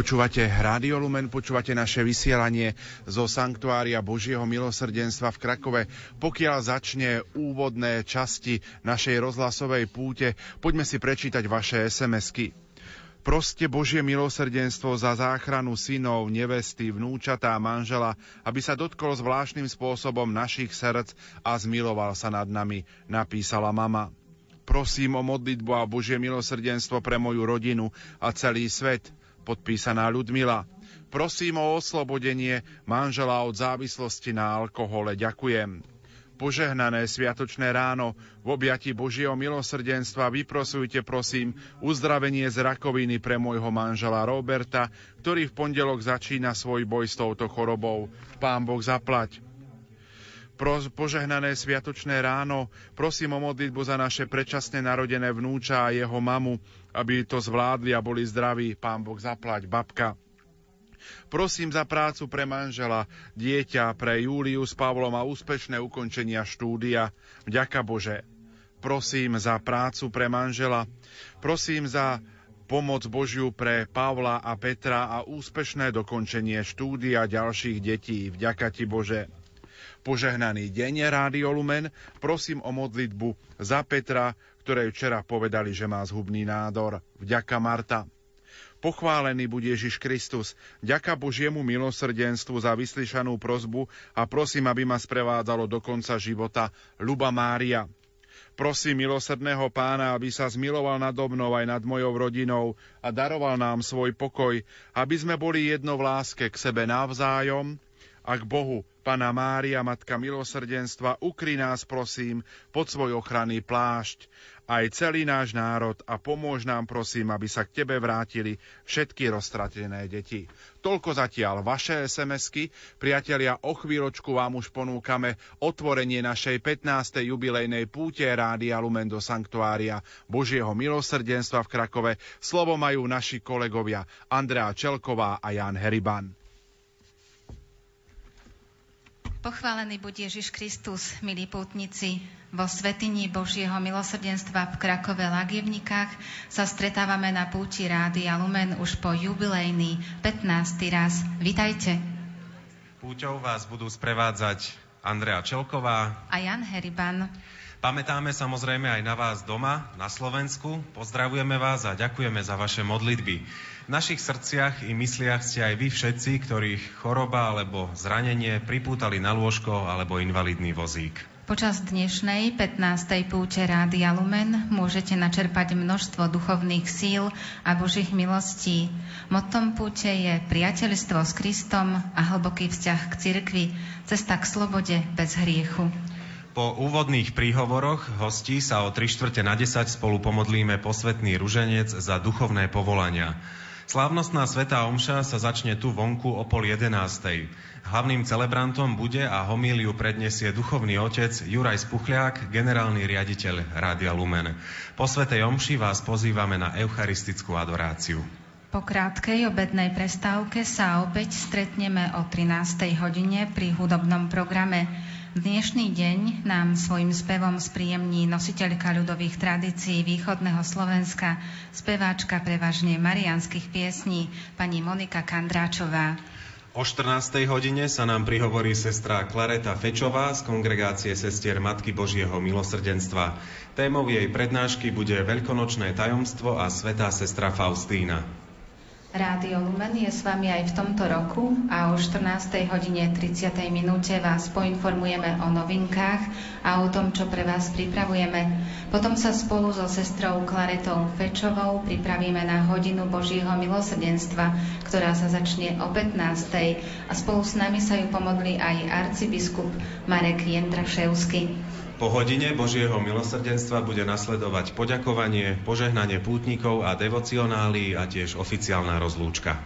Počúvate Rádio Lumen, počúvate naše vysielanie zo Sanktuária Božieho milosrdenstva v Krakove. Pokiaľ začne úvodné časti našej rozhlasovej púte, poďme si prečítať vaše SMS-ky. Proste Božie milosrdenstvo za záchranu synov, nevesty, vnúčatá manžela, aby sa dotkol zvláštnym spôsobom našich srdc a zmiloval sa nad nami, napísala mama. Prosím o modlitbu a Božie milosrdenstvo pre moju rodinu a celý svet – podpísaná Ľudmila. Prosím o oslobodenie manžela od závislosti na alkohole. Ďakujem. Požehnané sviatočné ráno v objati Božieho milosrdenstva vyprosujte prosím uzdravenie z rakoviny pre môjho manžela Roberta, ktorý v pondelok začína svoj boj s touto chorobou. Pán Boh zaplať požehnané sviatočné ráno. Prosím o modlitbu za naše predčasne narodené vnúča a jeho mamu, aby to zvládli a boli zdraví. Pán Boh zaplať, babka. Prosím za prácu pre manžela, dieťa, pre Júliu s Pavlom a úspešné ukončenia štúdia. Vďaka Bože. Prosím za prácu pre manžela. Prosím za pomoc Božiu pre Pavla a Petra a úspešné dokončenie štúdia ďalších detí. Vďaka Ti Bože. Požehnaný deň, Rádio Lumen, prosím o modlitbu za Petra, ktorej včera povedali, že má zhubný nádor. Vďaka Marta. Pochválený bude Ježiš Kristus. Ďaka Božiemu milosrdenstvu za vyslyšanú prozbu a prosím, aby ma sprevádzalo do konca života. Luba Mária. Prosím milosrdného pána, aby sa zmiloval nad mnou aj nad mojou rodinou a daroval nám svoj pokoj, aby sme boli jedno v láske k sebe navzájom a k Bohu Pana Mária, Matka milosrdenstva, ukry nás prosím pod svoj ochranný plášť, aj celý náš národ a pomôž nám prosím, aby sa k Tebe vrátili všetky roztratené deti. Toľko zatiaľ vaše SMS-ky. Priatelia, o chvíľočku vám už ponúkame otvorenie našej 15. jubilejnej púte Rádia Lumen do Sanktuária Božieho milosrdenstva v Krakove. Slovo majú naši kolegovia Andrea Čelková a Jan Heriban. Pochválený buď Ježiš Kristus, milí pútnici. Vo Svetini Božieho milosrdenstva v Krakove Lagievnikách sa stretávame na púti Rádia Lumen už po jubilejný 15. raz. Vitajte. Púťou vás budú sprevádzať Andrea Čelková a Jan Heriban. Pamätáme samozrejme aj na vás doma, na Slovensku. Pozdravujeme vás a ďakujeme za vaše modlitby. V našich srdciach i mysliach ste aj vy všetci, ktorých choroba alebo zranenie pripútali na lôžko alebo invalidný vozík. Počas dnešnej 15. púte Rádia Lumen môžete načerpať množstvo duchovných síl a Božích milostí. Motom púte je priateľstvo s Kristom a hlboký vzťah k cirkvi, cesta k slobode bez hriechu. Po úvodných príhovoroch hostí sa o 3 čtvrte na 10 spolu pomodlíme posvetný ruženec za duchovné povolania. Slávnostná Sveta Omša sa začne tu vonku o pol jedenástej. Hlavným celebrantom bude a homíliu predniesie duchovný otec Juraj Spuchliak, generálny riaditeľ Rádia Lumen. Po Svetej Omši vás pozývame na eucharistickú adoráciu. Po krátkej obednej prestávke sa opäť stretneme o 13. hodine pri hudobnom programe. Dnešný deň nám svojim spevom spríjemní nositeľka ľudových tradícií východného Slovenska, speváčka prevažne marianských piesní, pani Monika Kandráčová. O 14. hodine sa nám prihovorí sestra Klareta Fečová z kongregácie sestier Matky Božieho milosrdenstva. Témou jej prednášky bude Veľkonočné tajomstvo a Svetá sestra Faustína. Rádio Lumen je s vami aj v tomto roku a o 14. hodine 30. minúte vás poinformujeme o novinkách a o tom, čo pre vás pripravujeme. Potom sa spolu so sestrou Klaretou Fečovou pripravíme na hodinu Božieho milosrdenstva, ktorá sa začne o 15. a spolu s nami sa ju pomodli aj arcibiskup Marek Jendraševsky. Po hodine Božieho milosrdenstva bude nasledovať poďakovanie, požehnanie pútnikov a devocionály a tiež oficiálna rozlúčka.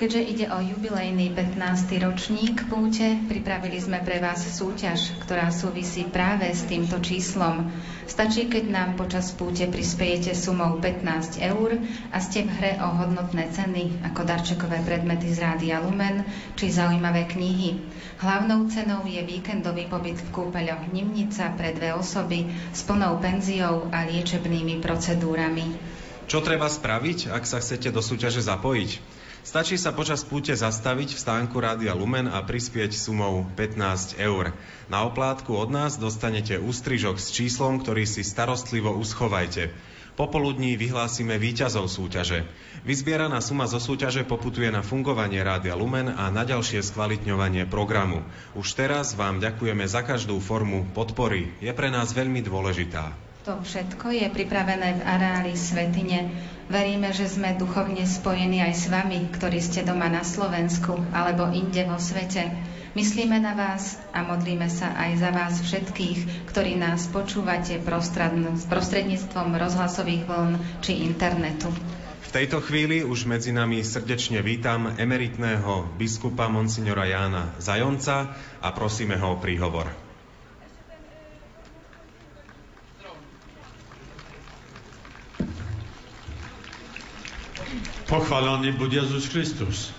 Keďže ide o jubilejný 15. ročník púte, pripravili sme pre vás súťaž, ktorá súvisí práve s týmto číslom. Stačí, keď nám počas púte prispiejete sumou 15 eur a ste v hre o hodnotné ceny ako darčekové predmety z Rádia Lumen či zaujímavé knihy. Hlavnou cenou je víkendový pobyt v kúpeľoch Nimnica pre dve osoby s plnou penziou a liečebnými procedúrami. Čo treba spraviť, ak sa chcete do súťaže zapojiť? Stačí sa počas púte zastaviť v stánku Rádia Lumen a prispieť sumou 15 eur. Na oplátku od nás dostanete ústrižok s číslom, ktorý si starostlivo uschovajte. Popoludní vyhlásime víťazov súťaže. Vyzbieraná suma zo súťaže poputuje na fungovanie Rádia Lumen a na ďalšie skvalitňovanie programu. Už teraz vám ďakujeme za každú formu podpory. Je pre nás veľmi dôležitá. To všetko je pripravené v areáli Svetine. Veríme, že sme duchovne spojení aj s vami, ktorí ste doma na Slovensku alebo inde vo svete. Myslíme na vás a modlíme sa aj za vás všetkých, ktorí nás počúvate prostredníctvom rozhlasových vln či internetu. V tejto chvíli už medzi nami srdečne vítam emeritného biskupa Monsignora Jána Zajonca a prosíme ho o príhovor. Pochwalony był Jezus Chrystus.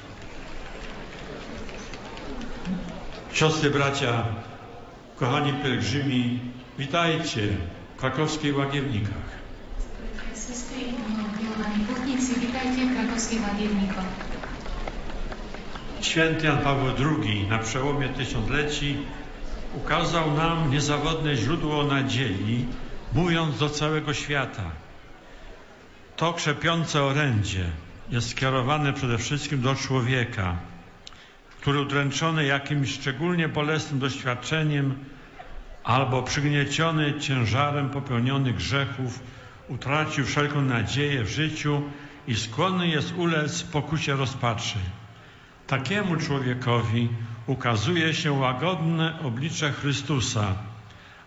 Siostry, bracia, kochani pielgrzymi, witajcie w krakowskich Łagiewnikach. Sestry, kochani putnicy, witajcie w krakowskich Łagiewnikach. Święty Jan Paweł II na przełomie tysiącleci ukazał nam niezawodne źródło nadziei, mówiąc do całego świata. To krzepiące orędzie, jest skierowane przede wszystkim do człowieka, który udręczony jakimś szczególnie bolesnym doświadczeniem albo przygnieciony ciężarem popełnionych grzechów utracił wszelką nadzieję w życiu i skłonny jest ulec pokusie rozpaczy. Takiemu człowiekowi ukazuje się łagodne oblicze Chrystusa,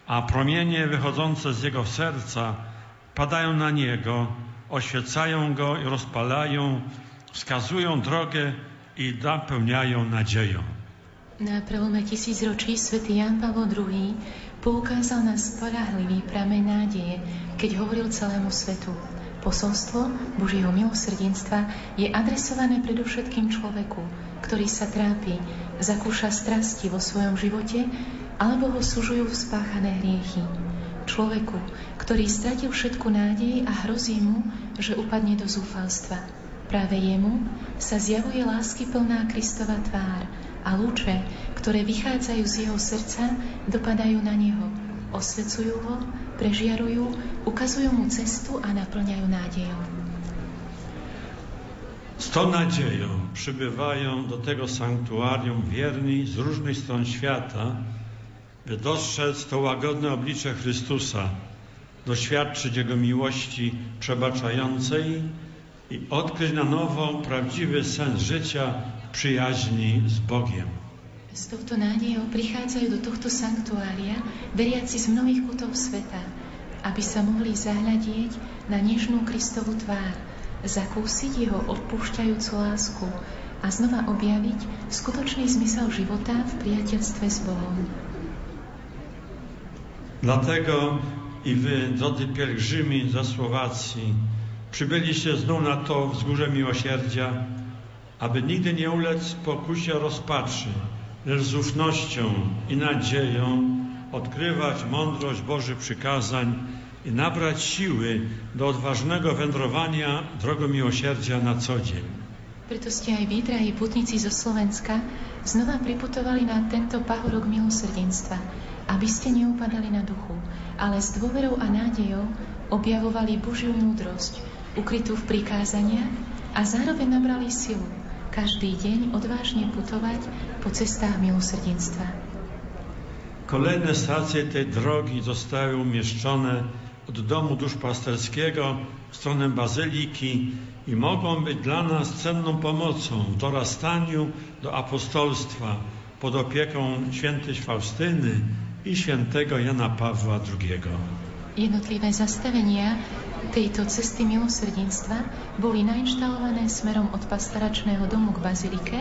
a promienie wychodzące z Jego serca padają na Niego, oświecają Go i rozpalają, wskazują drogę i napełniają nadzieją. Na prelome tisícročí svätý Jan Pavel II poukázal na spolahlivý prameň nádeje, keď hovoril celému svetu. Posolstvo Božieho milosrdenstva je adresované predovšetkým človeku, ktorý sa trápi, zakúša strasti vo svojom živote alebo ho súžujú spáchané hriechy. Človeku, ktorý stratil všetku nádej a hrozí mu, že upadne do zúfalstva. Práve jemu sa zjavuje lásky plná Kristova tvár a lúče, ktoré vychádzajú z jeho srdca, dopadajú na neho, osvecujú ho, prežiarujú, ukazujú mu cestu a naplňajú nádejou. Z tą nadzieją przybywają do tego sanktuarium wierni z różnych stron świata, by dostrzec to łagodne oblicze Chrystusa, doświadczyć Jego miłości przebaczającej i odkryć na nowo prawdziwy sens życia przyjaźni z Bogiem. S touto nádejou prichádzajú do tohto sanktuária veriaci z mnohých kutov sveta, aby sa mohli zahľadieť na nežnú Kristovú tvár, zakúsiť jeho odpúšťajúcu lásku a znova objaviť skutočný zmysel života v priateľstve s Bohom. Dlatego i wy, drodzy pielgrzymi ze Słowacji, przybyliście znów na to wzgórze miłosierdzia, aby nigdy nie ulec pokusie rozpaczy, lecz z ufnością i nadzieją odkrywać mądrość Bożych przykazań i nabrać siły do odważnego wędrowania drogą miłosierdzia na co dzień. Preto ste aj vy, drahí putníci zo Slovenska, znova priputovali na tento pahorok milosrdenstva, aby ste neupadali na duchu, ale s dôverou a nádejou objavovali Božiu múdrosť, ukrytú v prikázaniach a zároveň nabrali silu každý deň odvážne putovať po cestách milosrdenstva. Kolejne stacje tej drogi zostały umieszczone od domu duszpasterskiego w stronę bazyliki i mogą być dla nas cenną pomocą w dorastaniu do apostolstwa pod opieką świętej Faustyny i świętego Jana Pawła II. Jednotlivé zastavenia tejto cesty milosrdenstva boli nainštalované smerom od pastaračného domu k bazilike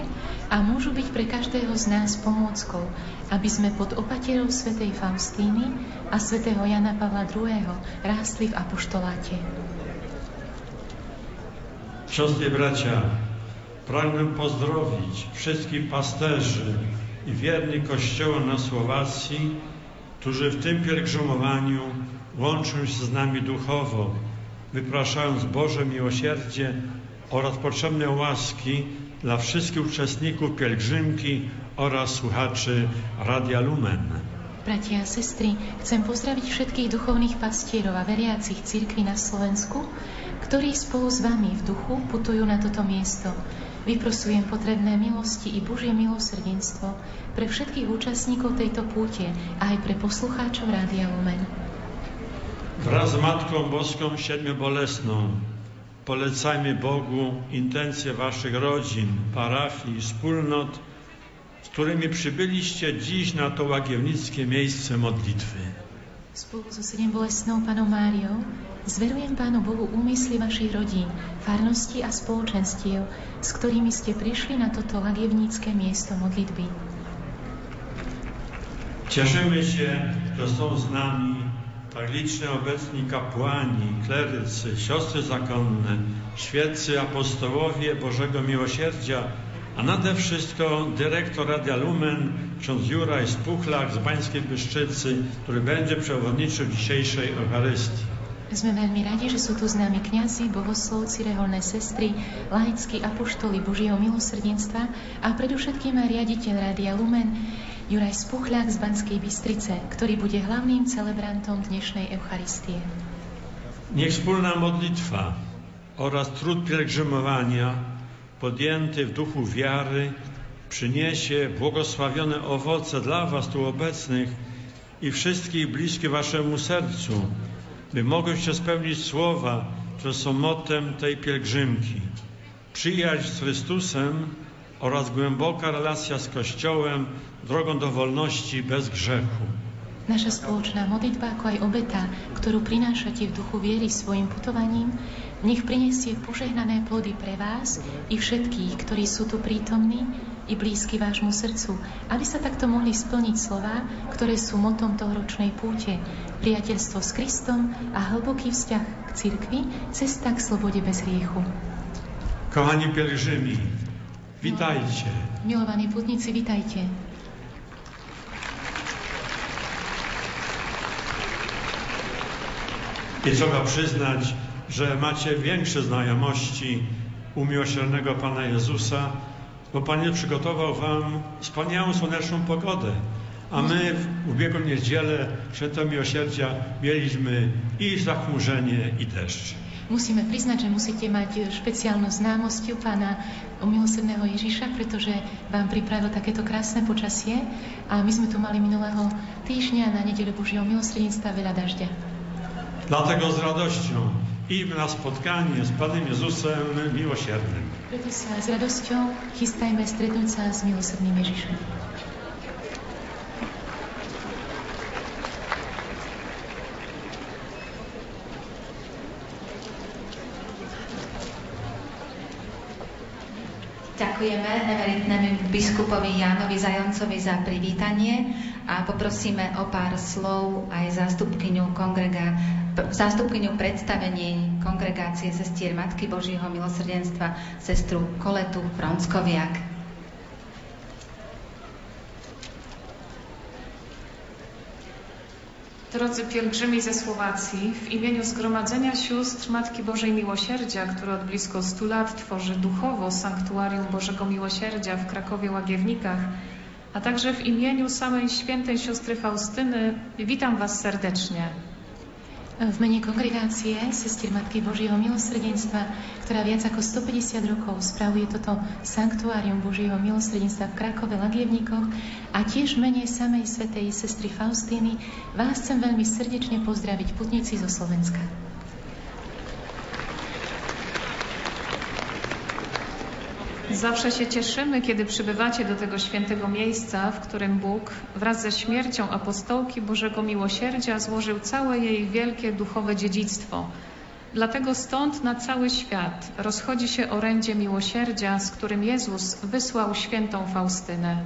a môžu byť pre každého z nás pomôckou, aby sme pod opaterou svätej Faustíny a svätého Jana Pavla II. rástli v apoštoláte. Siostry bracia, pragnę pozdrowić wszystkich pasterzy i wiernych Kościoła na Słowacji, którzy w tym pielgrzymowaniu łączą się z nami duchowo, wypraszając Boże miłosierdzie oraz potrzebne łaski dla wszystkich uczestników pielgrzymki oraz słuchaczy Radia Lumen. Bratia a sestry, chcem pozdraviť všetkých duchovných pastierov a veriacich cirkví na Slovensku, ktorí spolu s vami v duchu putujú na toto miesto. Vyprosujem potrebné milosti i Božie milosrdenstvo pre všetkých účastníkov tejto púte a aj pre poslucháčov Rádia Lumen. Wraz z Matką Boską Siedmiobolesną polecajmy Bogu intencje Waszych rodzin, parafii, wspólnot, z którymi przybyliście dziś na to łagiewnickie miejsce modlitwy. Spolu so sedembolestnou panou Máriou zverujem Pánu Bohu úmysly vašich rodín, farností a spoločenstiev, s ktorými ste prišli na toto lagievnícke miesto modlitby. Cieszymy się, że są z nami tak liczni obecni kapłani, klerycy, siostry zakonne, świeccy apostołowie Bożego Miłosierdzia, a nade wszystko dyrektor Radia Lumen, ksiądz Juraj Spuchlak z Bańskiej Byszczycy, który będzie przewodniczył dzisiejszej Eucharystii. Sme veľmi radi, že sú tu s nami kňazi, bohoslovci, reholné sestry, laickí apoštoli Božieho milosrdenstva a predovšetkým aj riaditeľ Rádia Lumen, Juraj Spuchľák z Banskej Bystrice, ktorý bude hlavným celebrantom dnešnej Eucharistie. Niech wspólna modlitwa oraz trud pielgrzymowania podjęty w duchu wiary przyniesie błogosławione owoce dla Was tu obecnych i wszystkich bliskie Waszemu sercu, by mogły się spełnić słowa, które są motem tej pielgrzymki. Przyjaźń z Chrystusem oraz głęboka relacja z Kościołem, drogą do wolności bez grzechu. Naša spoločná modlitba, ako aj obeta, ktorú prinášate v duchu viery svojim putovaním, nech prinesie požehnané plody pre vás i všetkých, ktorí sú tu prítomní i blízky vášmu srdcu, aby sa takto mohli splniť slova, ktoré sú motom tohoročnej púte. Priateľstvo s Kristom a hlboký vzťah k cirkvi, cesta k slobode bez hriechu. Kochani pielgrzymi, witajcie. Milovaní putníci, vitajte. I trzeba przyznać, że macie większe znajomości u miłosiernego Pana Jezusa, bo Pan Jezus przygotował Wam wspaniałą słoneczną pogodę. A my w ubiegłą niedzielę Święto Miłosierdzia mieliśmy i zachmurzenie, i deszcz. Musíme priznať, že musíte mať špeciálnu známosť u pána milosrdného Ježiša, pretože vám pripravil takéto krásne počasie a my sme tu mali minulého týždňa na nedeľu Božieho milosrdenstva veľa dažďa. Dlatego z radością idźmy na spotkanie z Panem Jezusem Miłosiernym. Preto sa s radosťou chystajme stretnúť sa s milosrdným Ježišom. Ďakujeme emeritnému biskupovi Jánovi Zajoncovi za privítanie a poprosíme o pár slov aj zástupkyňu kongrega, zástupkyňu predstavení kongregácie sestier Matky Božího milosrdenstva, sestru Koletu Fronskoviak. Drodzy pielgrzymi ze Słowacji, w imieniu Zgromadzenia Sióstr Matki Bożej Miłosierdzia, które od blisko 100 lat tworzy duchowo Sanktuarium Bożego Miłosierdzia w Krakowie Łagiewnikach, a także w imieniu samej świętej siostry Faustyny witam Was serdecznie. V mene kongregácie Sestier Matky Božieho milosrdenstva, ktorá viac ako 150 rokov spravuje toto sanktuárium Božieho milosrdenstva v Krakove, Lagievnikoch a tiež v mene samej svetej sestry Faustíny vás chcem veľmi srdečne pozdraviť putníci zo Slovenska. Zawsze się cieszymy, kiedy przybywacie do tego świętego miejsca, w którym Bóg wraz ze śmiercią apostołki Bożego Miłosierdzia złożył całe jej wielkie duchowe dziedzictwo. Dlatego stąd na cały świat rozchodzi się orędzie miłosierdzia, z którym Jezus wysłał świętą Faustynę.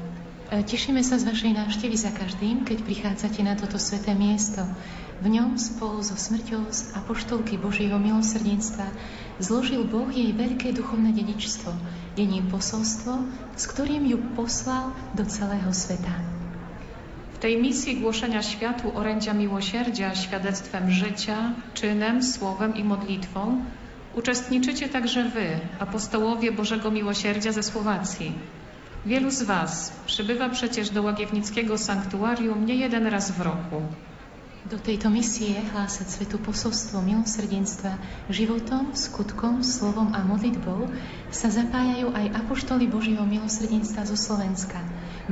Tešíme sa z vašej návštevy za každým, keď prichádzate na toto sveté miesto. V ňom spolu so smrťou z apoštolky Božieho milosrdenstva zložil jej veľké duchovné dedičstvo. Je ním posolstvo, s ktorým ju poslal do celého sveta. W tej misji głoszenia światu orędzia miłosierdzia świadectwem życia, czynem, słowem i modlitwą uczestniczycie także wy, apostołowie Bożego Miłosierdzia ze Słowacji. Wielu z Was przybywa przecież do Łagiewnickiego Sanktuarium nie jeden raz w roku. Do tejto misie hlásať svetu posolstvo milosrdenstva životom, skutkom, slovom a modlitbou sa zapájajú aj apoštoli Božieho milosrdenstva zo Slovenska.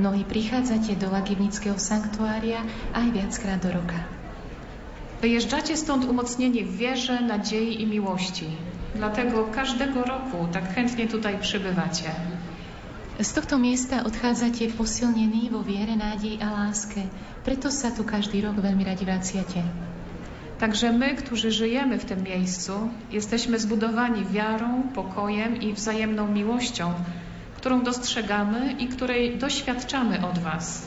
Mnohí prichádzate do Lagivnického sanktuária aj viackrát do roka. Wyjeżdżacie stąd umocnieni w wierze, nadziei i miłości. Dlatego każdego roku tak chętnie tutaj przybywacie. Z tohto miesta odchádzate posilnení vo viere, nádej a láske. Preto sa tu každý rok veľmi radi vraciate. Także my, którzy żyjemy w tym miejscu, jesteśmy zbudowani wiarą, pokojem i wzajemną miłością, którą dostrzegamy i której doświadczamy od Was.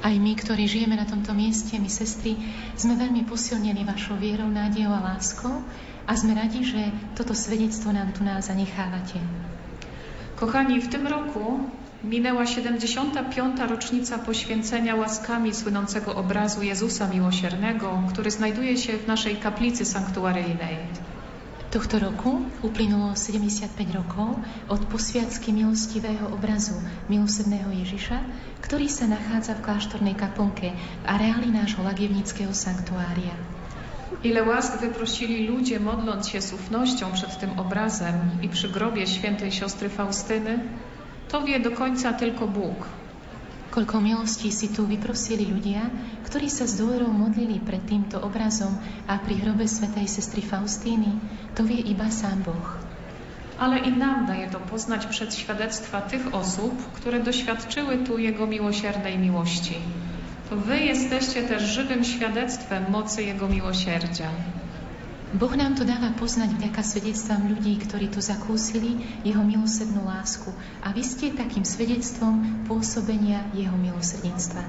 Aj my, ktorí žijeme na tomto mieste, my sestry, sme veľmi posilnení vašou vierou, nádejou a láskou a sme radi, že toto svedectvo nám tu nás zanechávate. Kochani, w tym roku minęła 75. rocznica poświęcenia łaskami słynącego obrazu Jezusa Miłosiernego, który znajduje się w naszej kaplicy sanktuaryjnej. Tohto roku uplynulo 75 rokov od posviacky milostivého obrazu milosrdného Ježiša, ktorý sa nachádza v kláštornej kaplnke v areáli nášho lagievnického sanktuária. Ile łask wyprosili ludzie, modląc się z ufnością przed tym obrazem i przy grobie świętej siostry Faustyny, to wie do końca tylko Bóg. Koľko milostí si tu vyprosili ľudia, ktorí sa s dôverou modlili pred týmto obrazom a pri hrobe svätej sestry Faustíny, to vie iba sám Boh. ale i nam daje to poznać przez świadectwa tych osób, które doświadczyły tu Jego miłosiernej miłości. To Wy jesteście też żywym świadectwem mocy Jego miłosierdzia. Boh nám to dáva poznať vďaka svedectvám ľudí, ktorí tu zakúsili Jeho milosrdnú lásku a vy ste takým svedectvom pôsobenia Jeho milosrdenstva.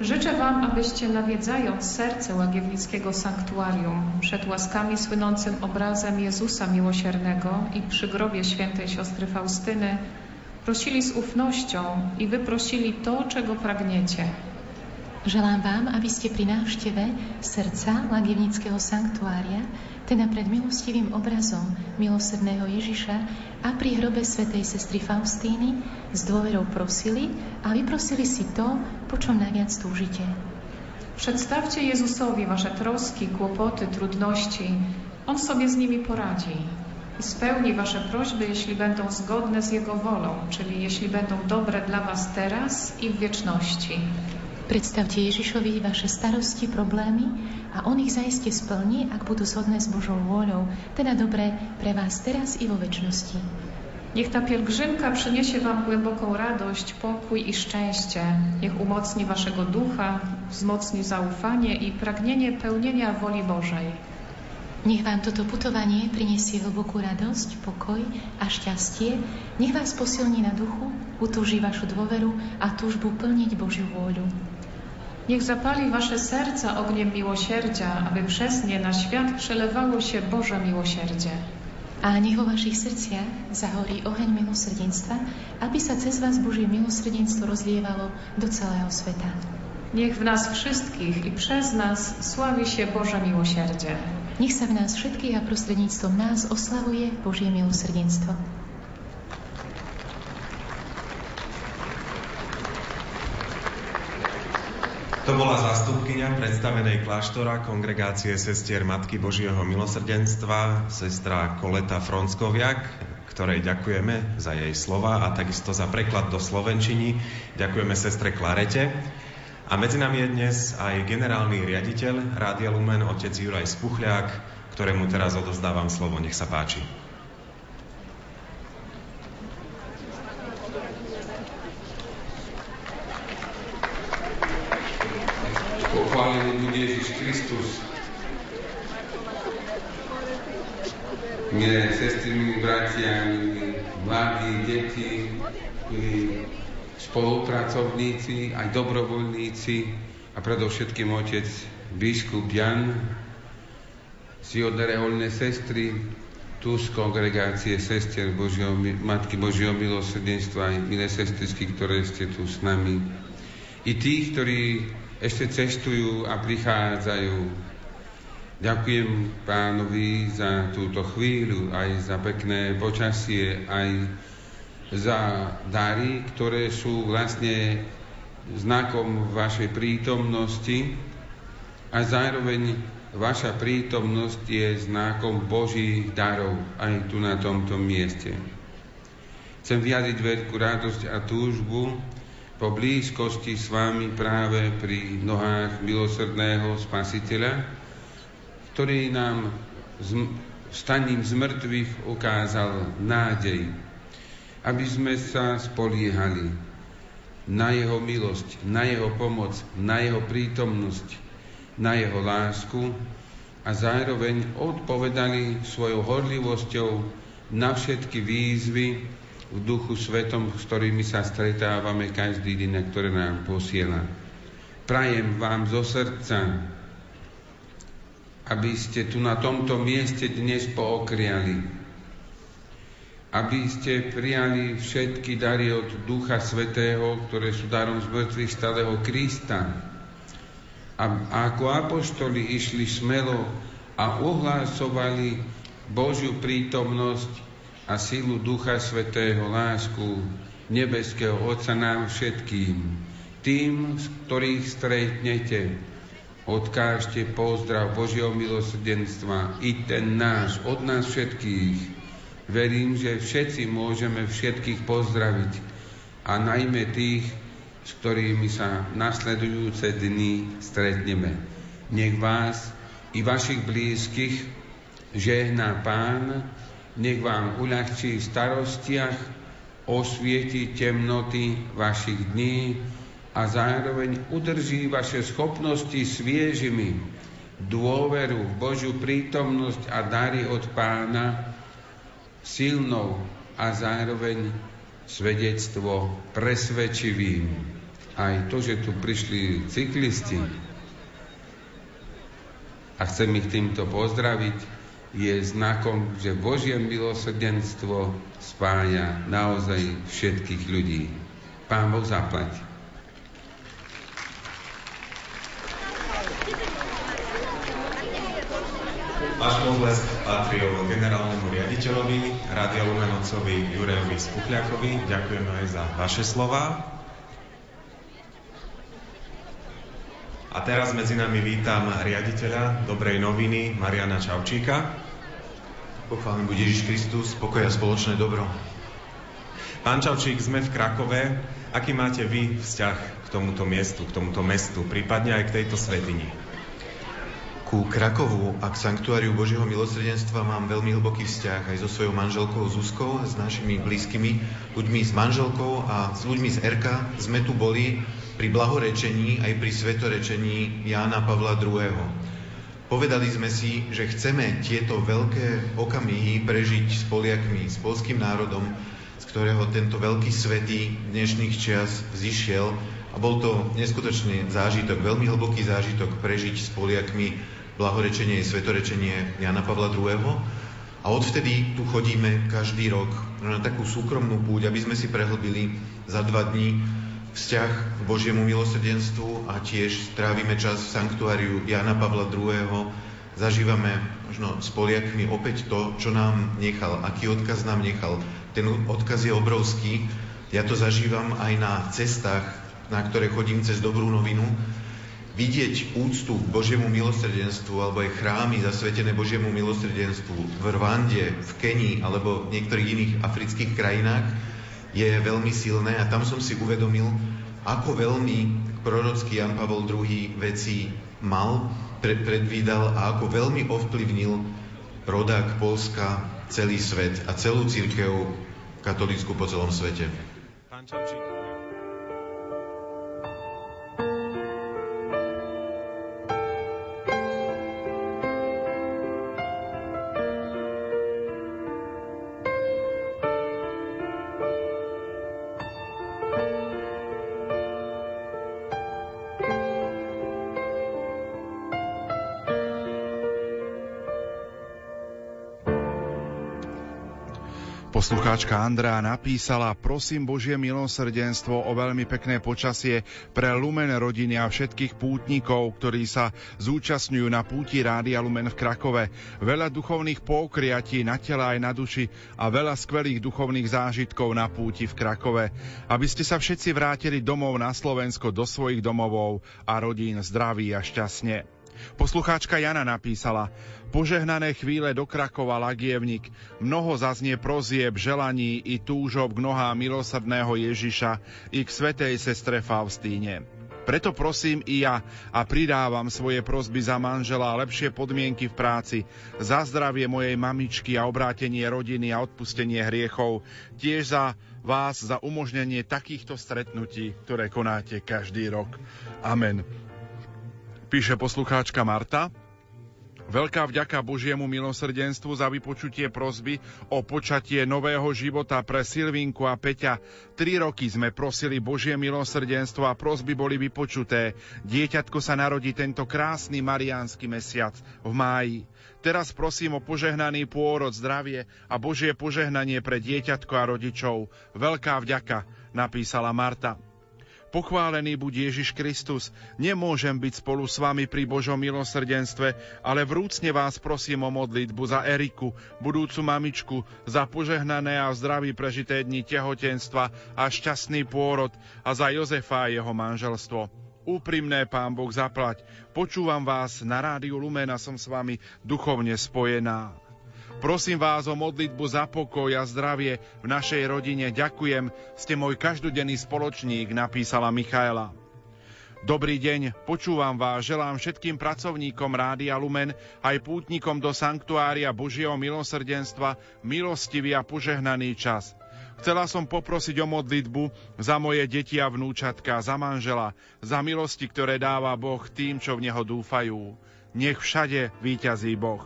Życzę Wam, abyście nawiedzając serce Łagiewnickiego Sanktuarium przed łaskami słynącym obrazem Jezusa Miłosiernego i przy grobie świętej siostry Faustyny prosili z ufnością i wyprosili to, czego pragniecie – Želám vám, aby ste pri návšteve srdca Lagivnického sanktuária, teda pred milostivým obrazom milosrdného Ježiša a pri hrobe svätej sestry Faustíny s dôverou prosili a vyprosili si to, po čom najviac túžite. Przedstawcie Jezusowi wasze troski, kłopoty, trudności. On sobie z nimi poradzi i spełni wasze prośby, jeśli będą zgodne z Jego wolą, czyli jeśli będą dobre dla was teraz i w wieczności. Predstavte Ježišovi vaše starosti, problémy a On ich zaiste splní, ak budú zhodné s Božou vôľou, teda dobré pre vás teraz i vo väčšnosti. Niech ta pielgrzymka przyniesie Wam głęboką radość, pokój i szczęście. Niech umocni Waszego ducha, wzmocni zaufanie i pragnienie pełnienia woli Bożej. Nech vám toto putovanie prinesie hlbokú radosť, pokoj a šťastie. Nech vás posilní na duchu, utúži vašu dôveru a túžbu plniť Božiu vôľu. Niech zapali wasze serca ogniem miłosierdzia, aby przez nie na świat przelewało się Boże miłosierdzie. A niech vo vašich srdciach zahorí oheň milosrdenstva, aby sa cez vás Božie milosrdenstvo rozlievalo do celého sveta. Niech w nas wszystkich i przez nas sławi się Boże miłosierdzie. Niech sa v nás všetkých a prostredníctvom nás oslavuje Božie milosrdenstvo. To bola zastupkynia predstavenej kláštora kongregácie sestier Matky Božieho milosrdenstva, sestra Koleta Fronskoviak, ktorej ďakujeme za jej slova a takisto za preklad do Slovenčiny. Ďakujeme sestre Klarete. A medzi nami je dnes aj generálny riaditeľ Rádia Lumen, otec Juraj Spuchľák, ktorému teraz odozdávam slovo. Nech sa páči. Pochválený bude Ježiš Kristus. Milé sestry, milí bratia, milí mladí, deti, milí spolupracovníci, aj dobrovoľníci a predovšetkým otec biskup Jan, ziodne reholné sestry, tu z kongregácie sestier Božieho, Matky Božieho milosrdenstva, aj milé sestrisky, ktoré ste tu s nami. I tí, ktorí ešte cestujú a prichádzajú. Ďakujem pánovi za túto chvíľu, aj za pekné počasie, aj za dary, ktoré sú vlastne znakom vašej prítomnosti a zároveň vaša prítomnosť je znakom Božích darov aj tu na tomto mieste. Chcem vyjadriť veľkú radosť a túžbu, po blízkosti s vami práve pri nohách milosrdného spasiteľa, ktorý nám staním z mŕtvych ukázal nádej, aby sme sa spoliehali na jeho milosť, na jeho pomoc, na jeho prítomnosť, na jeho lásku a zároveň odpovedali svojou horlivosťou na všetky výzvy, v duchu svetom, s ktorými sa stretávame každý deň, ktoré nám posiela. Prajem vám zo srdca, aby ste tu na tomto mieste dnes pookriali, aby ste prijali všetky dary od Ducha Svetého, ktoré sú darom z mŕtvych stáleho Krista. A, ako apoštoli išli smelo a uhlásovali Božiu prítomnosť a sílu Ducha Svetého, lásku nebeského Otca nám všetkým, tým, z ktorých stretnete, odkážte pozdrav Božieho milosrdenstva, i ten náš, od nás všetkých. Verím, že všetci môžeme všetkých pozdraviť a najmä tých, s ktorými sa nasledujúce dni stretneme. Nech vás i vašich blízkych žehná Pán, nech vám uľahčí v starostiach, osvieti temnoty vašich dní a zároveň udrží vaše schopnosti sviežimi, dôveru v Božiu prítomnosť a dary od pána, silnou a zároveň svedectvo presvedčivým. Aj to, že tu prišli cyklisti a chcem ich týmto pozdraviť, je znakom, že Božie milosrdenstvo spája naozaj všetkých ľudí. Pán Boh zaplať. Váš potlesk patrí generálnemu riaditeľovi, Rádia Lumenocovi Jurejovi Spuchľakovi. Ďakujem aj za vaše slova. A teraz medzi nami vítam riaditeľa Dobrej noviny Mariana Čaučíka. Pochválený bude Ježiš Kristus, pokoj a spoločné dobro. Pán Čaučík, sme v Krakove. Aký máte vy vzťah k tomuto miestu, k tomuto mestu, prípadne aj k tejto svetini? Ku Krakovu a k Sanktuáriu Božieho milosrdenstva mám veľmi hlboký vzťah aj so svojou manželkou Zuzkou, s našimi blízkymi ľuďmi, s manželkou a s ľuďmi z RK. Sme tu boli pri blahorečení aj pri svetorečení Jána Pavla II. Povedali sme si, že chceme tieto veľké okamihy prežiť s Poliakmi, s polským národom, z ktorého tento veľký svetý dnešných čias vzýšiel a bol to neskutočný zážitok, veľmi hlboký zážitok prežiť s Poliakmi blahorečenie je svetorečenie Jana Pavla II. A odvtedy tu chodíme každý rok na takú súkromnú púť, aby sme si prehlbili za dva dní vzťah k Božiemu milosrdenstvu a tiež trávime čas v sanktuáriu Jana Pavla II. Zažívame možno s Poliakmi opäť to, čo nám nechal, aký odkaz nám nechal. Ten odkaz je obrovský. Ja to zažívam aj na cestách, na ktoré chodím cez dobrú novinu, vidieť úctu k Božiemu milosrdenstvu alebo aj chrámy zasvetené Božiemu milosrdenstvu v Rwande, v Kenii alebo v niektorých iných afrických krajinách je veľmi silné a tam som si uvedomil, ako veľmi prorocký Jan Pavel II veci mal, pred, predvídal a ako veľmi ovplyvnil rodák Polska, celý svet a celú církev katolícku po celom svete. Pán Čaučík. Poslucháčka Andrá napísala, prosím Božie milosrdenstvo o veľmi pekné počasie pre Lumen rodiny a všetkých pútnikov, ktorí sa zúčastňujú na púti Rádia Lumen v Krakove. Veľa duchovných pokriatí na tela aj na duši a veľa skvelých duchovných zážitkov na púti v Krakove. Aby ste sa všetci vrátili domov na Slovensko do svojich domovov a rodín zdraví a šťastne. Poslucháčka Jana napísala, Požehnané chvíle do Krakova Lagievnik, mnoho zaznie prozieb, želaní i túžob k nohám milosrdného Ježiša i k svetej sestre Faustíne. Preto prosím i ja a pridávam svoje prosby za manžela a lepšie podmienky v práci, za zdravie mojej mamičky a obrátenie rodiny a odpustenie hriechov, tiež za vás za umožnenie takýchto stretnutí, ktoré konáte každý rok. Amen. Píše poslucháčka Marta. Veľká vďaka Božiemu milosrdenstvu za vypočutie prosby o počatie nového života pre Silvinku a Peťa. Tri roky sme prosili Božie milosrdenstvo a prosby boli vypočuté. Dieťatko sa narodí tento krásny mariánsky mesiac v máji. Teraz prosím o požehnaný pôrod, zdravie a Božie požehnanie pre dieťatko a rodičov. Veľká vďaka, napísala Marta. Pochválený buď Ježiš Kristus, nemôžem byť spolu s vami pri Božom milosrdenstve, ale vrúcne vás prosím o modlitbu za Eriku, budúcu mamičku, za požehnané a zdravý prežité dni tehotenstva a šťastný pôrod a za Jozefa a jeho manželstvo. Úprimné, Pán Boh, zaplať. Počúvam vás na rádiu Lumena, som s vami duchovne spojená. Prosím vás o modlitbu za pokoj a zdravie v našej rodine. Ďakujem, ste môj každodenný spoločník, napísala Michaela. Dobrý deň, počúvam vás, želám všetkým pracovníkom Rádia Lumen, aj pútnikom do Sanktuária Božieho milosrdenstva, milostivý a požehnaný čas. Chcela som poprosiť o modlitbu za moje deti a vnúčatka, za manžela, za milosti, ktoré dáva Boh tým, čo v Neho dúfajú. Nech všade víťazí Boh.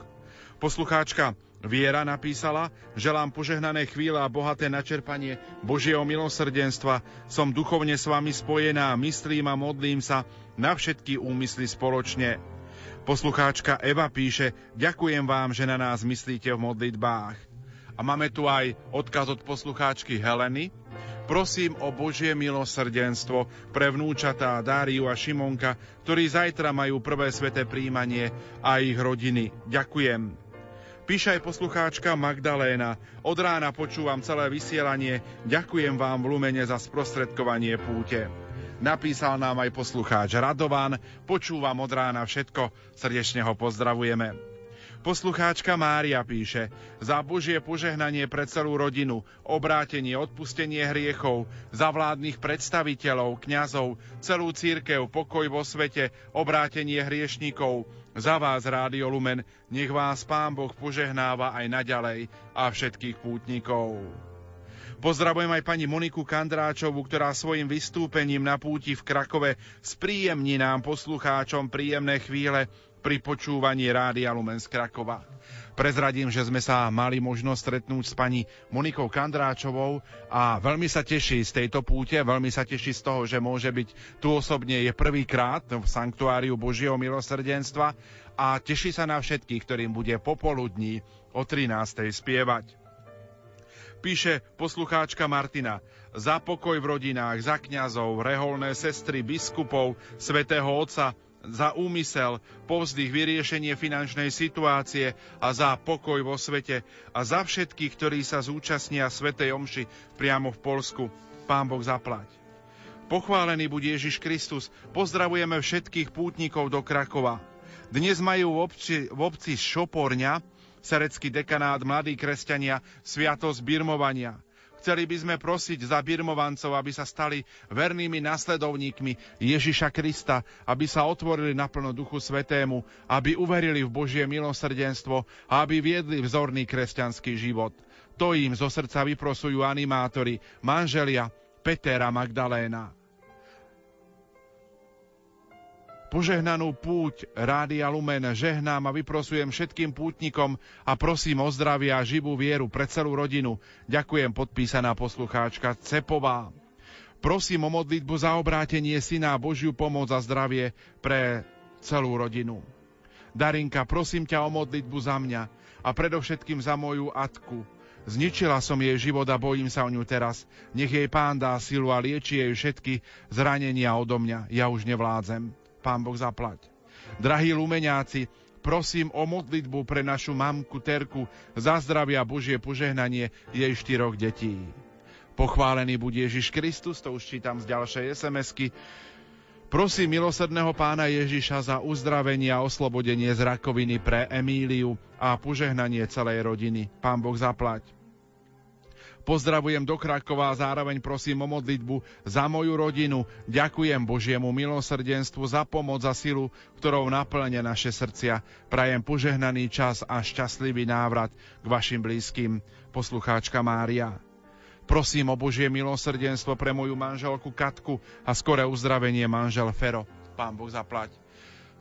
Poslucháčka Viera napísala, želám požehnané chvíle a bohaté načerpanie Božieho milosrdenstva. Som duchovne s vami spojená, myslím a modlím sa na všetky úmysly spoločne. Poslucháčka Eva píše, ďakujem vám, že na nás myslíte v modlitbách. A máme tu aj odkaz od poslucháčky Heleny. Prosím o Božie milosrdenstvo pre vnúčatá Dáriu a Šimonka, ktorí zajtra majú prvé sveté príjmanie a ich rodiny. Ďakujem. Píše aj poslucháčka Magdaléna. Od rána počúvam celé vysielanie. Ďakujem vám v Lumene za sprostredkovanie púte. Napísal nám aj poslucháč Radovan. Počúvam od rána všetko. Srdečne ho pozdravujeme. Poslucháčka Mária píše za Božie požehnanie pre celú rodinu, obrátenie, odpustenie hriechov, za vládnych predstaviteľov, kňazov, celú církev, pokoj vo svete, obrátenie hriešníkov, za vás, Rádio Lumen, nech vás Pán Boh požehnáva aj naďalej a všetkých pútnikov. Pozdravujem aj pani Moniku Kandráčovu, ktorá svojim vystúpením na púti v Krakove spríjemní nám poslucháčom príjemné chvíle pri počúvaní Rádia Lumen z Krakova. Prezradím, že sme sa mali možnosť stretnúť s pani Monikou Kandráčovou a veľmi sa teší z tejto púte, veľmi sa teší z toho, že môže byť tu osobne, je prvýkrát v Sanktuáriu Božieho milosrdenstva a teší sa na všetkých, ktorým bude popoludní o 13. spievať. Píše poslucháčka Martina, za pokoj v rodinách, za kňazov, reholné sestry, biskupov, svätého Otca, za úmysel, povzdych vyriešenie finančnej situácie a za pokoj vo svete a za všetkých, ktorí sa zúčastnia Svetej Omši priamo v Polsku. Pán Boh zaplať. Pochválený bude Ježiš Kristus. Pozdravujeme všetkých pútnikov do Krakova. Dnes majú v obci, v obci Šoporňa, serecký dekanát Mladí kresťania, sviatosť birmovania – Chceli by sme prosiť za birmovancov, aby sa stali vernými nasledovníkmi Ježiša Krista, aby sa otvorili naplno Duchu Svetému, aby uverili v Božie milosrdenstvo a aby viedli vzorný kresťanský život. To im zo srdca vyprosujú animátori, manželia Petera Magdaléna. Požehnanú púť Rádia Lumen žehnám a vyprosujem všetkým pútnikom a prosím o zdravie a živú vieru pre celú rodinu. Ďakujem podpísaná poslucháčka Cepová. Prosím o modlitbu za obrátenie syna a Božiu pomoc a zdravie pre celú rodinu. Darinka, prosím ťa o modlitbu za mňa a predovšetkým za moju Atku. Zničila som jej život a bojím sa o ňu teraz. Nech jej pán dá silu a lieči jej všetky zranenia odo mňa. Ja už nevládzem. Pán Boh zaplať. Drahí lumeňáci, prosím o modlitbu pre našu mamku Terku za zdravia Božie požehnanie jej štyroch detí. Pochválený bude Ježiš Kristus, to už čítam z ďalšej SMS-ky. Prosím milosrdného pána Ježiša za uzdravenie a oslobodenie z rakoviny pre Emíliu a požehnanie celej rodiny. Pán Boh zaplať. Pozdravujem do Krakova a zároveň prosím o modlitbu za moju rodinu. Ďakujem Božiemu milosrdenstvu za pomoc a silu, ktorou naplňa naše srdcia. Prajem požehnaný čas a šťastlivý návrat k vašim blízkym. Poslucháčka Mária. Prosím o Božie milosrdenstvo pre moju manželku Katku a skoré uzdravenie manžel Fero. Pán Boh zaplať.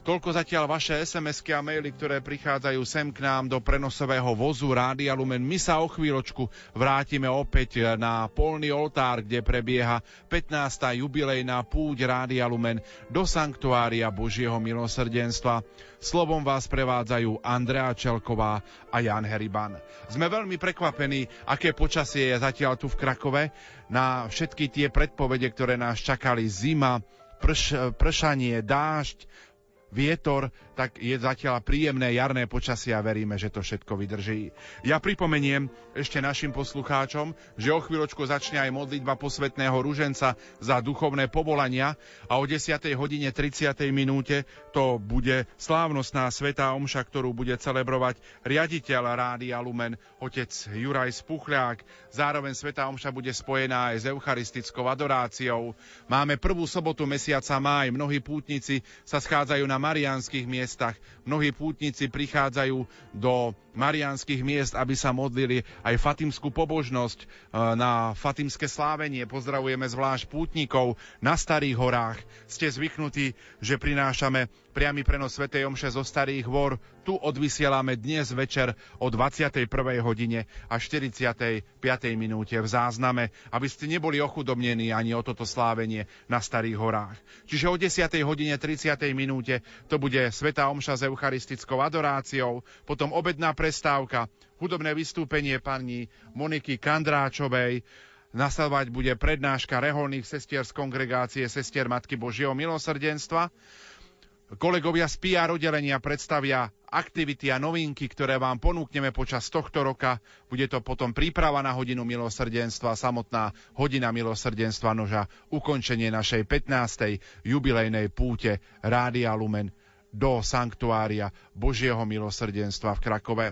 Toľko zatiaľ vaše SMS-ky a maily, ktoré prichádzajú sem k nám do prenosového vozu Rádia Lumen. My sa o chvíľočku vrátime opäť na polný oltár, kde prebieha 15. jubilejná púť Rádia Lumen do Sanktuária Božieho milosrdenstva. Slovom vás prevádzajú Andrea Čelková a Jan Heriban. Sme veľmi prekvapení, aké počasie je zatiaľ tu v Krakove na všetky tie predpovede, ktoré nás čakali zima, prš, pršanie, dážď, vietor, tak je zatiaľ príjemné jarné počasie a veríme, že to všetko vydrží. Ja pripomeniem ešte našim poslucháčom, že o chvíľočku začne aj modlitba posvetného ruženca za duchovné povolania a o 10. hodine 30. minúte to bude slávnostná svetá omša, ktorú bude celebrovať riaditeľ Rádia Lumen, otec Juraj Spuchľák. Zároveň svetá omša bude spojená aj s eucharistickou adoráciou. Máme prvú sobotu mesiaca máj, mnohí pútnici sa schádzajú na marianských miestach. Mnohí pútnici prichádzajú do marianských miest, aby sa modlili aj fatimskú pobožnosť e, na fatimské slávenie. Pozdravujeme zvlášť pútnikov na Starých horách. Ste zvyknutí, že prinášame priamy prenos Sv. Omše zo Starých hôr. Tu odvysielame dnes večer o 21. hodine a 45. minúte v zázname, aby ste neboli ochudobnení ani o toto slávenie na Starých horách. Čiže o 10. hodine 30. minúte to bude Sveta Omša s eucharistickou adoráciou, potom obedná prestávka, hudobné vystúpenie pani Moniky Kandráčovej, Nasledovať bude prednáška reholných sestier z kongregácie Sestier Matky Božieho milosrdenstva. Kolegovia z PR oddelenia predstavia aktivity a novinky, ktoré vám ponúkneme počas tohto roka. Bude to potom príprava na hodinu milosrdenstva, samotná hodina milosrdenstva noža, ukončenie našej 15. jubilejnej púte Rádia Lumen do sanktuária Božieho milosrdenstva v Krakove.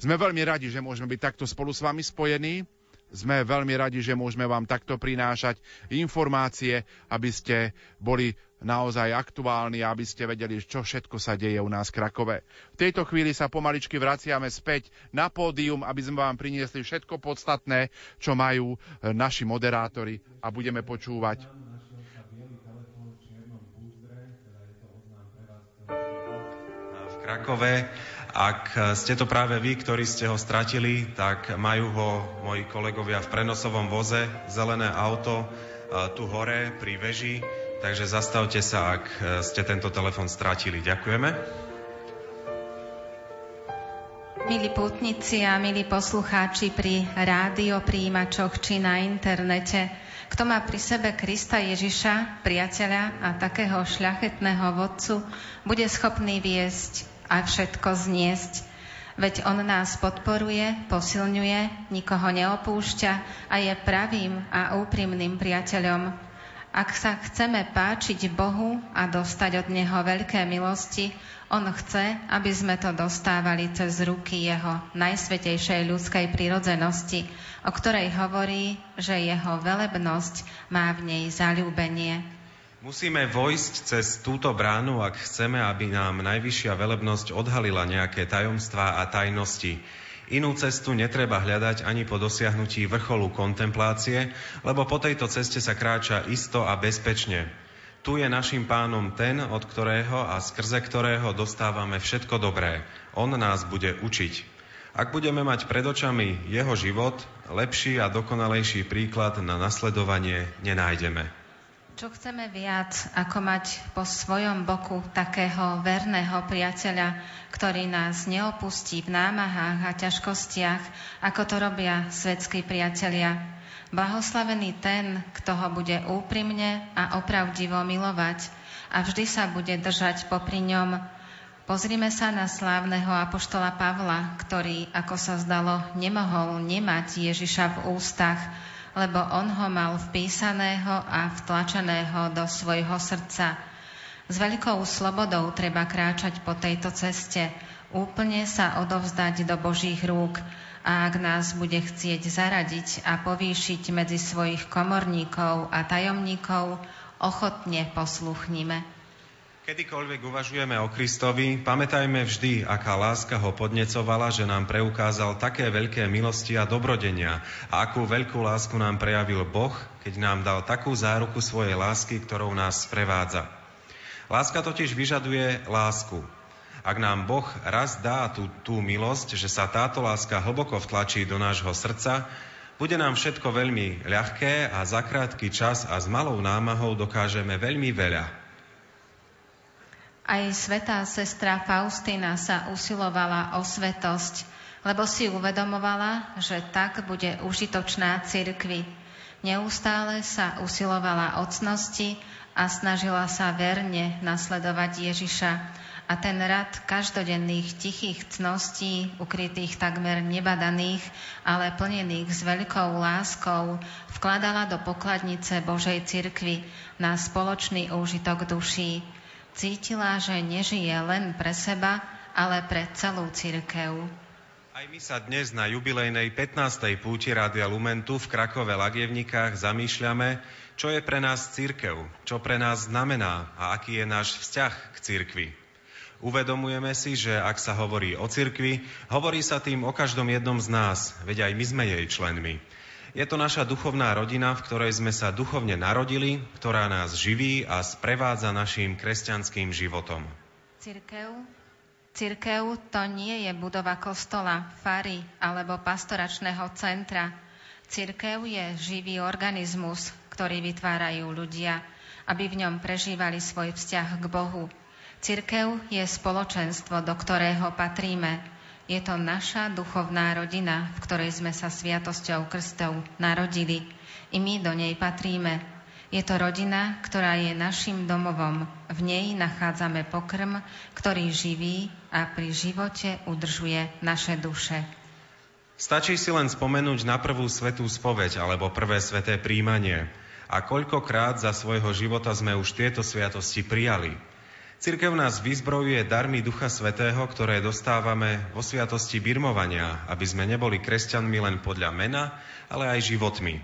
Sme veľmi radi, že môžeme byť takto spolu s vami spojení. Sme veľmi radi, že môžeme vám takto prinášať informácie, aby ste boli naozaj aktuálni, aby ste vedeli, čo všetko sa deje u nás v Krakove. V tejto chvíli sa pomaličky vraciame späť na pódium, aby sme vám priniesli všetko podstatné, čo majú naši moderátori a budeme počúvať Krakove. Ak ste to práve vy, ktorí ste ho stratili, tak majú ho moji kolegovia v prenosovom voze, zelené auto tu hore pri veži, takže zastavte sa, ak ste tento telefon stratili. Ďakujeme. Milí putníci a milí poslucháči pri rádio príjimačoch či na internete, kto má pri sebe Krista Ježiša, priateľa a takého šľachetného vodcu, bude schopný viesť a všetko zniesť. Veď On nás podporuje, posilňuje, nikoho neopúšťa a je pravým a úprimným priateľom. Ak sa chceme páčiť Bohu a dostať od Neho veľké milosti, On chce, aby sme to dostávali cez ruky Jeho najsvetejšej ľudskej prirodzenosti, o ktorej hovorí, že Jeho velebnosť má v nej zalúbenie. Musíme vojsť cez túto bránu, ak chceme, aby nám najvyššia velebnosť odhalila nejaké tajomstvá a tajnosti. Inú cestu netreba hľadať ani po dosiahnutí vrcholu kontemplácie, lebo po tejto ceste sa kráča isto a bezpečne. Tu je našim pánom ten, od ktorého a skrze ktorého dostávame všetko dobré. On nás bude učiť. Ak budeme mať pred očami jeho život, lepší a dokonalejší príklad na nasledovanie nenájdeme. Čo chceme viac, ako mať po svojom boku takého verného priateľa, ktorý nás neopustí v námahách a ťažkostiach, ako to robia svetskí priatelia. Blahoslavený ten, kto ho bude úprimne a opravdivo milovať a vždy sa bude držať popri ňom. Pozrime sa na slávneho apoštola Pavla, ktorý, ako sa zdalo, nemohol nemať Ježiša v ústach, lebo on ho mal vpísaného a vtlačeného do svojho srdca. S veľkou slobodou treba kráčať po tejto ceste, úplne sa odovzdať do Božích rúk a ak nás bude chcieť zaradiť a povýšiť medzi svojich komorníkov a tajomníkov, ochotne posluchnime. Kedykoľvek uvažujeme o Kristovi, pamätajme vždy, aká láska ho podnecovala, že nám preukázal také veľké milosti a dobrodenia a akú veľkú lásku nám prejavil Boh, keď nám dal takú záruku svojej lásky, ktorou nás sprevádza. Láska totiž vyžaduje lásku. Ak nám Boh raz dá tú, tú milosť, že sa táto láska hlboko vtlačí do nášho srdca, bude nám všetko veľmi ľahké a za krátky čas a s malou námahou dokážeme veľmi veľa. Aj svetá sestra Faustina sa usilovala o svetosť, lebo si uvedomovala, že tak bude užitočná cirkvi. Neustále sa usilovala o cnosti a snažila sa verne nasledovať Ježiša a ten rad každodenných tichých cností, ukrytých takmer nebadaných, ale plnených s veľkou láskou, vkladala do pokladnice Božej cirkvy na spoločný úžitok duší. Cítila, že nežije len pre seba, ale pre celú cirkev. Aj my sa dnes na jubilejnej 15. púti Rádia Lumentu v Krakove Lagievnikách zamýšľame, čo je pre nás církev, čo pre nás znamená a aký je náš vzťah k církvi. Uvedomujeme si, že ak sa hovorí o cirkvi, hovorí sa tým o každom jednom z nás, veď aj my sme jej členmi. Je to naša duchovná rodina, v ktorej sme sa duchovne narodili, ktorá nás živí a sprevádza našim kresťanským životom. Cirkev Cirkev to nie je budova kostola, fary alebo pastoračného centra. Cirkev je živý organizmus, ktorý vytvárajú ľudia, aby v ňom prežívali svoj vzťah k Bohu. Cirkev je spoločenstvo, do ktorého patríme. Je to naša duchovná rodina, v ktorej sme sa sviatosťou krstov narodili. I my do nej patríme. Je to rodina, ktorá je našim domovom. V nej nachádzame pokrm, ktorý živí a pri živote udržuje naše duše. Stačí si len spomenúť na prvú svetú spoveď alebo prvé sveté príjmanie. A koľkokrát za svojho života sme už tieto sviatosti prijali. Cirkev nás vyzbrojuje darmi Ducha Svetého, ktoré dostávame vo sviatosti birmovania, aby sme neboli kresťanmi len podľa mena, ale aj životmi.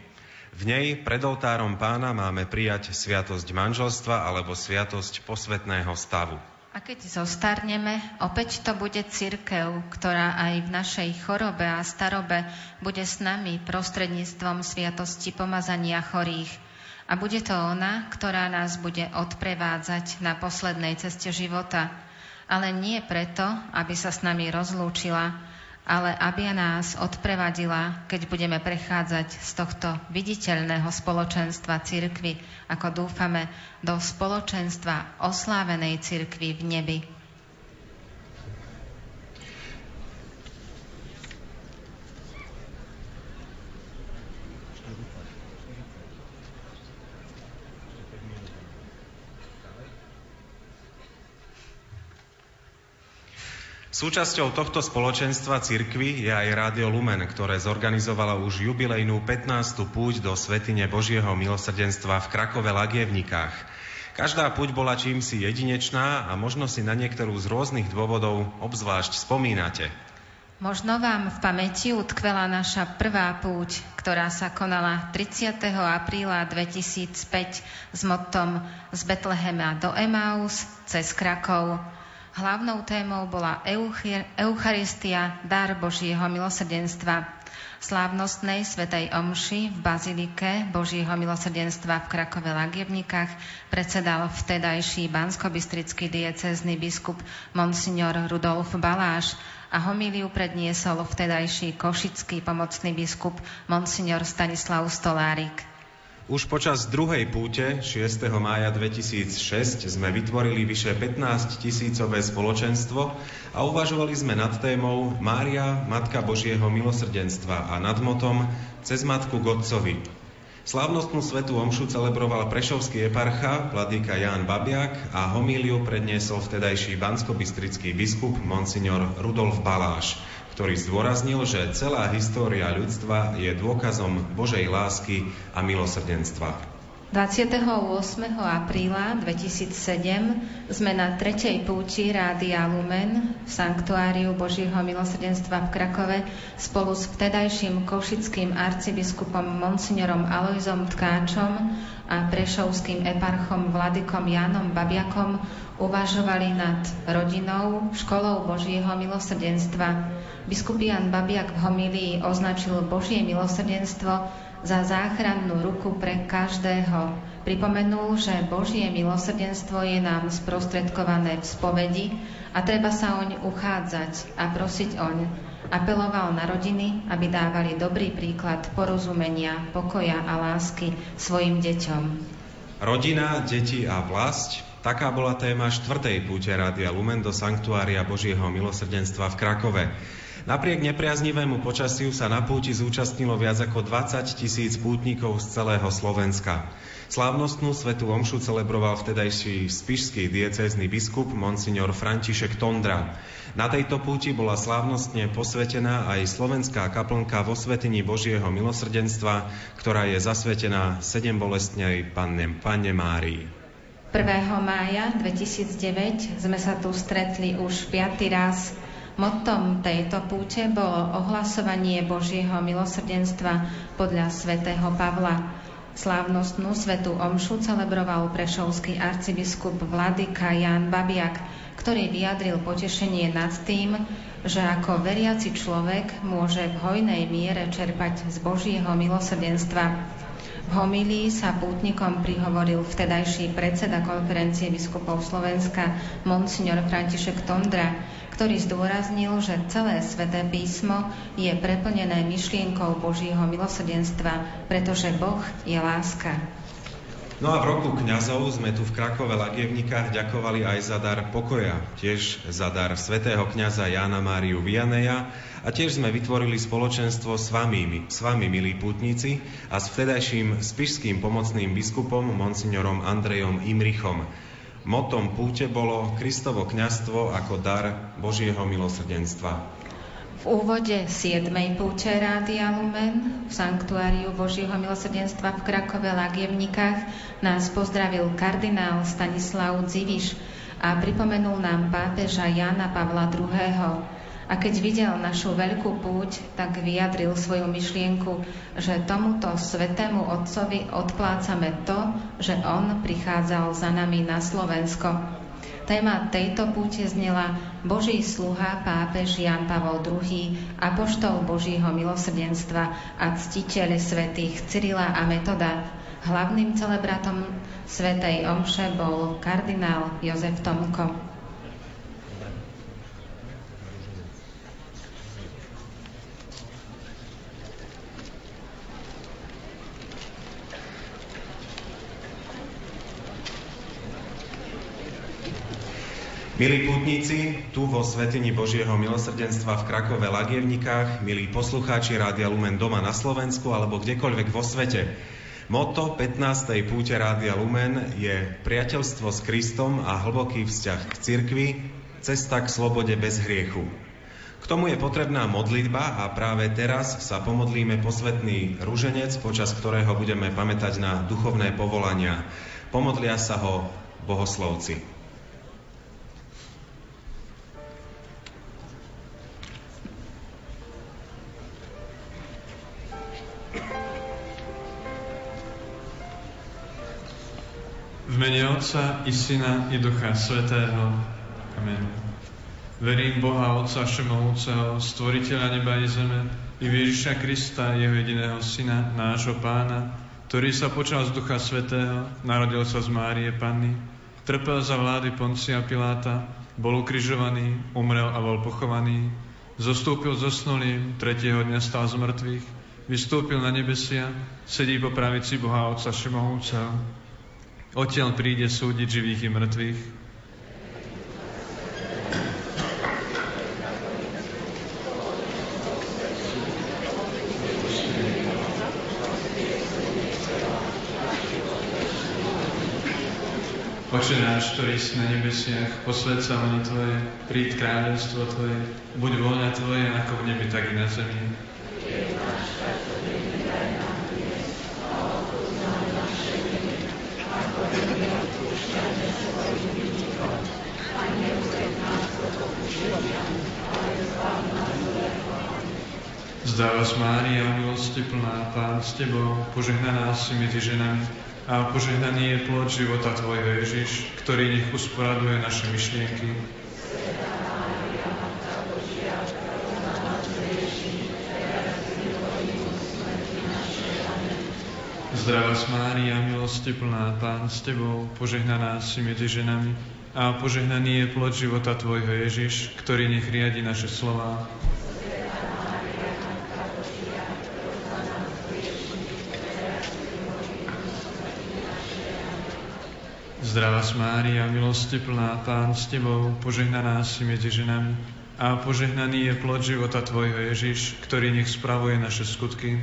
V nej pred oltárom pána máme prijať sviatosť manželstva alebo sviatosť posvetného stavu. A keď zostarneme, opäť to bude cirkev, ktorá aj v našej chorobe a starobe bude s nami prostredníctvom sviatosti pomazania chorých. A bude to ona, ktorá nás bude odprevádzať na poslednej ceste života. Ale nie preto, aby sa s nami rozlúčila, ale aby nás odprevadila, keď budeme prechádzať z tohto viditeľného spoločenstva cirkvy, ako dúfame, do spoločenstva oslávenej cirkvy v nebi. Súčasťou tohto spoločenstva cirkvy je aj Rádio Lumen, ktoré zorganizovala už jubilejnú 15. púť do Svetine Božieho milosrdenstva v Krakove Lagievnikách. Každá púť bola čímsi jedinečná a možno si na niektorú z rôznych dôvodov obzvlášť spomínate. Možno vám v pamäti utkvela naša prvá púť, ktorá sa konala 30. apríla 2005 s motom z Betlehema do Emaus cez Krakov Hlavnou témou bola Eucharistia, dar Božieho milosrdenstva. Slávnostnej svetej omši v Bazilike Božieho milosrdenstva v Krakove Lagievnikách predsedal vtedajší banskobistrický diecezný biskup Monsignor Rudolf Baláš a homíliu predniesol vtedajší košický pomocný biskup Monsignor Stanislav Stolárik. Už počas druhej púte 6. mája 2006 sme vytvorili vyše 15 tisícové spoločenstvo a uvažovali sme nad témou Mária, Matka Božieho milosrdenstva a nad motom Cez Matku Godcovi. Slávnostnú svetú omšu celebroval prešovský eparcha, vladýka Ján Babiak a homíliu predniesol vtedajší banskobistrický biskup Monsignor Rudolf Baláš ktorý zdôraznil, že celá história ľudstva je dôkazom Božej lásky a milosrdenstva. 28. apríla 2007 sme na tretej púti Rádia Lumen v Sanktuáriu Božího milosrdenstva v Krakove spolu s vtedajším košickým arcibiskupom Monsignorom Alojzom Tkáčom a prešovským eparchom Vladykom Jánom Babiakom uvažovali nad rodinou, školou Božieho milosrdenstva Biskup Jan Babiak v homílii označil Božie milosrdenstvo za záchrannú ruku pre každého. Pripomenul, že Božie milosrdenstvo je nám sprostredkované v spovedi a treba sa oň uchádzať a prosiť oň. Apeloval na rodiny, aby dávali dobrý príklad porozumenia, pokoja a lásky svojim deťom. Rodina, deti a vlast Taká bola téma štvrtej púte Rádia Lumen do Sanktuária Božieho milosrdenstva v Krakove. Napriek nepriaznivému počasiu sa na púti zúčastnilo viac ako 20 tisíc pútnikov z celého Slovenska. Slávnostnú svetú omšu celebroval vtedajší spišský diecézny biskup monsignor František Tondra. Na tejto púti bola slávnostne posvetená aj slovenská kaplnka vo svetení Božieho milosrdenstva, ktorá je zasvetená sedem bolestnej panne, panne Márii. 1. mája 2009 sme sa tu stretli už piatý raz Mottom tejto púte bolo ohlasovanie Božieho milosrdenstva podľa svätého Pavla. Slávnostnú svetú omšu celebroval prešovský arcibiskup Vladyka Jan Babiak, ktorý vyjadril potešenie nad tým, že ako veriaci človek môže v hojnej miere čerpať z Božieho milosrdenstva. V homílii sa pútnikom prihovoril vtedajší predseda konferencie biskupov Slovenska, monsignor František Tondra, ktorý zdôraznil, že celé sveté písmo je preplnené myšlienkou Božího milosrdenstva, pretože Boh je láska. No a v roku kňazov sme tu v Krakove Lagievnikách ďakovali aj za dar pokoja, tiež za dar svätého kňaza Jána Máriu Vianeja a tiež sme vytvorili spoločenstvo s vami, s vami milí pútnici, a s vtedajším spišským pomocným biskupom, monsignorom Andrejom Imrichom. Motom púte bolo Kristovo kňastvo ako dar Božieho milosrdenstva. V úvode 7. púte Rádia Lumen v Sanktuáriu Božieho milosrdenstva v Krakove Lagievnikách nás pozdravil kardinál Stanislav Dziviš a pripomenul nám pápeža Jana Pavla II. A keď videl našu veľkú púť, tak vyjadril svoju myšlienku, že tomuto svetému otcovi odplácame to, že on prichádzal za nami na Slovensko. Téma tejto púte znela Boží sluha pápež Jan Pavol II, apoštol Božího milosrdenstva a ctiteľ svätých Cyrila a Metoda. Hlavným celebratom svätej Omše bol kardinál Jozef Tomko. Milí pútnici, tu vo Svetení Božieho milosrdenstva v Krakove Lagievnikách, milí poslucháči Rádia Lumen doma na Slovensku alebo kdekoľvek vo svete, Moto 15. púte Rádia Lumen je priateľstvo s Kristom a hlboký vzťah k cirkvi, cesta k slobode bez hriechu. K tomu je potrebná modlitba a práve teraz sa pomodlíme posvetný rúženec, počas ktorého budeme pamätať na duchovné povolania. Pomodlia sa ho bohoslovci. V mene Otca i Syna i Ducha Svetého. Amen. Verím Boha Otca Všemohúceho, Stvoriteľa neba i zeme, i Ježiša Krista, Jeho jediného Syna, nášho Pána, ktorý sa počal z Ducha Svetého, narodil sa z Márie Panny, trpel za vlády Poncia Piláta, bol ukrižovaný, umrel a bol pochovaný, zostúpil zosnulým, tretieho dňa stal z mŕtvych, vystúpil na nebesia, sedí po pravici Boha Otca Všemohúceho, Odtiaľ príde súdiť živých i mŕtvych. Oče náš, ktorý si na nebesiach, posled sa meno Tvoje, príď kráľovstvo Tvoje, buď voľna Tvoje, ako v nebi, tak i na zemi. Zdáva vás Mária, milosti plná, Pán s Tebou, požehnaná si medzi ženami a požehnaný je plod života Tvojho Ježiš, ktorý nech usporaduje naše myšlienky. Zdravá Mária, milosti plná, Pán s Tebou, požehnaná si medzi ženami a požehnaný je plod života Tvojho Ježiš, ktorý nech riadi naše slova. Zdravá Mária, milosti plná, Pán s Tebou, požehnaná si medzi ženami a požehnaný je plod života Tvojho Ježiš, ktorý nech spravuje naše skutky.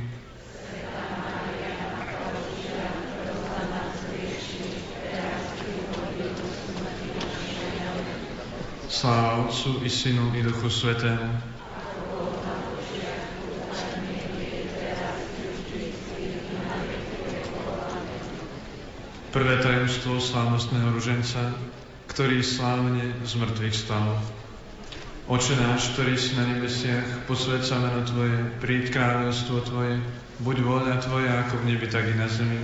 Sláva Otcu i Synu i Duchu Svetému. Prvé tajomstvo slávnostného ruženca, ktorý slávne z mŕtvych stal. Oče náš, ktorý si na nebesiach, posved meno Tvoje, príď kráľovstvo Tvoje, buď vôľa Tvoja ako v nebi, tak i na zemi.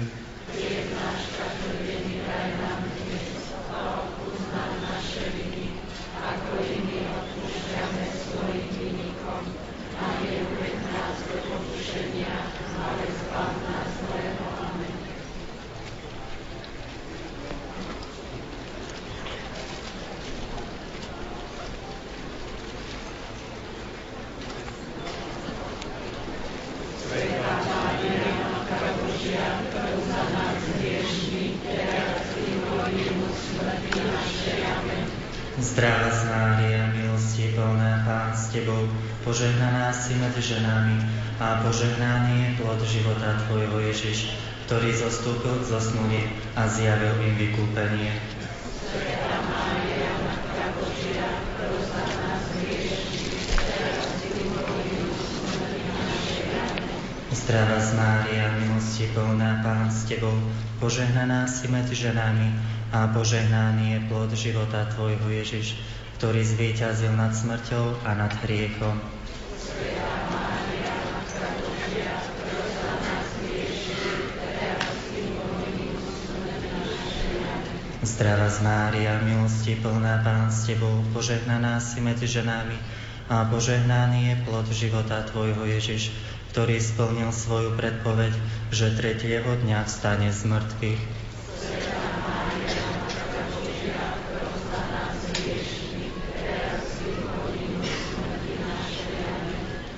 Ktorý zostúpil zo smluvy a zjavil im vykúpenie. Zdravá z Mária, milosti plná, Pán s Tebou, požehnaná si medzi ženami a požehnaný je plod života Tvojho Ježiš, ktorý zvíťazil nad smrťou a nad hriechom. Zdravá z Mária, milosti plná Pán s Tebou, požehnaná si medzi ženami a požehnaný je plod života Tvojho Ježiš, ktorý splnil svoju predpoveď, že tretieho dňa vstane z mŕtvych.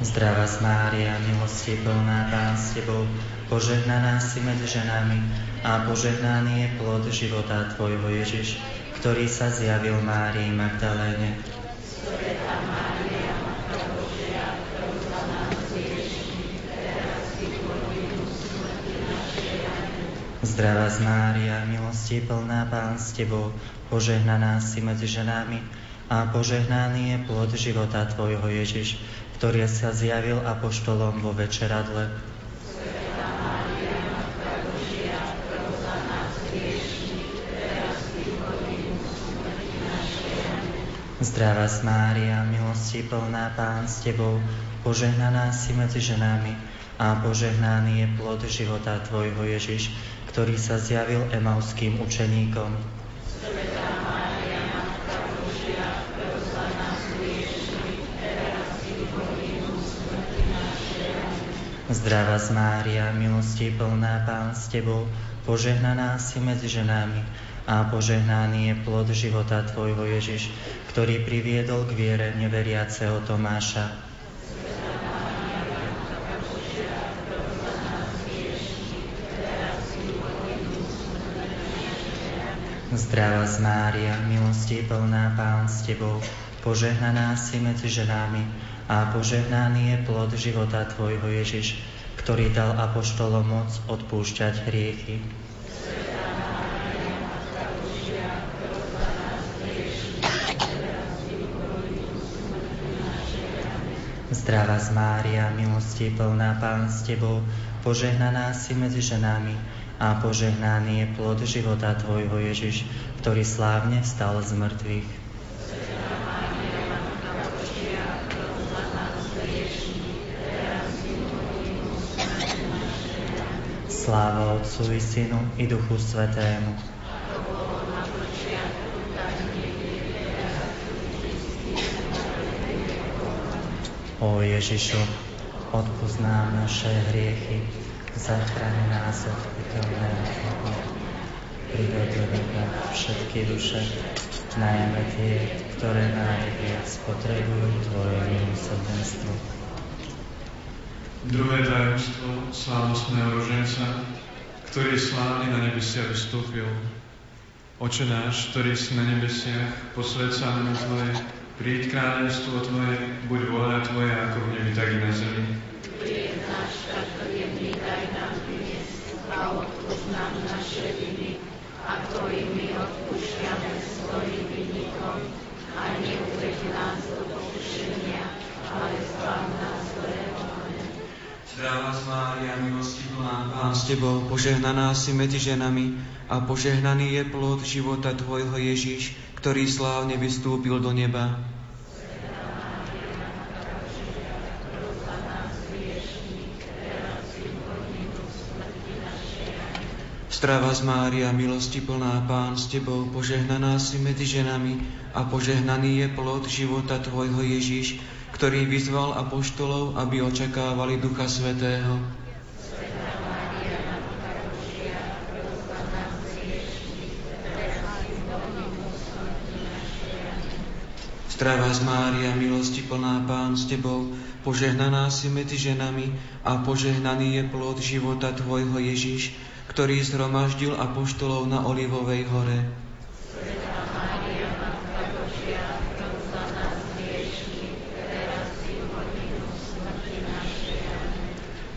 Zdravá Mária, milosti plná Pán s Tebou, požehnaná si medzi ženami a požehnaný je plod života Tvojho Ježiš, ktorý sa zjavil Márii Magdaléne. Zdravá z Mária, milosti plná Pán s Tebou, požehnaná si medzi ženami a požehnaný je plod života Tvojho Ježiš, ktorý sa zjavil apoštolom vo večeradle. Zdravá Mária, milosti plná Pán s Tebou, požehnaná si medzi ženami a požehnaný je plod života Tvojho Ježiš, ktorý sa zjavil emauským učeníkom. Zdravá Mária, milosti plná Pán s Tebou, požehnaná si medzi ženami a požehnaný je plod života Tvojho Ježiš, ktorý priviedol k viere neveriaceho Tomáša. Zdravá z Mária, milosti plná Pán s Tebou, požehnaná si medzi ženami a požehnaný je plod života Tvojho Ježiš, ktorý dal apoštolom moc odpúšťať hriechy. Zdravá z Mária, milosti plná Pán s Tebou, požehnaná si medzi ženami a požehnaný je plod života Tvojho Ježiš, ktorý slávne vstal z mŕtvych. Sláva Otcu i Synu i Duchu Svetému, O Ježišu, odpúsť nám naše hriechy, zachráň nás od pekelného ohňa. Prived do všetky duše, najmä tie, ktoré najviac potrebujú Tvoje milosrdenstvo. Druhé tajomstvo slávnostného roženca, ktorý slávne na nebesia vystúpil. Oče náš, ktorý si na nebesiach, posvedca meno Tvoje, Príď kráľovstvo Tvoje, buď vôľa Tvoja, ako v nebi, tak i na zemi. Chlieb náš každodenný daj nám dnes a odpúsť nám naše viny, ako i my odpúšťame svojim vinníkom. A neuveď nás do pokušenia, ale zbav nás zlého. Zdravá Mária, milosti plná, Pán s Tebou, požehnaná si medzi ženami a požehnaný je plod života Tvojho Ježiš, ktorý slávne vystúpil do neba. Strava z Mária, milosti plná, Pán s Tebou, požehnaná si medzi ženami a požehnaný je plod života Tvojho Ježiš, ktorý vyzval apoštolov, aby očakávali Ducha Svetého. Zdravá z Mária, milosti plná Pán s Tebou, požehnaná si medzi ženami a požehnaný je plod života Tvojho Ježiš, ktorý zhromaždil apoštolov na Olivovej hore.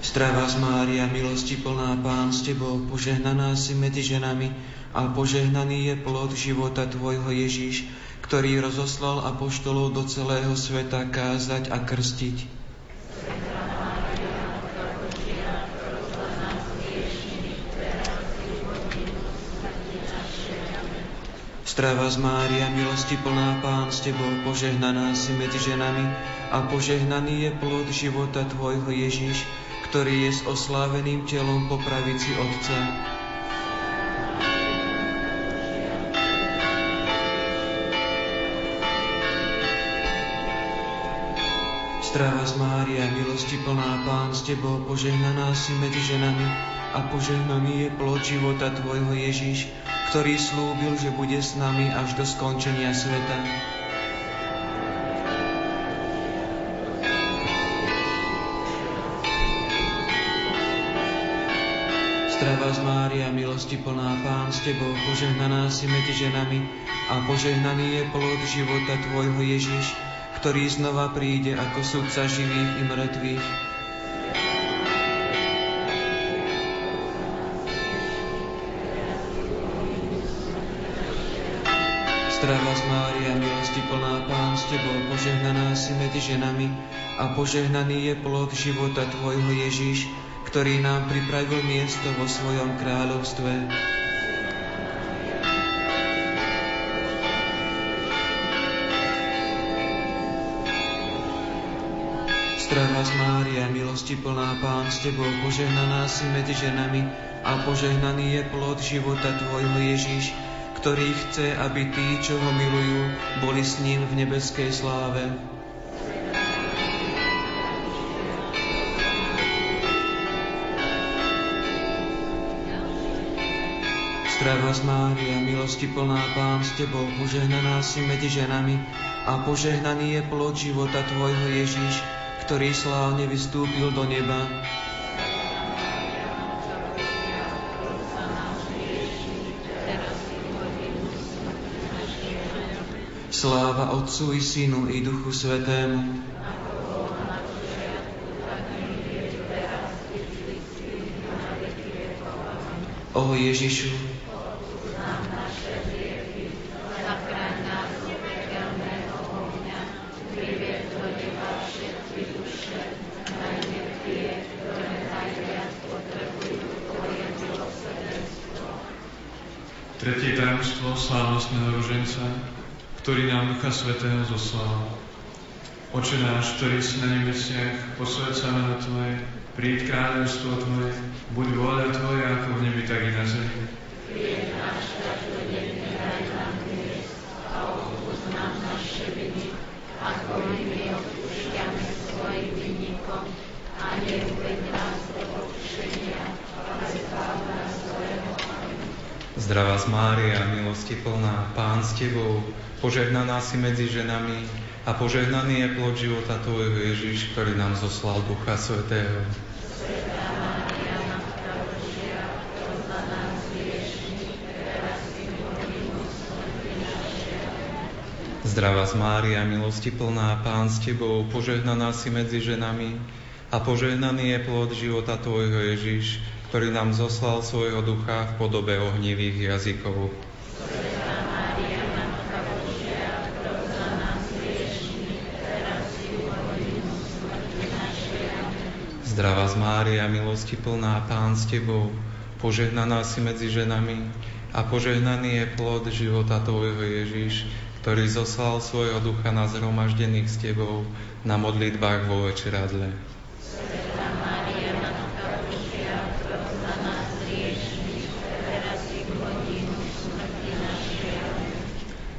Zdravá z Mária, milosti plná Pán s Tebou, požehnaná si medzi ženami a požehnaný je plod života Tvojho Ježiš, ktorý rozoslal apoštolov do celého sveta kázať a krstiť. Strava z Mária, milosti plná Pán s Tebou, požehnaná si medzi ženami a požehnaný je plod života Tvojho Ježiš, ktorý je s osláveným telom po pravici Otca. Zdravá z Mária, milosti plná Pán s Tebou, požehnaná si medzi ženami a požehnaný je plod života Tvojho Ježiš, ktorý slúbil, že bude s nami až do skončenia sveta. Zdravá z Mária, milosti plná Pán s Tebou, požehnaná si medzi ženami a požehnaný je plod života Tvojho Ježiš, ktorý znova príde ako sudca živých i mŕtvych. Zdravá z Mária, milosti plná Pán s Tebou, požehnaná si medzi ženami a požehnaný je plod života Tvojho Ježiš, ktorý nám pripravil miesto vo svojom kráľovstve. Zdravá z Mária, milosti plná Pán s Tebou, požehnaná si medzi ženami a požehnaný je plod života Tvojho Ježiš, ktorý chce, aby tí, čo ho milujú, boli s ním v nebeskej sláve. Z Mária, milosti plná Pán s Tebou, požehnaná si medzi ženami a požehnaný je plod života Tvojho Ježiš, ktorý slávne vystúpil do neba. Sláva Otcu i Synu i Duchu Svetému. O Ježišu, tajomstvo slávnostného ruženca, ktorý nám Ducha Svetého zoslal. Oče náš, ktorý si na nebesiach, posved sa meno Tvoje, príď kráľovstvo Tvoje, buď vôľa Tvoja ako v nebi, tak i na zemi. Chlieb náš každodenný daj nám dnes a odpúsť nám naše viny, ako i my odpúšťame svojim vinníkom. A neuveď nás do pokušenia, ale zbav nás zlého. Zdravá z Mária, milosti plná, Pán s Tebou, požehnaná si medzi ženami a požehnaný je plod života Tvojho Ježiš, ktorý nám zoslal Ducha Svetého. Zdravá z Mária, milosti plná, Pán s Tebou, požehnaná si medzi ženami a požehnaný je plod života Tvojho Ježiš, ktorý nám zoslal svojho ducha v podobe ohnivých jazykov. Zdravá z Mária, milosti plná, Pán s Tebou, požehnaná si medzi ženami a požehnaný je plod života Tvojho Ježiš, ktorý zoslal svojho ducha na zhromaždených s Tebou na modlitbách vo večeradle.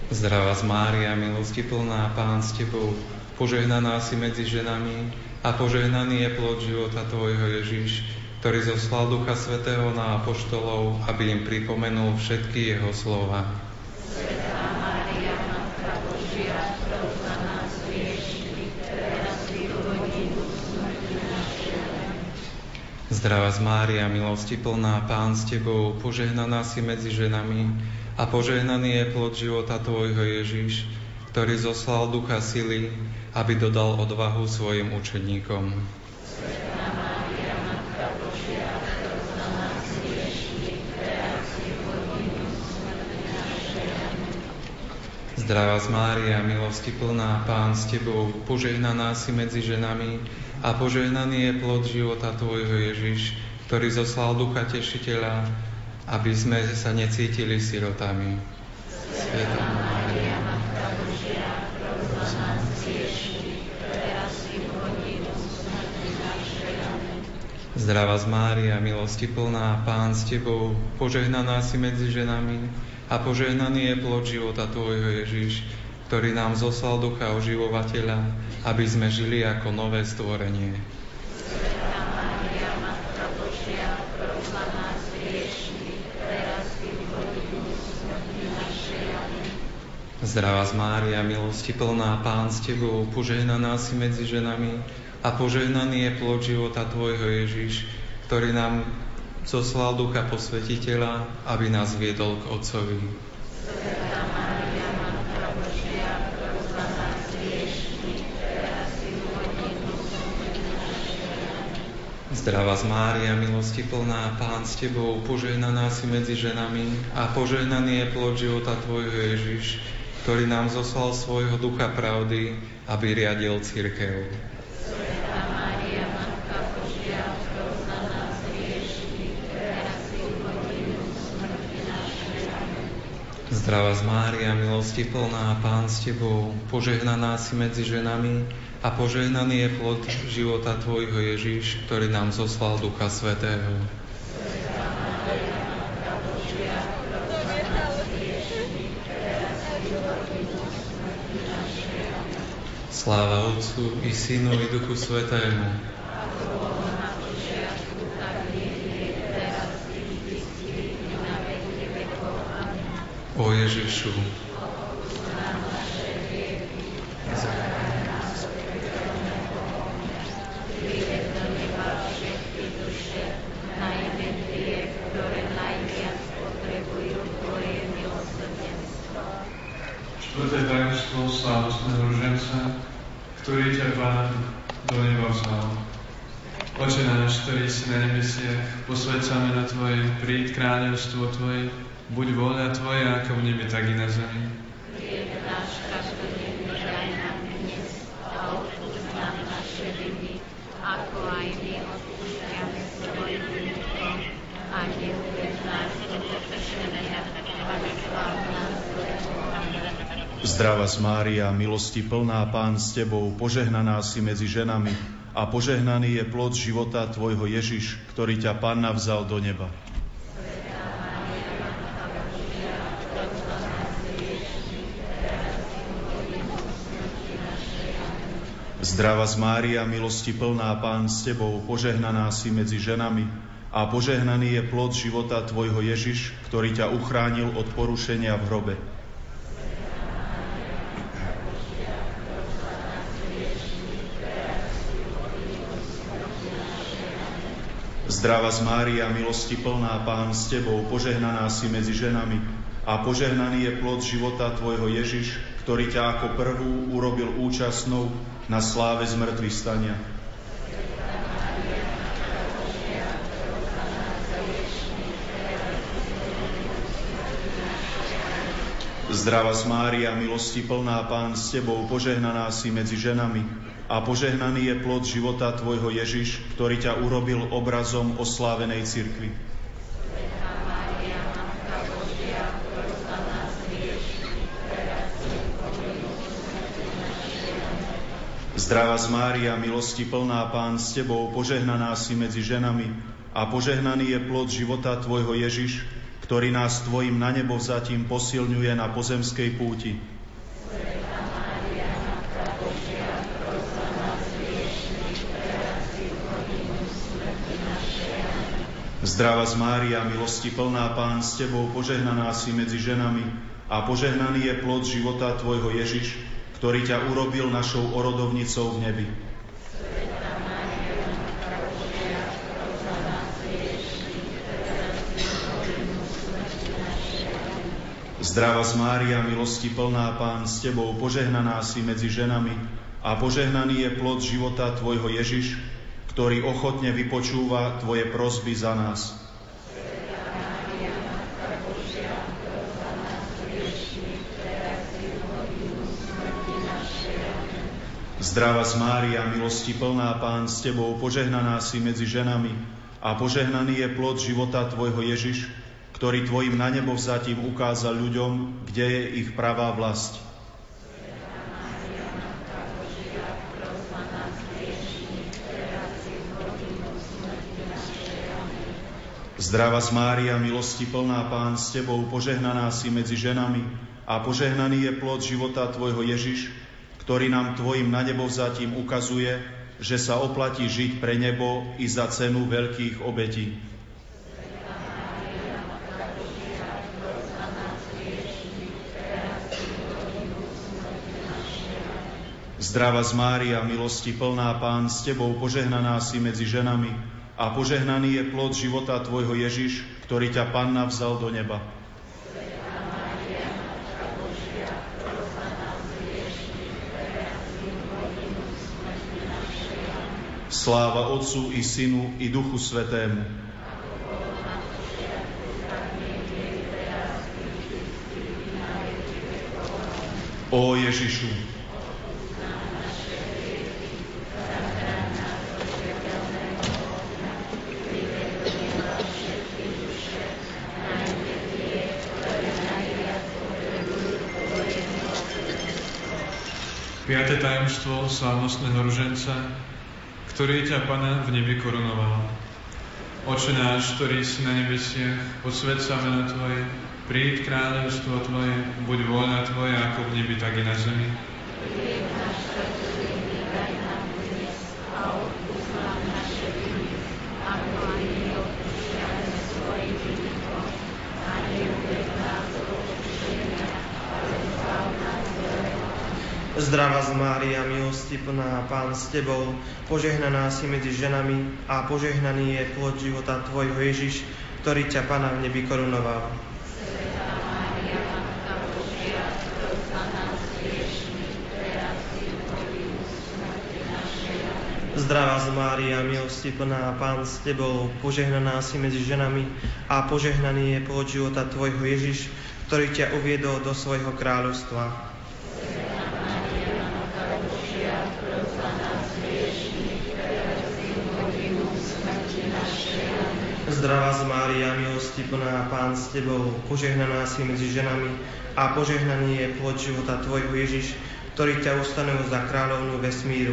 Zdravá z Mária, milosti plná, Pán s Tebou, požehnaná si medzi ženami a požehnaný je plod života Tvojho Ježiš, ktorý zoslal Ducha Svetého na apoštolov, aby im pripomenul všetky jeho slova. Zdravá z Mária, milosti plná, Pán s Tebou, požehnaná si medzi ženami a požehnaný je plod života Tvojho Ježiš, ktorý zoslal ducha sily, aby dodal odvahu svojim učeníkom. Zdravá z Mária, milosti plná, Pán s Tebou, požehnaná si medzi ženami a požehnaný je plod života Tvojho Ježiš, ktorý zoslal Ducha Tešiteľa, aby sme sa necítili sirotami. Sveta Mária, Matka Božia, Zdravá z Mária, milosti plná, Pán s Tebou, požehnaná si medzi ženami a požehnaný je plod života Tvojho Ježiš, ktorý nám zoslal ducha oživovateľa, aby sme žili ako nové stvorenie. Zdravá z Mária, milosti plná, Pán s Tebou, požehnaná si medzi ženami a požehnaný je plod života Tvojho Ježiš, ktorý nám zoslal Ducha Posvetiteľa, aby nás viedol k Otcovi. Zdravá z Mária, milosti plná, Pán s Tebou, požehnaná si medzi ženami a požehnaný je plod života Tvojho Ježiš, ktorý nám zoslal svojho ducha pravdy, aby riadil církev. Zdravá z Mária, milosti plná, Pán s Tebou, požehnaná si medzi ženami a požehnaný je plod života Tvojho Ježiš, ktorý nám zoslal Ducha Svetého. Sláva Otcu i Synu i Duchu Svetému. O Ježišu, Štvrté tajomstvo slávostného ruženca, ktorý ťa Pán do neba vzal. Oče náš, ktorý si na nebesiach, posveď sa na Tvoje, príď kráľovstvo Tvoje, buď vôľa Tvoja, ako v nebi, tak i na zemi. Chlieb náš každodenný daj nám dnes a odpúsť nám naše viny, ako aj my odpúšťame svojim vinníkom a neuved nás do pokušenia, ale zbav nás zlého. Zdravá z Mária, milosti plná, Pán s Tebou, požehnaná si medzi ženami a požehnaný je plod života Tvojho Ježiš, ktorý ťa Panna vzal do neba. Zdravá z Mária, milosti plná, Pán s Tebou, požehnaná si medzi ženami a požehnaný je plod života Tvojho Ježiš, ktorý ťa uchránil od porušenia v hrobe. Zdravá z Mária, milosti plná, Pán s Tebou, požehnaná si medzi ženami a požehnaný je plod života Tvojho Ježiš, ktorý ťa ako prvú urobil účastnou na sláve zmrtvých stania. Zdrava z Mária, milosti plná Pán s Tebou, požehnaná si medzi ženami a požehnaný je plod života Tvojho Ježiš, ktorý ťa urobil obrazom oslávenej cirkvi. Zdrava z Mária, milosti plná Pán s Tebou, požehnaná si medzi ženami a požehnaný je plod života Tvojho Ježiš, ktorý nás Tvojim na nebo zatím posilňuje na pozemskej púti. Zdrava z Mária, milosti plná Pán s Tebou, požehnaná si medzi ženami a požehnaný je plod života Tvojho Ježiš, ktorý ťa urobil našou orodovnicou v nebi. Zdrava z Mária, milosti plná Pán s Tebou, požehnaná si medzi ženami a požehnaný je plod života Tvojho Ježiš, ktorý ochotne vypočúva Tvoje prosby za nás. Zdrava z Mária, milosti plná Pán s Tebou, požehnaná si medzi ženami a požehnaný je plod života Tvojho Ježiš, ktorý Tvojim na nebo vzatím ukázal ľuďom, kde je ich pravá vlast. Zdrava z Mária, milosti plná Pán s Tebou, požehnaná si medzi ženami a požehnaný je plod života Tvojho Ježiš, ktorý nám Tvojim na nebo zatím ukazuje, že sa oplatí žiť pre nebo i za cenu veľkých obetí. Zdrava z Mária, milosti plná Pán s Tebou, požehnaná si medzi ženami a požehnaný je plod života Tvojho Ježiš, ktorý ťa Panna vzal do neba. Sláva Otcu i Synu i Duchu Svetému. O Ježišu, tajomstvo slávnostného ruženca ktorý ťa, Pane, v nebi korunoval. Oče náš, ktorý si na nebesiach, posved sa meno Tvoje, príď kráľovstvo Tvoje, buď voľna Tvoja, ako v nebi, tak i na zemi. Zdrava z Mária, milosti plná, Pán s Tebou, požehnaná si medzi ženami a požehnaný je plod života Tvojho Ježiš, ktorý ťa Pana v nebi korunoval. Zdrava z Mária, milosti plná, Pán s Tebou, požehnaná si medzi ženami a požehnaný je plod života Tvojho Ježiš, ktorý ťa uviedol do svojho kráľovstva. Zdravá z Mária, milosti plná, Pán s Tebou, požehnaná si medzi ženami a požehnaný je plod života Tvojho Ježiš, ktorý ťa ustanovil za kráľovnú vesmíru.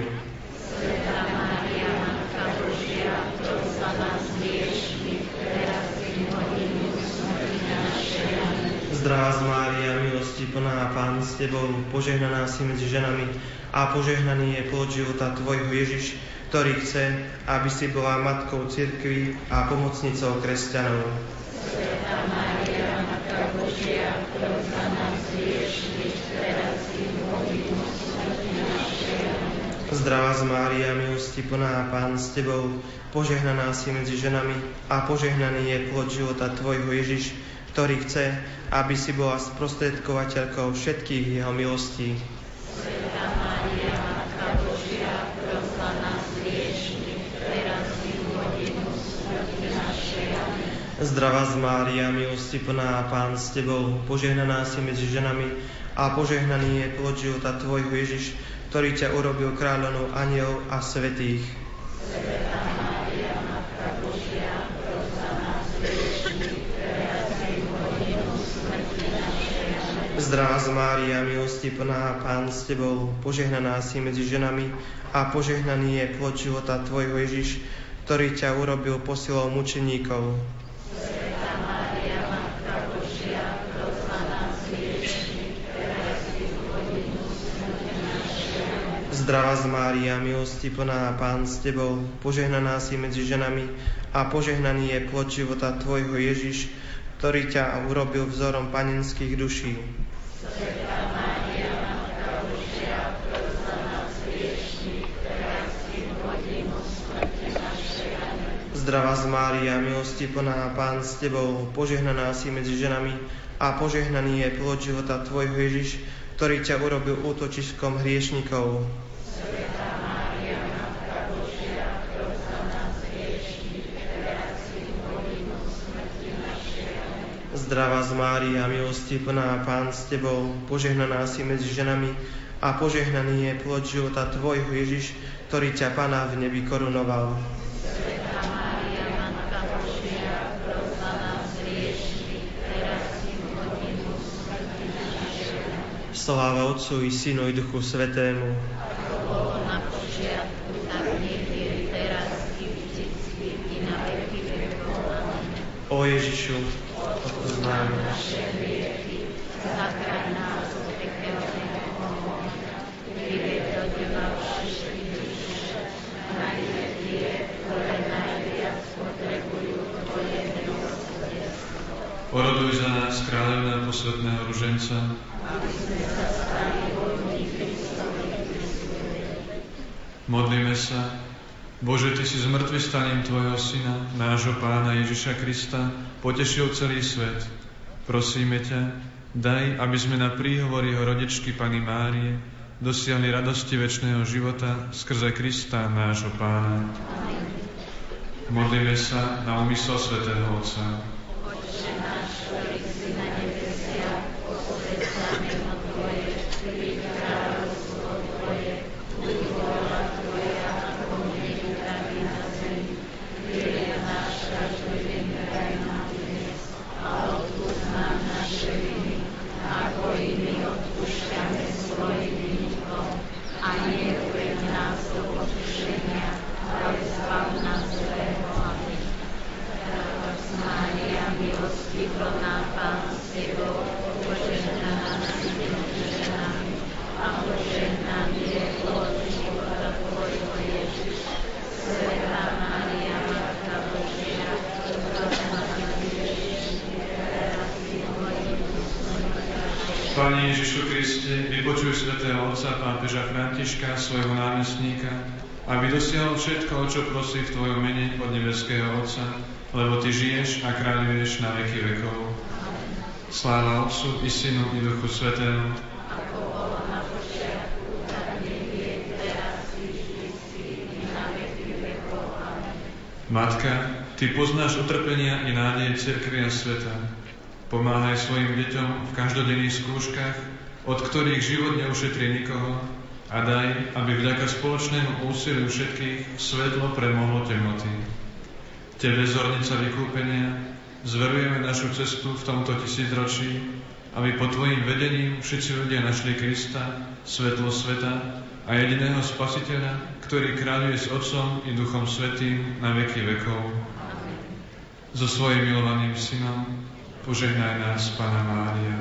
Sveta Mária, Matka Božia, za nás hriešných, teraz i hodinu smrti našej. Zdravá z Mária, milosti plná, Pán s Tebou, požehnaná si medzi ženami a požehnaný je plod života Tvojho Ježiš, ktorý chce, aby si bola matkou cirkvi a pomocnicou kresťanov. Zdravá z Mária, milosti plná, Pán s Tebou, požehnaná si medzi ženami a požehnaný je plod života Tvojho Ježiš, ktorý chce, aby si bola sprostredkovateľkou všetkých jeho milostí. Sveta Mária, Matka Božia, pros za nás hriešných, teraz i v hodinu smrti našej. Amen. Zdravá z Mária, milosti plná, Pán s Tebou, požehnaná si medzi ženami a požehnaný je plod života Tvojho Ježiš, ktorý ťa urobil kráľovnou aniel a svetých. Zdravá z Mária, milosti plná, Pán s Tebou, požehnaná si medzi ženami a požehnaný je plod života Tvojho Ježiš, ktorý ťa urobil posilou mučeníkov. Sveta Mária, Matka Božia, pros za nás hriešných, teraz i v hodinu smrti našej. Amen. Zdravá z Mária, milosti plná, Pán s Tebou, požehnaná si medzi ženami a požehnaný je plod života Tvojho Ježiš, ktorý ťa urobil vzorom panenských duší. Zdravá z Mária, milosti plná, Pán s Tebou, požehnaná si medzi ženami a požehnaný je plod života Tvojho Ježiš, ktorý ťa urobil útočiskom hriešnikov. Zdravá z Mária, milosti plná, Pán s Tebou, požehnaná si medzi ženami a požehnaný je plod života Tvojho Ježiš, ktorý ťa Pana v nebi korunoval. Mária, Matka Božia, nás hriešných, teraz. Sláva Otcu i Synu i Duchu Svetému. Počiatku, tak nech je teraz i vždycky i na veky vekov. O Ježišu, odpúsť nám naše hriechy, zachraň nás od pekelného ohňa, vyved do neba všetky duše, najmä tie, ktoré najviac potrebujú Tvoje milosrdenstvo. Oroduj za nás, kráľovná posvetného ruženca, Aby sme sa stali hodní Kristovi modlíme sa. Bože, Ty si s mŕtvy staním Tvojho Syna, nášho Pána Ježiša Krista, potešil celý svet. Prosíme ťa, daj, aby sme na príhovor Jeho rodičky Pany Márie dosiahli radosti večného života skrze Krista, nášho Pána. Modlíme sa na úmysel svätého Otca. Otče náš, ktorý si na nebesiach, posväť sa meno Tvoje, príď kráľovstvo Tvoje, buď vôľa Tvoja, ako v nebi, tak i na zemi. Chlieb náš každodenný daj nám dnes a odpúsť nám naše viny, ako i my odpúšťame svojim vinníkom. A neuveď nás do pokušenia, ale zbav nás zlého. Amen. Mária, milosti plná, Pán s Tebou, požehnaná si medzi ženami a požehnaný je plod života Tvojho Ježiš. Svetá Mária, Matka Božia, za nás hriešných, teraz i v hodinu smrti našej. Pane Ježišu Kriste, vypočuj svätého Otca pápeža Františka, svojho námestníka, aby dosiahol všetko, o čo prosí v Tvojom mene od nebeského Otca, lebo Ty žiješ a kráľuješ na veky vekov. Sláva Otcu i Synu i Duchu Svetému. Matka, Ty poznáš utrpenia i nádeje cirkvi a sveta. Pomáhaj svojim deťom v každodenných skúškach, od ktorých život neušetrí nikoho a daj, aby vďaka spoločnému úsiliu všetkých svetlo premohlo temnoty. Tebe, zornica vykúpenia, zverujeme našu cestu v tomto tisícročí, aby pod Tvojim vedením všetci ľudia našli Krista, svetlo sveta a jediného Spasiteľa, ktorý kráľuje s Otcom i Duchom Svetým na veky vekov. So svojim milovaným Synom požehnaj nás, Pana Mária.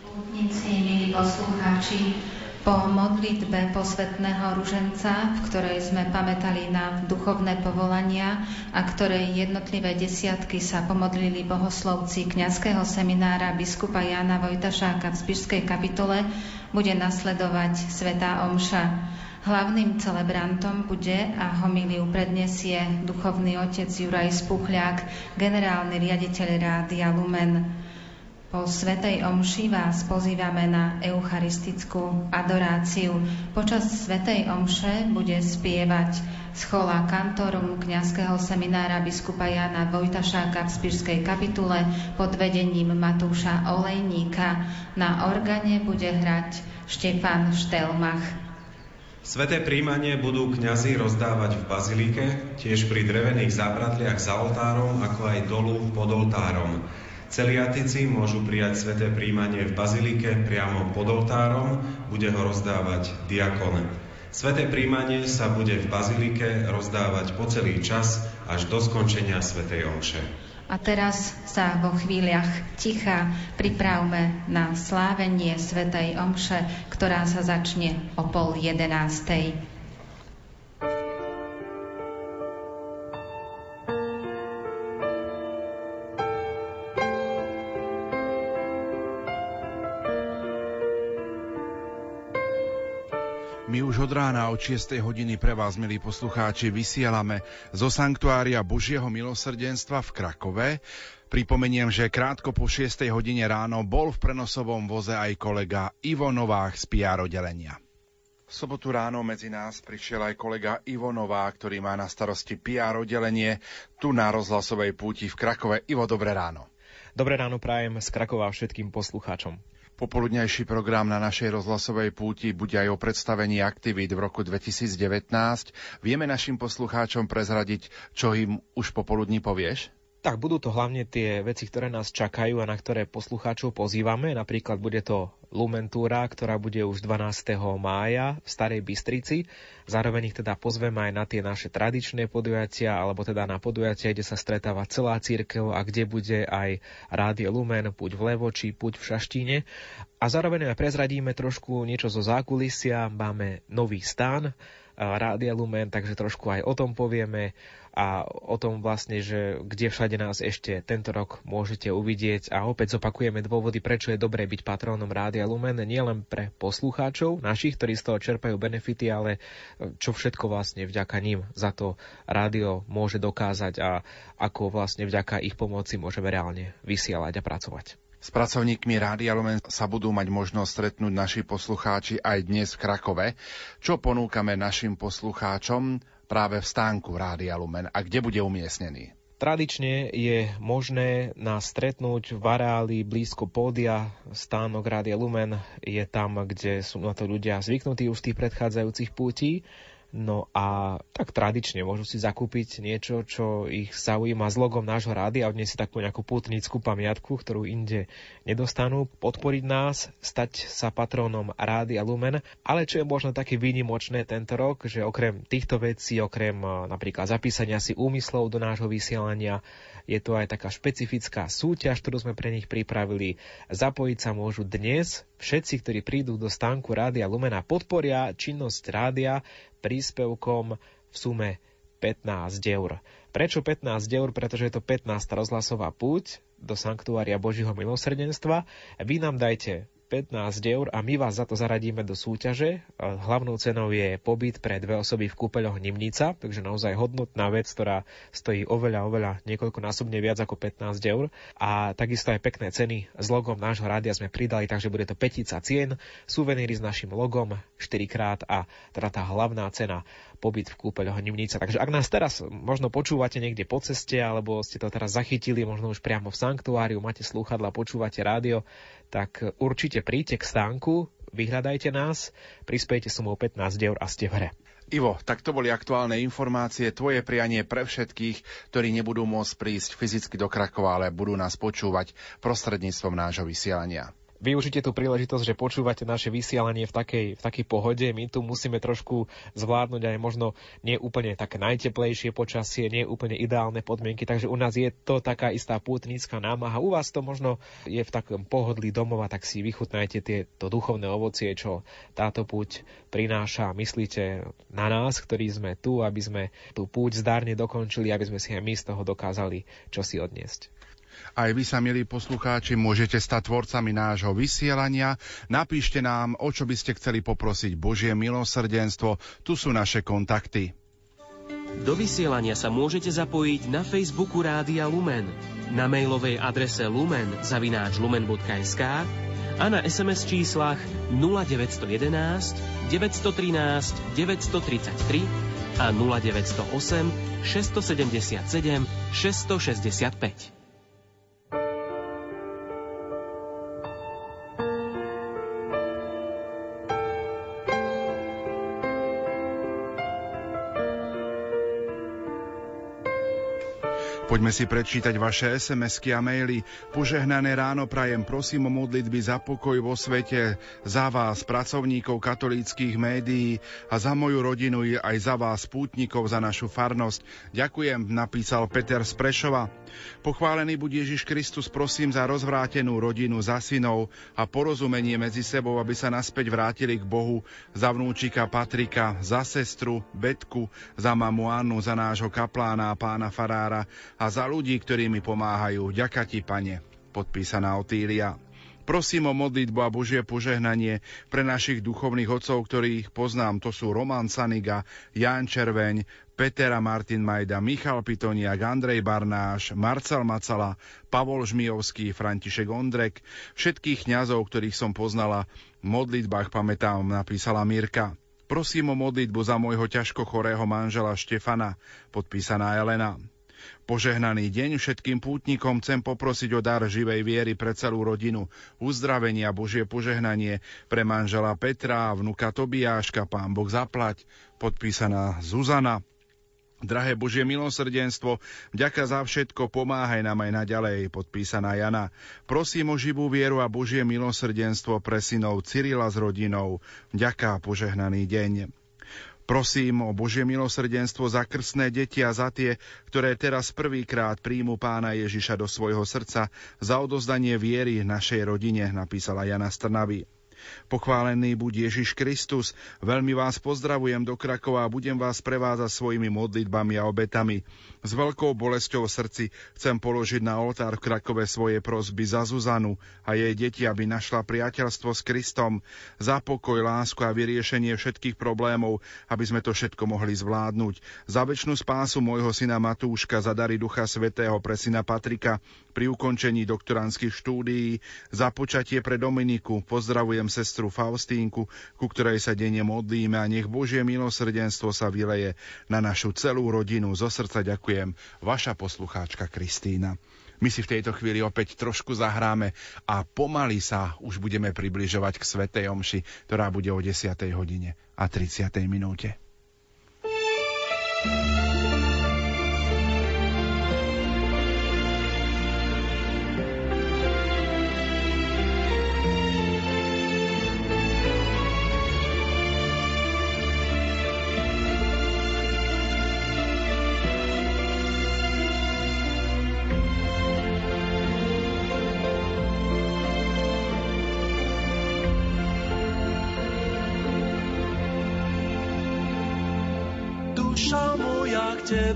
Pútnici, milí poslucháči, po modlitbe posvetného ruženca, v ktorej sme pamätali na duchovné povolania a ktorej jednotlivé desiatky sa pomodlili bohoslovci kňazského seminára biskupa Jána Vojtašáka v Spišskej kapitole, bude nasledovať Svetá Omša. Hlavným celebrantom bude a homiliu predniesie duchovný otec Juraj Spuchľák, generálny riaditeľ Rádia Lumen. Po Svetej Omši vás pozývame na eucharistickú adoráciu. Počas Svetej Omše bude spievať schola kantorum kňazského seminára biskupa Jana Vojtašáka v Spišskej kapitule pod vedením Matúša Olejníka. Na organe bude hrať Štefan Štelmach. Sveté príjmanie budú kňazi rozdávať v bazilike, tiež pri drevených zábradliach za oltárom, ako aj dolu pod oltárom. Celiatici môžu prijať sveté príjmanie v bazilike priamo pod oltárom, bude ho rozdávať diakon. Sveté príjmanie sa bude v bazilike rozdávať po celý čas až do skončenia svetej omše. A teraz sa vo chvíľach ticha pripravme na slávenie svetej omše, ktorá sa začne o pol jedenástej. Už od rána od 6. hodiny pre vás, milí poslucháči, vysielame zo Sanktuária Božieho milosrdenstva v Krakove. Pripomeniem, že krátko po 6. hodine ráno bol v prenosovom voze aj kolega Ivo Novák z PR oddelenia. V sobotu ráno medzi nás prišiel aj kolega Ivo Nová, ktorý má na starosti PR oddelenie tu na rozhlasovej púti v Krakove. Ivo, dobré ráno. Dobré ráno prajem z Krakova všetkým poslucháčom. Popoludnejší program na našej rozhlasovej púti bude aj o predstavení aktivít v roku 2019. Vieme našim poslucháčom prezradiť, čo im už popoludní povieš? Tak budú to hlavne tie veci, ktoré nás čakajú a na ktoré poslucháčov pozývame. Napríklad bude to Lumentúra, ktorá bude už 12. mája v Starej Bystrici. Zároveň ich teda pozveme aj na tie naše tradičné podujatia, alebo teda na podujatia, kde sa stretáva celá církev a kde bude aj Rádio Lumen, Puť v Levoči, Puť v Šaštíne. A zároveň aj prezradíme trošku niečo zo zákulisia. Máme nový stan Rádia Lumen, takže trošku aj o tom povieme a o tom vlastne, že kde všade nás ešte tento rok môžete uvidieť a opäť zopakujeme dôvody, prečo je dobré byť patrónom Rádia Lumen, nielen pre poslucháčov našich, ktorí z toho čerpajú benefity, ale čo všetko vlastne vďaka ním za to rádio môže dokázať a ako vlastne vďaka ich pomoci môžeme reálne vysielať a pracovať. S pracovníkmi Rádia Lumen sa budú mať možnosť stretnúť naši poslucháči aj dnes v Krakove. Čo ponúkame našim poslucháčom? Práve v stánku Rádia Lumen a kde bude umiestnený? Tradične je možné nás stretnúť v areáli blízko pódia. Stánok Rádia Lumen je tam, kde sú na to ľudia zvyknutí už z tých predchádzajúcich pútí. No a tak tradične môžu si zakúpiť niečo, čo ich zaujíma s logom nášho rády a odniesť si takú nejakú putnickú pamiatku, ktorú inde nedostanú, podporiť nás, stať sa patrónom rády a Lumen. Ale čo je možno také výnimočné tento rok, že okrem týchto vecí, okrem eh, napríklad zapísania si úmyslov do nášho vysielania, je to aj taká špecifická súťaž, ktorú sme pre nich pripravili. Zapojiť sa môžu dnes všetci, ktorí prídu do stánku Rádia Lumena, podporia činnosť rádia príspevkom v sume 15 eur. Prečo 15 eur? Pretože je to 15 rozhlasová púť do Sanktuária Božího milosrdenstva. Vy nám dajte 15 eur a my vás za to zaradíme do súťaže. Hlavnou cenou je pobyt pre dve osoby v kúpeľoch Nimnica, takže naozaj hodnotná vec, ktorá stojí oveľa, oveľa niekoľkonásobne viac ako 15 eur. A takisto aj pekné ceny s logom nášho rádia sme pridali, takže bude to petica cien, suveníry s našim logom 4 krát a teda tá hlavná cena pobyt v kúpeľoch Nimnica. Takže ak nás teraz možno počúvate niekde po ceste, alebo ste to teraz zachytili, možno už priamo v sanktuáriu, máte slúchadla, počúvate rádio, tak určite príďte k stánku, vyhľadajte nás, prispiejte sumou 15 eur a ste v hre. Ivo, tak to boli aktuálne informácie, tvoje prianie pre všetkých, ktorí nebudú môcť prísť fyzicky do Krakova, ale budú nás počúvať prostredníctvom nášho vysielania využite tú príležitosť, že počúvate naše vysielanie v takej, v takej pohode. My tu musíme trošku zvládnuť aj možno nie úplne také najteplejšie počasie, nie úplne ideálne podmienky, takže u nás je to taká istá pútnická námaha. U vás to možno je v takom pohodlí domova, tak si vychutnajte tieto duchovné ovocie, čo táto púť prináša. Myslíte na nás, ktorí sme tu, aby sme tú púť zdárne dokončili, aby sme si aj my z toho dokázali čo si odniesť. Aj vy sa, milí poslucháči, môžete stať tvorcami nášho vysielania. Napíšte nám, o čo by ste chceli poprosiť Božie milosrdenstvo. Tu sú naše kontakty. Do vysielania sa môžete zapojiť na Facebooku Rádia Lumen, na mailovej adrese lumen zavináč lumen.sk a na SMS číslach 0911 913 933 a 0908 677 665. Poďme si prečítať vaše SMS-ky a maily. Požehnané ráno prajem, prosím o modlitby za pokoj vo svete, za vás, pracovníkov katolíckých médií a za moju rodinu aj za vás, pútnikov, za našu farnosť. Ďakujem, napísal Peter z. Pochválený buď Ježiš Kristus, prosím za rozvrátenú rodinu, za synov a porozumenie medzi sebou, aby sa naspäť vrátili k Bohu, za vnúčika Patrika, za sestru Betku, za mamu Annu, za nášho kaplána a pána Farára a a za ľudí, ktorí mi pomáhajú. Ďaká ti, pane. Podpísaná Otília. Prosím o modlitbu a Božie požehnanie pre našich duchovných otcov, ktorých poznám. To sú Roman Saniga, Jan Červeň, Petera Martin Majda, Michal Pitoniak, Andrej Barnáš, Marcel Macala, Pavol Žmijovský, František Ondrek, všetkých kňazov, ktorých som poznala, v modlitbách pamätám, napísala Mirka. Prosím o modlitbu za môjho ťažko chorého manžela Štefana, podpísaná Elena. Požehnaný deň všetkým pútnikom chcem poprosiť o dar živej viery pre celú rodinu, uzdravenia Božie požehnanie pre manžela Petra a vnuka Tobiáška, pán Boh zaplať, podpísaná Zuzana. Drahé Božie milosrdenstvo, vďaka za všetko, pomáhaj nám aj naďalej, podpísaná Jana. Prosím o živú vieru a Božie milosrdenstvo pre synov Cyrila s rodinou. Vďaka požehnaný deň. Prosím o Božie milosrdenstvo za krstné deti a za tie, ktoré teraz prvýkrát príjmu pána Ježiša do svojho srdca, za odozdanie viery našej rodine, napísala Jana Strnavy. Pochválený buď Ježiš Kristus. Veľmi vás pozdravujem do Krakova a budem vás prevázať svojimi modlitbami a obetami. S veľkou bolesťou v srdci chcem položiť na oltár v Krakove svoje prosby za Zuzanu a jej deti, aby našla priateľstvo s Kristom, za pokoj, lásku a vyriešenie všetkých problémov, aby sme to všetko mohli zvládnuť. Za väčšinu spásu môjho syna Matúška, za dary Ducha Svetého pre syna Patrika pri ukončení doktoránskych štúdií, za počatie pre Dominiku. Pozdravujem sestru Faustínku, ku ktorej sa denne modlíme a nech Božie milosrdenstvo sa vyleje na našu celú rodinu. Zo srdca ďakujem. Vaša poslucháčka Kristína. My si v tejto chvíli opäť trošku zahráme a pomaly sa už budeme približovať k Svetej Omši, ktorá bude o 10. hodine a 30. minúte. thank you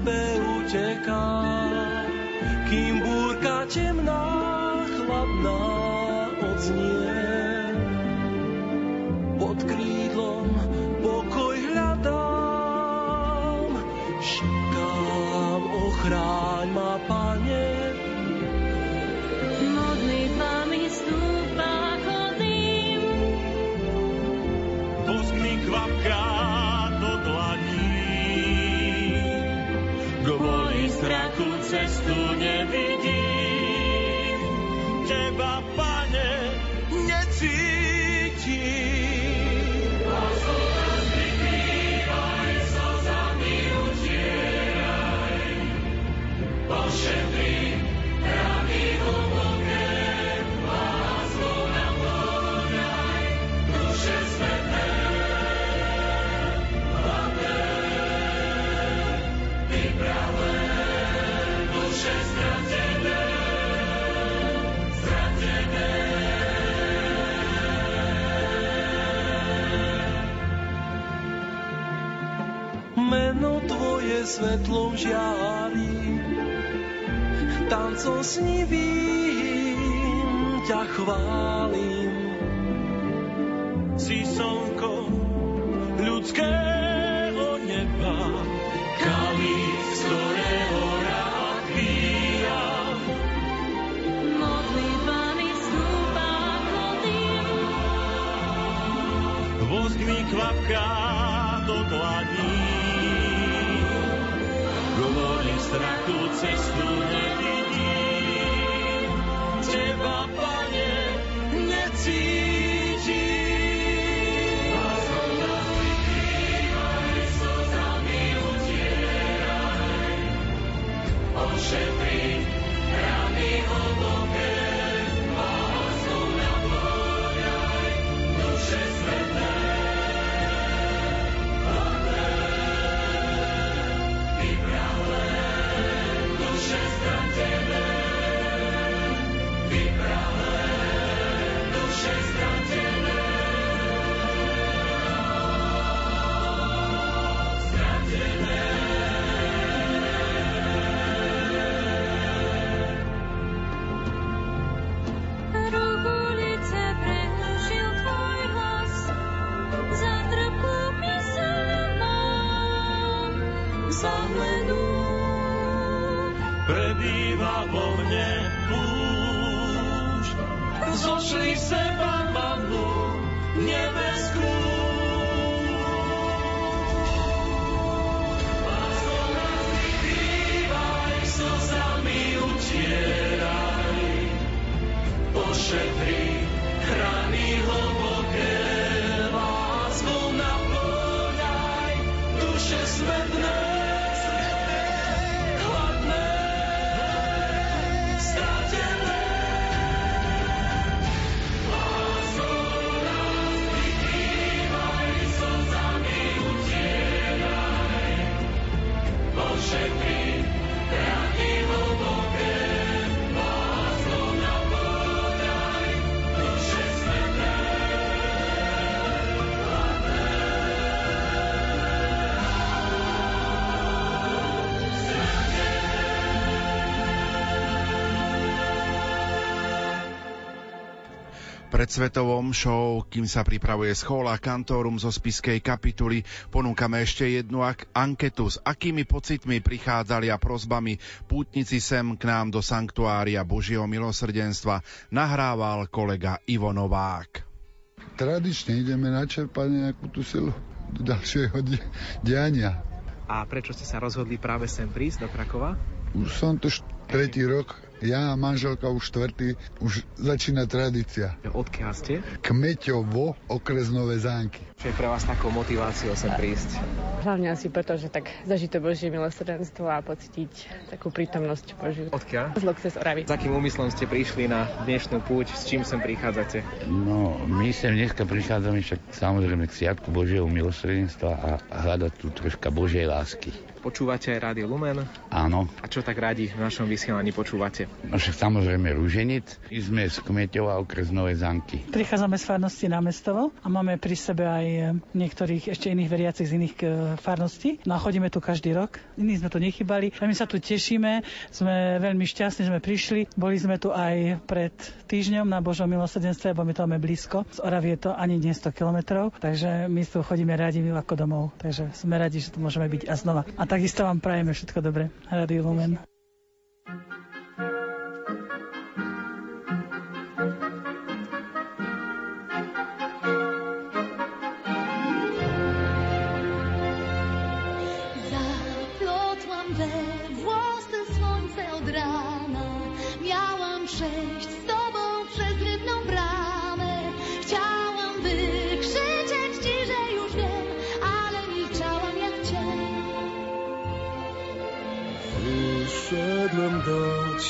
tebe utekám, kým búrka temná, chladná odznie. Pod krídlom pokoj hľadám, šukám, ochráň ma pán. Svetlom žiari. tancom snivým ťa chválim. Strachu cestu nevidím. Pred svetovom show, kým sa pripravuje schola kantórum zo spiskej kapituly, ponúkame ešte jednu ak- anketu, s akými pocitmi prichádzali a prozbami pútnici sem k nám do sanktuária Božieho milosrdenstva, nahrával kolega Ivo Novák. Tradične ideme načerpať nejakú tú silu do ďalšieho di- diania. A prečo ste sa rozhodli práve sem prísť do Krakova? Už som tu št- tretí rok, ja a manželka už štvrtý, už začína tradícia. Odkiaľ ste? Kmeťovo, okres Nové zánky. Čo je pre vás takou motiváciou sem prísť? Hlavne asi preto, že tak zažiť to Božie milosrdenstvo a pocítiť takú prítomnosť Božiu. Odkiaľ? Z Lokce z Oravy. S akým úmyslom ste prišli na dnešnú púť? S čím sem prichádzate? No, my sem dneska prichádzame však samozrejme k Sviatku Božieho milosrdenstva a hľadať tu troška Božej lásky. Počúvate aj Rádio Lumen? Áno, A čo tak radi v našom vysielaní počúvate? no však samozrejme Rúženec. My sme z Kmeťova okres Nové Zanky. Prichádzame z farnosti na Mestovo a máme pri sebe aj e, niektorých ešte iných veriacich z iných e, farností. No a chodíme tu každý rok. Iní sme tu nechybali. A my sa tu tešíme. Sme veľmi šťastní, že sme prišli. Boli sme tu aj pred týždňom na Božom milosrdenstve, lebo my to máme blízko. Z Oravy je to ani nie 100 kilometrov, takže my tu chodíme radi my ako domov. Takže sme radi, že tu môžeme byť a znova. A takisto vám prajeme všetko dobré. Radio Lumen.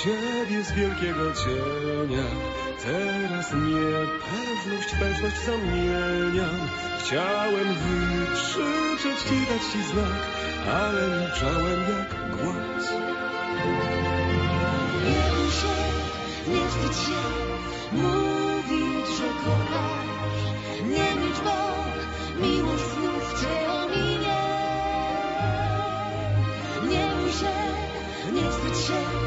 Do ciebie z wielkiego cienia. Teraz niepewność, pewność zamieniam. Chciałem wykrzyczeć ci, dać ci znak, ale milczałem jak głaz. Nie się, nie wstydź się, mówić, że kochasz. Nie milcz, bo miłość znów cię ominie. Nie się, nie wstydź się,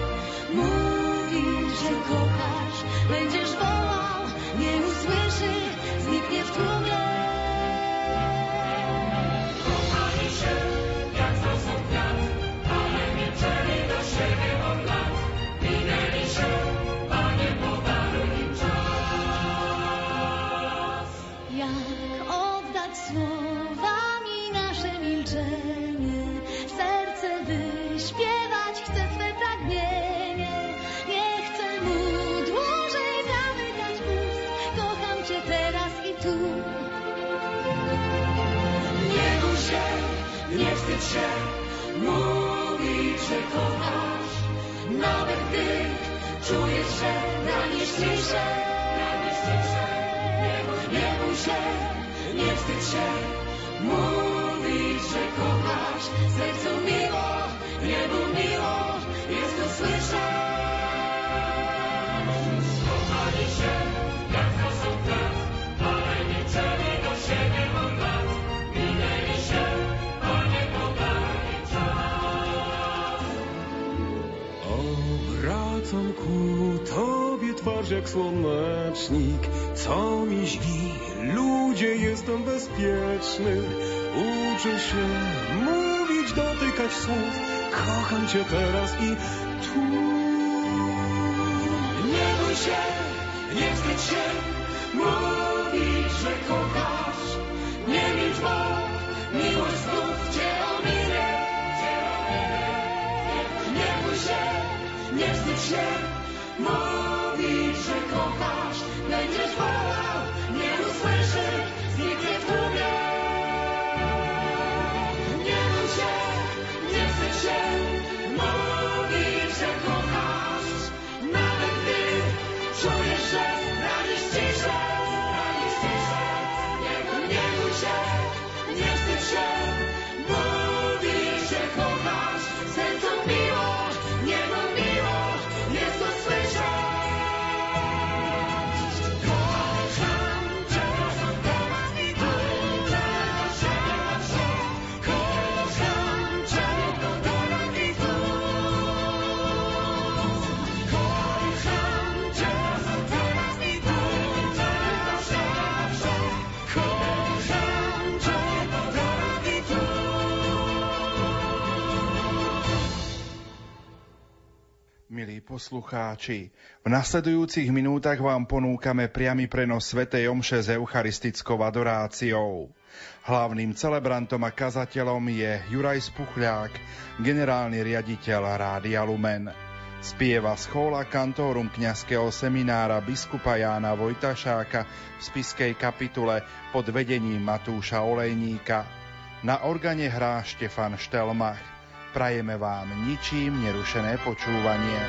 jak słonecznik, co mi źli, ludzie jestem bezpieczny. Uczę się mówić, dotykać słów, kocham Cię teraz i tu. Nie bój się, nie wstydź się Mówić, że kochasz Nie milcz, bo miłość znów Cię ominie. Nie bój się, nie wstydź się Mówić, 我。Milí poslucháči, v nasledujúcich minútach vám ponúkame priamy prenos Svetej Omše s eucharistickou adoráciou. Hlavným celebrantom a kazateľom je Juraj Spuchľák, generálny riaditeľ Rádia Lumen. Spieva schola kantórum kňazského seminára biskupa Jána Vojtašáka v spiskej kapitule pod vedením Matúša Olejníka. Na organe hrá Štefan Štelmach. Prajeme vám ničím nerušené počúvanie.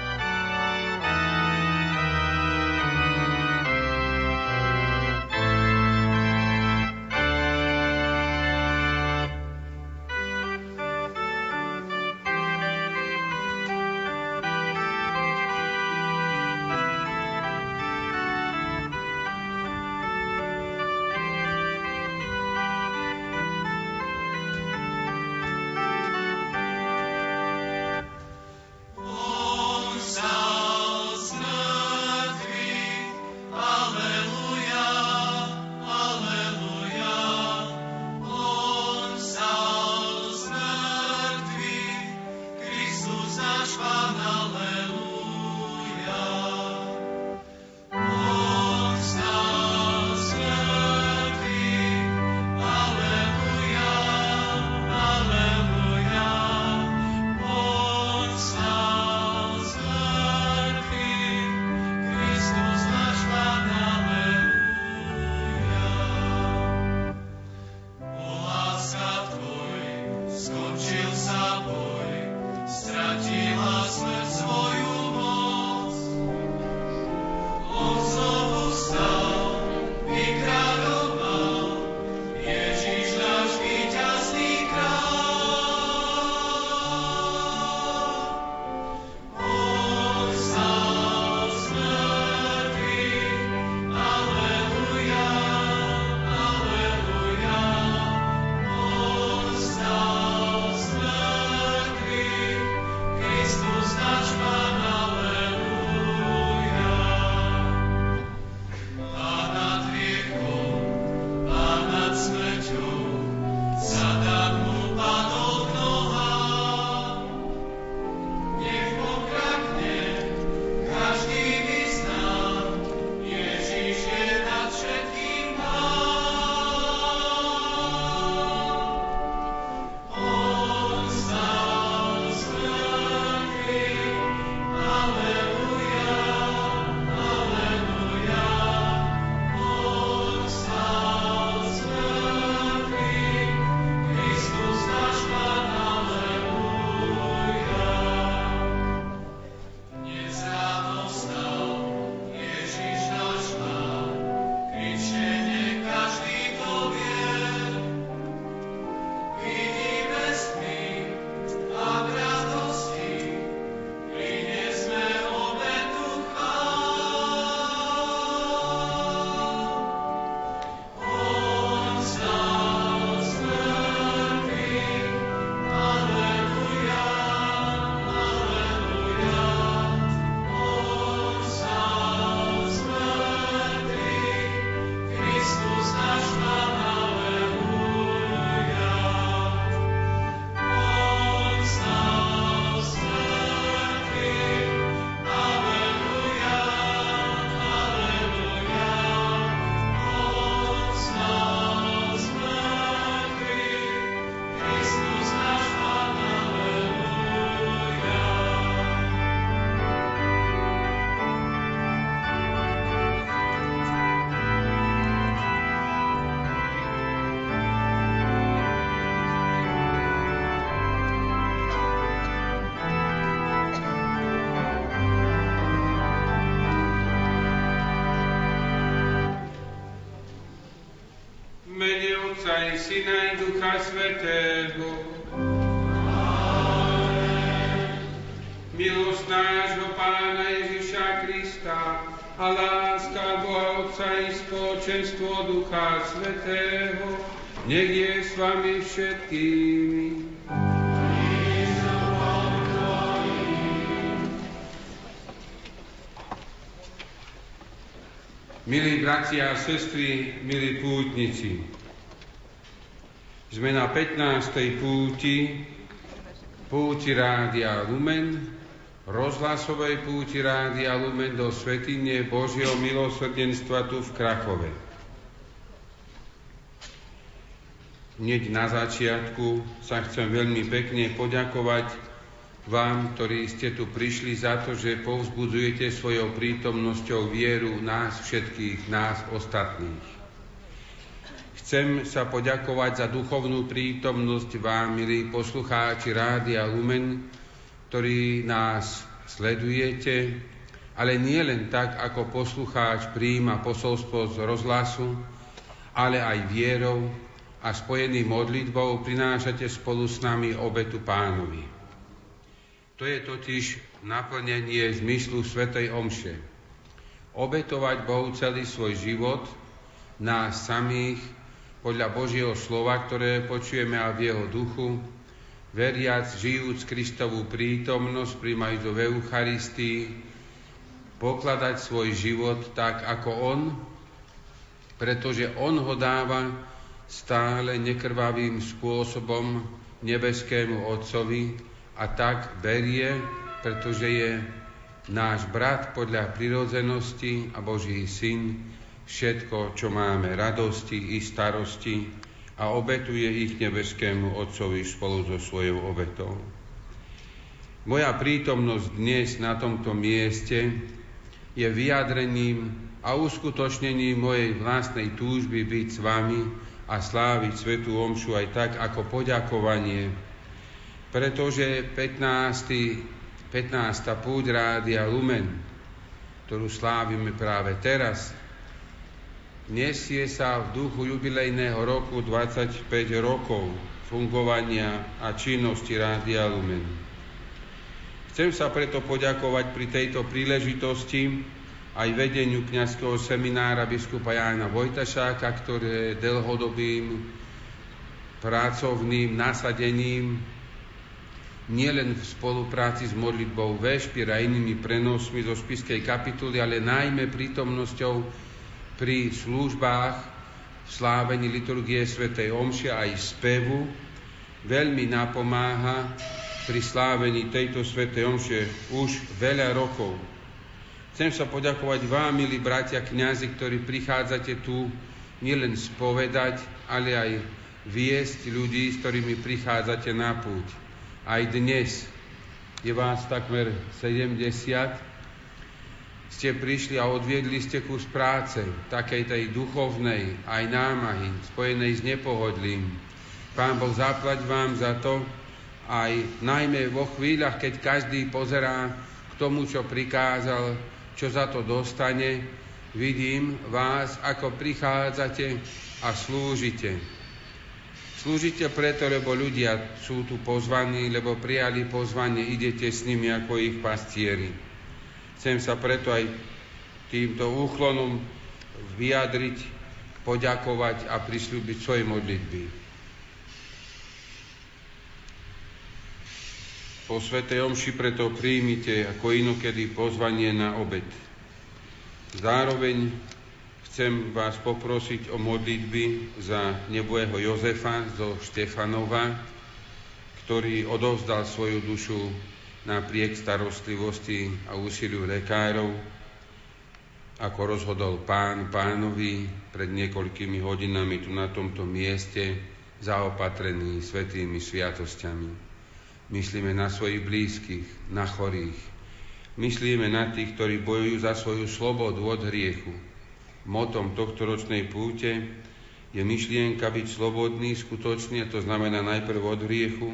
I Syna, i Ducha Svetého. Milosť nášho Pána Ježiša Krista a láska Boha Otca i spoločenstvo Ducha Svetého, nech je s vami všetkými. Milí bratia a sestry, milí pútnici, 15. púti, púti Rádia Lumen, rozhlasovej púti Rádia Lumen do Svetine Božieho milosrdenstva tu v Krakove. Hneď na začiatku sa chcem veľmi pekne poďakovať vám, ktorí ste tu prišli za to, že povzbudzujete svojou prítomnosťou vieru nás všetkých, nás ostatných. Chcem sa poďakovať za duchovnú prítomnosť vám, milí poslucháči Rádia Lumen, ktorí nás sledujete, ale nie len tak, ako poslucháč príjima posolstvo z rozhlasu, ale aj vierou a spojený modlitbou prinášate spolu s nami obetu pánovi. To je totiž naplnenie zmyslu Svetej Omše. Obetovať Bohu celý svoj život, nás samých, podľa Božieho slova, ktoré počujeme a v Jeho duchu, veriac, žijúc Kristovú prítomnosť, príjmajúc v Eucharistii, pokladať svoj život tak ako On, pretože On ho dáva stále nekrvavým spôsobom nebeskému Otcovi, a tak berie, pretože je náš brat podľa prirodzenosti a Boží syn, všetko, čo máme, radosti i starosti a obetuje ich nebeskému Otcovi spolu so svojou obetou. Moja prítomnosť dnes na tomto mieste je vyjadrením a uskutočnením mojej vlastnej túžby byť s vami a sláviť Svetú Omšu aj tak ako poďakovanie pretože 15. 15. púť Rádia Lumen, ktorú slávime práve teraz, nesie sa v duchu jubilejného roku 25 rokov fungovania a činnosti Rádia Lumen. Chcem sa preto poďakovať pri tejto príležitosti aj vedeniu kňazského seminára biskupa Jána Vojtašáka, ktoré dlhodobým pracovným nasadením nielen v spolupráci s modlitbou Vešpír a inými prenosmi zo spiskej kapituly, ale najmä prítomnosťou pri službách v slávení liturgie svätej Omše aj spevu veľmi napomáha pri slávení tejto svätej Omše už veľa rokov. Chcem sa poďakovať vám, milí bratia kňazi, ktorí prichádzate tu nielen spovedať, ale aj viesť ľudí, s ktorými prichádzate na púť aj dnes je vás takmer 70, ste prišli a odviedli ste kus práce, takej tej duchovnej, aj námahy, spojenej s nepohodlím. Pán Boh zaplať vám za to, aj najmä vo chvíľach, keď každý pozerá k tomu, čo prikázal, čo za to dostane, vidím vás, ako prichádzate a slúžite Slúžite preto, lebo ľudia sú tu pozvaní, lebo prijali pozvanie, idete s nimi ako ich pastieri. Chcem sa preto aj týmto úklonom vyjadriť, poďakovať a prislúbiť svoje modlitby. Po Svetej Omši preto príjmite ako inokedy pozvanie na obed. Zároveň Chcem vás poprosiť o modlitby za nebojeho Jozefa zo Štefanova, ktorý odovzdal svoju dušu napriek starostlivosti a úsiliu lekárov, ako rozhodol pán pánovi pred niekoľkými hodinami tu na tomto mieste, zaopatrený svetými sviatosťami. Myslíme na svojich blízkych, na chorých. Myslíme na tých, ktorí bojujú za svoju slobodu od hriechu, Motom tohto ročnej púte je myšlienka byť slobodný, skutočný, a to znamená najprv od hriechu,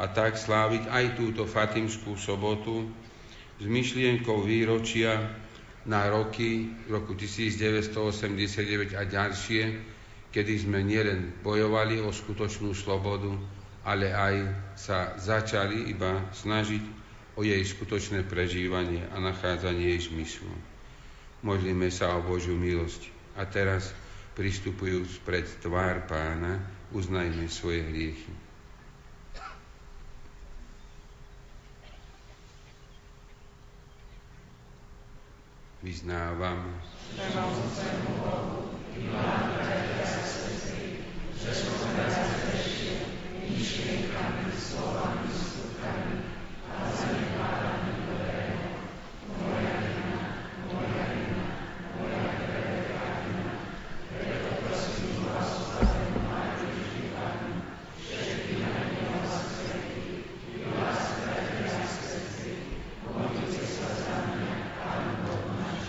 a tak sláviť aj túto Fatimskú sobotu s myšlienkou výročia na roky roku 1989 a ďalšie, kedy sme nielen bojovali o skutočnú slobodu, ale aj sa začali iba snažiť o jej skutočné prežívanie a nachádzanie jej zmyslu. Modlíme sa o Božiu milosť. A teraz, pristupujúc pred tvár pána, uznajme svoje hriechy. Vyznávam, že som zhrešil myšlienkami, slovami, skutkami a zanedbávaním dobrého. Moja vina, moja vina, moja veľká vina. Preto prosím vás o zbavenú Máriu vždy Pánu, všetky na vás svetí, i vás, bratia a sestry, modlite sa za mňa, Pánu Bohu náš.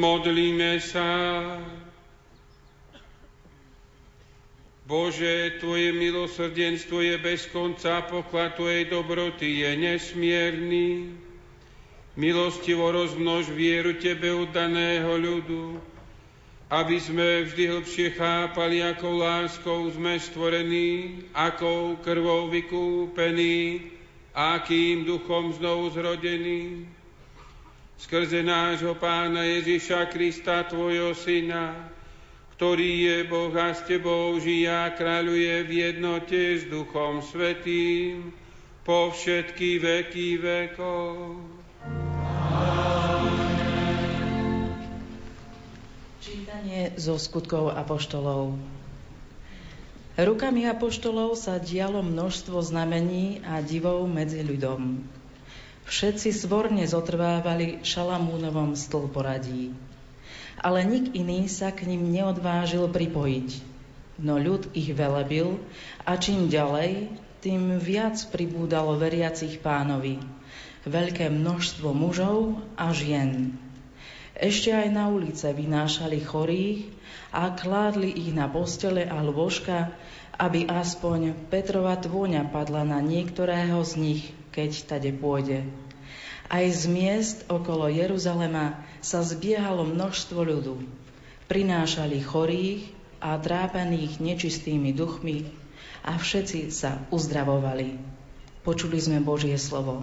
Modlíme sa. Bože, Tvoje milosrdenstvo je bez konca, poklad Tvojej dobroty je nesmierný. Milostivo rozmnož vieru Tebe daného ľudu, aby sme vždy hlbšie chápali, akou láskou sme stvorení, akou krvou vykúpení, akým duchom znovu zrodení skrze nášho Pána Ježiša Krista, Tvojho Syna, ktorý je Boh a s Tebou žije a kráľuje v jednote s Duchom Svetým po všetky veky vekov. Čítanie zo skutkov apoštolov. Rukami apoštolov sa dialo množstvo znamení a divov medzi ľudom. Všetci svorne zotrvávali Šalamúnovom stĺporadí. Ale nik iný sa k ním neodvážil pripojiť. No ľud ich velebil a čím ďalej, tým viac pribúdalo veriacich pánovi veľké množstvo mužov a žien. Ešte aj na ulice vynášali chorých a kládli ich na postele a lôžka, aby aspoň Petrova tvôňa padla na niektorého z nich, keď tade pôjde. Aj z miest okolo Jeruzalema sa zbiehalo množstvo ľudu. Prinášali chorých a trápených nečistými duchmi a všetci sa uzdravovali. Počuli sme Božie slovo.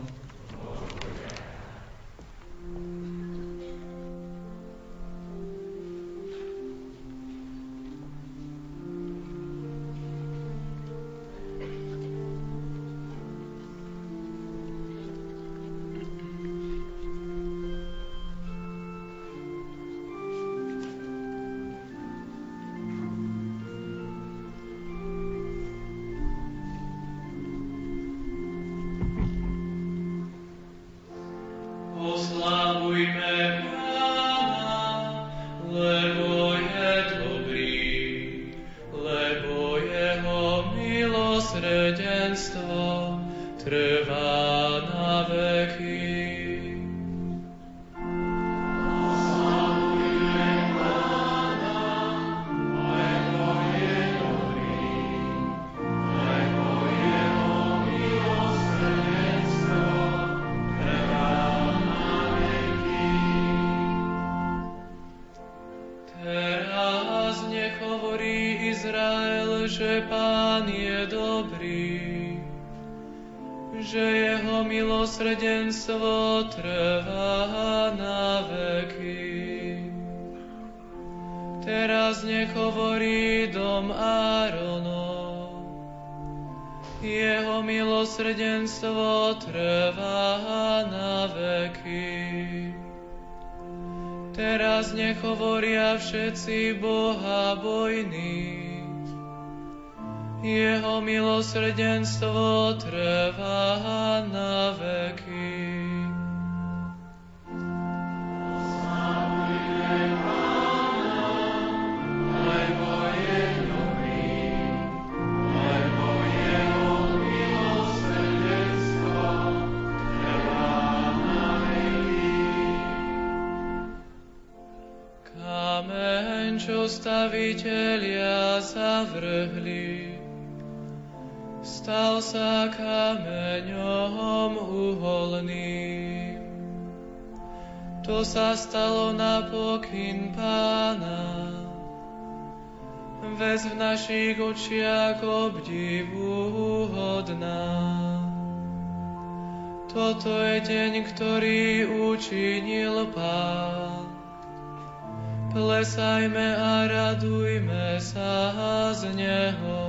Našich očiach obdivuhodná. Toto je deň, ktorý učinil pán plesajme a radujme sa z Neho.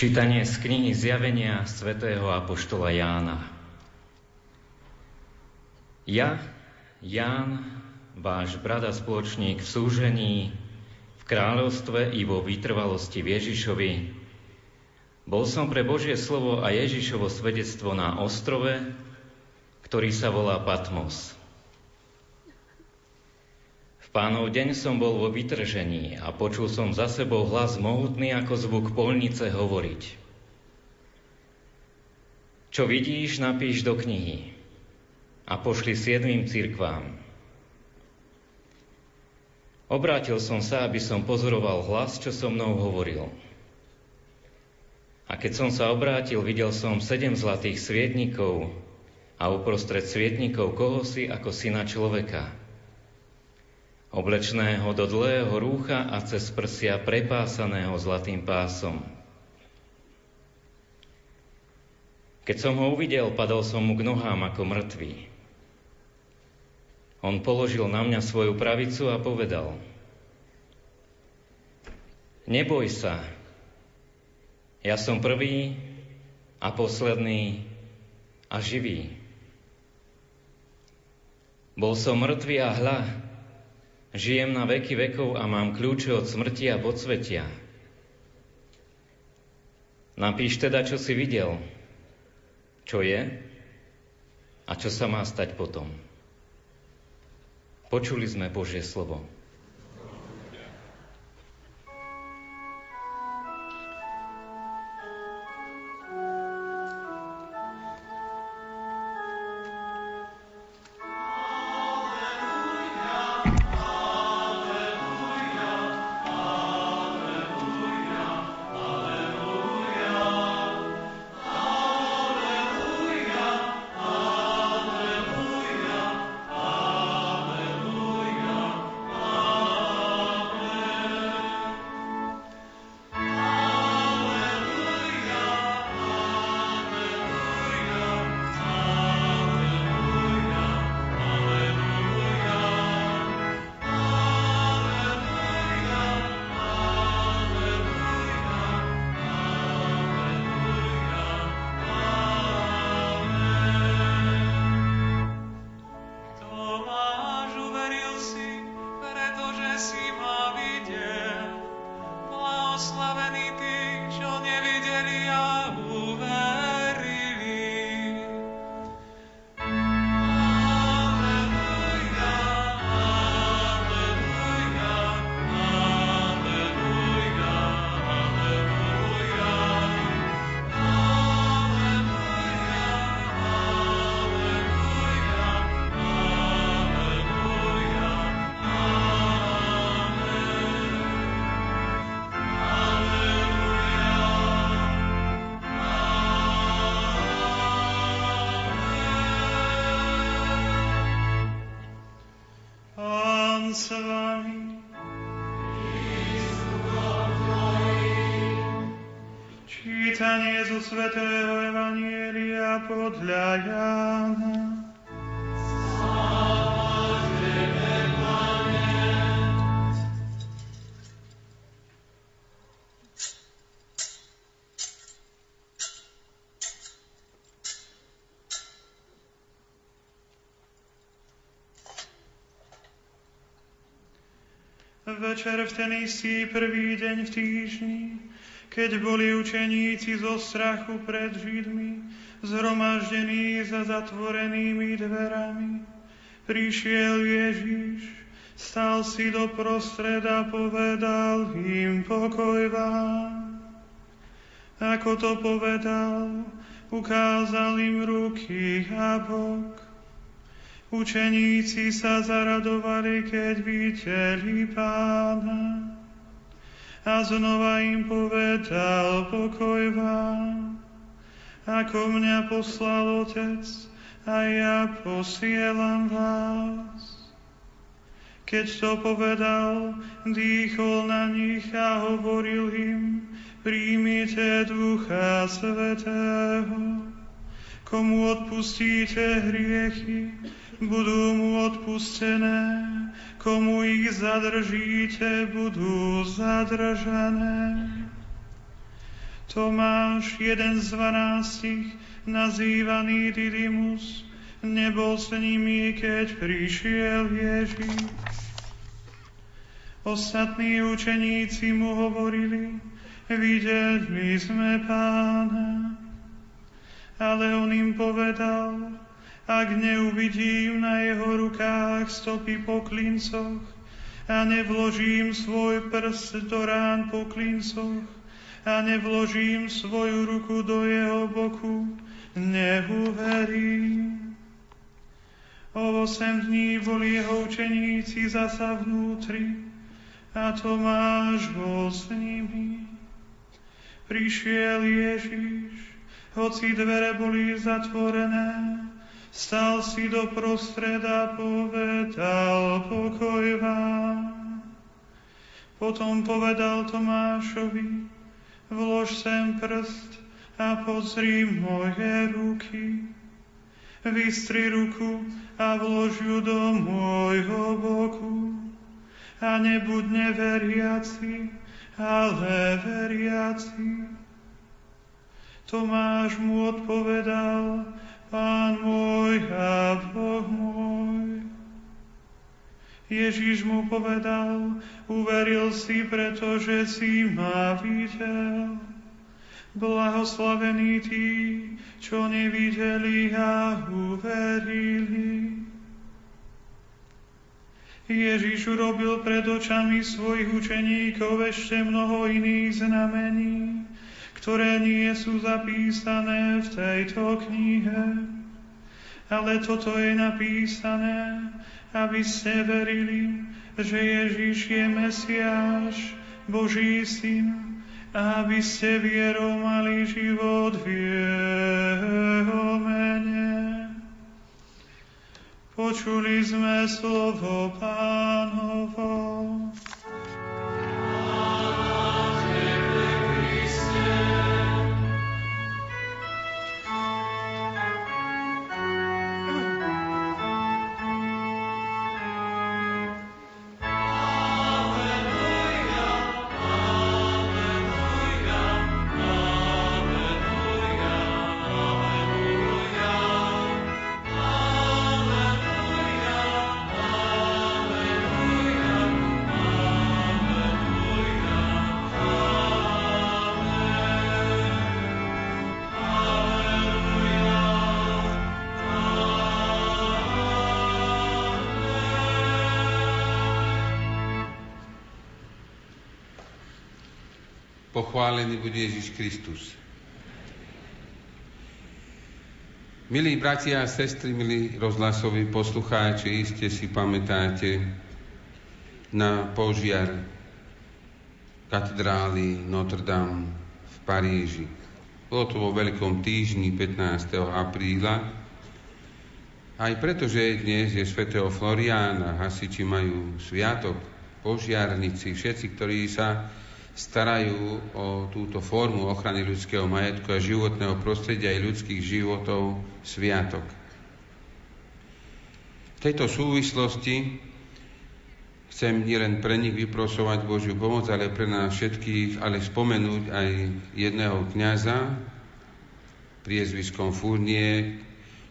Čítanie z knihy Zjavenia svätého Apoštola Jána. Ja, Ján, váš brat spoločník v súžení, v kráľovstve i vo vytrvalosti Ježišovi, bol som pre Božie slovo a Ježišovo svedectvo na ostrove, ktorý sa volá Patmos. Pánov deň som bol vo vytržení a počul som za sebou hlas mohutný ako zvuk polnice hovoriť. Čo vidíš, napíš do knihy a pošli siedmým cirkvám. Obrátil som sa, aby som pozoroval hlas, čo so mnou hovoril. A keď som sa obrátil, videl som sedem zlatých svietnikov a uprostred svietnikov kohosi ako syna človeka. Oblečného do dlhého rúcha a cez prsia prepásaného zlatým pásom. Keď som ho uvidel, padol som mu k nohám ako mŕtvý. On položil na mňa svoju pravicu a povedal Neboj sa, ja som prvý a posledný a živý. Bol som mŕtvý a hľa, žijem na veky vekov a mám kľúče od smrti a podsvetia. Napíš teda, čo si videl, čo je a čo sa má stať potom. Počuli sme Božie slovo. Ten istý prvý deň v týždni, keď boli učeníci zo strachu pred Židmi, zhromaždení za zatvorenými dverami, prišiel Ježiš, stal si do prostred a povedal im pokoj vám. Ako to povedal, ukázal im ruky a bok. Učeníci sa zaradovali, keď videli pána. A znova im povedal, pokoj vám. Ako mňa poslal Otec, a ja posielam vás. Keď to povedal, dýchol na nich a hovoril im, príjmite Ducha Svetého. Komu odpustíte hriechy, budú mu odpustené, komu ich zadržíte, budú zadržané. Tomáš, jeden z dvanástich, nazývaný Didymus, nebol s nimi, keď prišiel Ježiš. Ostatní učeníci mu hovorili, videli sme pána. Ale on im povedal, ak neuvidím na jeho rukách stopy po klincoch a nevložím svoj prst do rán po klincoch a nevložím svoju ruku do jeho boku, neuverím. O osem dní boli jeho učeníci zasa vnútri a Tomáš bol s nimi. Prišiel Ježiš, hoci dvere boli zatvorené, stal si do prostreda, povedal pokoj vám. Potom povedal Tomášovi, vlož sem prst a pozri moje ruky. Vystri ruku a vlož ju do môjho boku. A nebuď neveriaci, ale veriaci. Tomáš mu odpovedal, Pán môj a Boh môj. Ježiš mu povedal, uveril si, pretože si ma videl. Blahoslavení tí, čo nevideli a uverili. Ježiš urobil pred očami svojich učeníkov ešte mnoho iných znamení, ktoré nie sú zapísané v tejto knihe. Ale toto je napísané, aby ste verili, že Ježiš je Mesiáš, Boží syn, aby ste vierou mali život v Jeho mene. Počuli sme slovo Pánovo. Pochválený bude Ježiš Kristus. Milí bratia a sestry, milí rozhlasoví poslucháči, iste si pamätáte na požiar katedrály Notre Dame v Paríži. Bolo to vo Veľkom týždni 15. apríla. Aj preto, že dnes je svätého Floriána, hasiči majú sviatok, požiarnici, všetci, ktorí sa starajú o túto formu ochrany ľudského majetku a životného prostredia aj ľudských životov sviatok. V tejto súvislosti chcem nielen pre nich vyprosovať Božiu pomoc, ale pre nás všetkých, ale spomenúť aj jedného kniaza, priezviskom Furnie,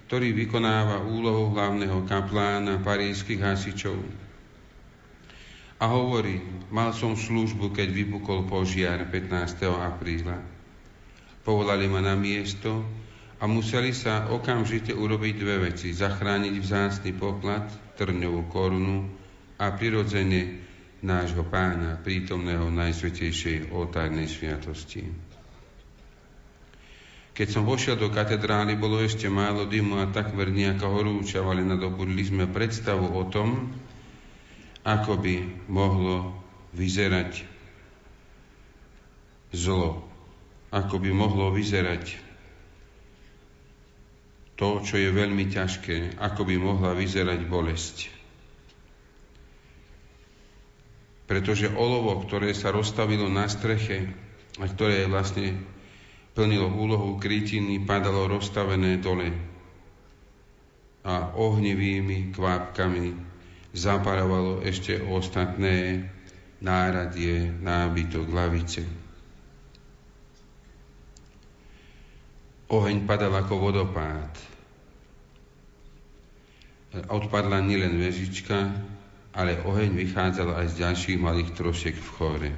ktorý vykonáva úlohu hlavného kaplána parížských hasičov a hovorí, mal som službu, keď vypukol požiar 15. apríla. Povolali ma na miesto a museli sa okamžite urobiť dve veci. Zachrániť vzácny poklad, trňovú korunu a prirodzene nášho pána, prítomného Najsvetejšej oltárnej sviatosti. Keď som vošiel do katedrály, bolo ešte málo dymu a takmer nejaká horúčava, ale nadobudli sme predstavu o tom, ako by mohlo vyzerať zlo, ako by mohlo vyzerať to, čo je veľmi ťažké, ako by mohla vyzerať bolesť. Pretože olovo, ktoré sa rozstavilo na streche a ktoré vlastne plnilo úlohu krytiny, padalo rozstavené dole a ohnivými kvápkami zaparovalo ešte ostatné náradie, nábytok, lavice. Oheň padal ako vodopád. Odpadla nielen vežička, ale oheň vychádzal aj z ďalších malých trosiek v chore.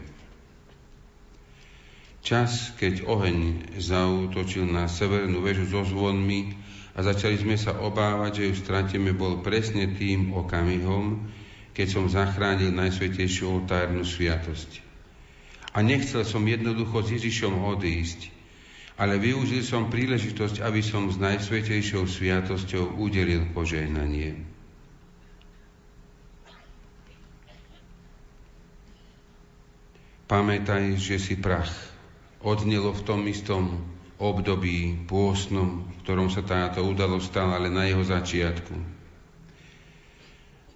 Čas, keď oheň zautočil na severnú väžu so zvonmi, a začali sme sa obávať, že ju stratíme, bol presne tým okamihom, keď som zachránil Najsvetejšiu oltárnu sviatosť. A nechcel som jednoducho s Ježišom odísť, ale využil som príležitosť, aby som s Najsvetejšou sviatosťou udelil požehnanie. pamätaj, že si prach. Odnelo v tom istom období pôsnom, v ktorom sa táto udalosť stala, ale na jeho začiatku.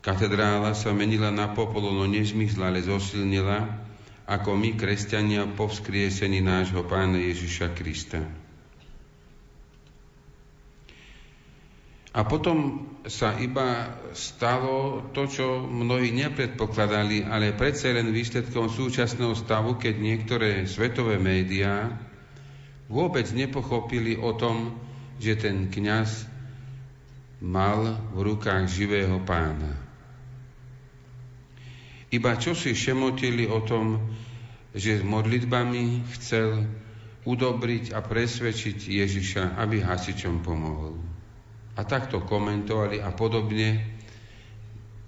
Katedrála sa menila na popolo, no nezmysla, ale zosilnila, ako my, kresťania, po vzkriesení nášho Pána Ježiša Krista. A potom sa iba stalo to, čo mnohí nepredpokladali, ale predsa len výsledkom súčasného stavu, keď niektoré svetové médiá vôbec nepochopili o tom, že ten kňaz mal v rukách živého pána. Iba čo si šemotili o tom, že s modlitbami chcel udobriť a presvedčiť Ježiša, aby hasičom pomohol. A takto komentovali a podobne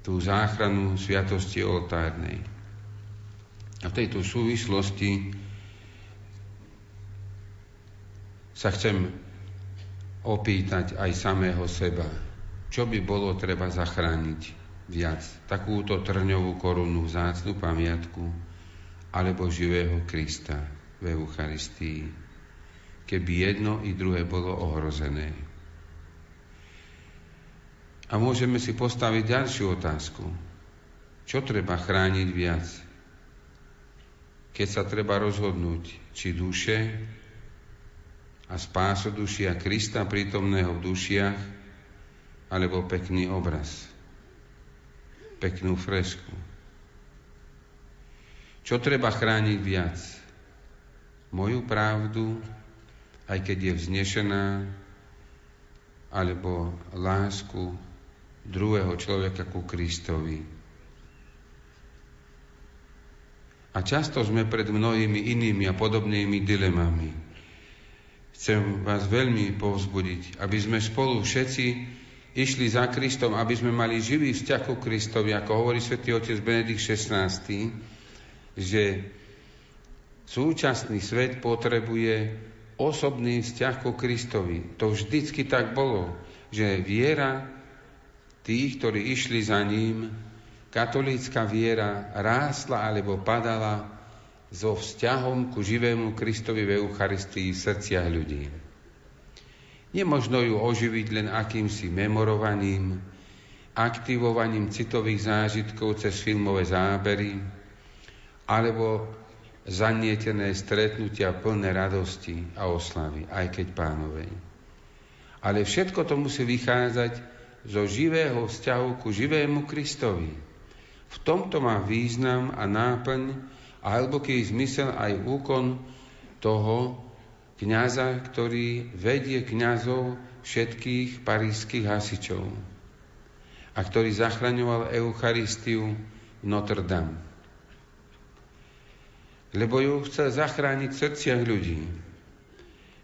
tú záchranu sviatosti oltárnej. A v tejto súvislosti sa chcem opýtať aj samého seba, čo by bolo treba zachrániť viac. Takúto trňovú korunu, vzácnu pamiatku, alebo živého Krista v Eucharistii, keby jedno i druhé bolo ohrozené. A môžeme si postaviť ďalšiu otázku. Čo treba chrániť viac? Keď sa treba rozhodnúť, či duše a spáso dušia Krista prítomného v dušiach, alebo pekný obraz, peknú fresku. Čo treba chrániť viac? Moju pravdu, aj keď je vznešená, alebo lásku druhého človeka ku Kristovi. A často sme pred mnohými inými a podobnými dilemami. Chcem vás veľmi povzbudiť, aby sme spolu všetci išli za Kristom, aby sme mali živý vzťah ku Kristovi, ako hovorí svätý otec Benedikt XVI, že súčasný svet potrebuje osobný vzťah ku Kristovi. To vždycky tak bolo, že viera tých, ktorí išli za ním, katolícka viera rástla alebo padala so vzťahom ku živému Kristovi v Eucharistii v srdciach ľudí. Nemožno ju oživiť len akýmsi memorovaním, aktivovaním citových zážitkov cez filmové zábery, alebo zanietené stretnutia plné radosti a oslavy, aj keď pánovej. Ale všetko to musí vychádzať zo živého vzťahu ku živému Kristovi. V tomto má význam a náplň a hlboký zmysel aj úkon toho kňaza, ktorý vedie kňazov všetkých parížských hasičov a ktorý zachraňoval Eucharistiu v Notre Dame. Lebo ju chcel zachrániť v srdciach ľudí.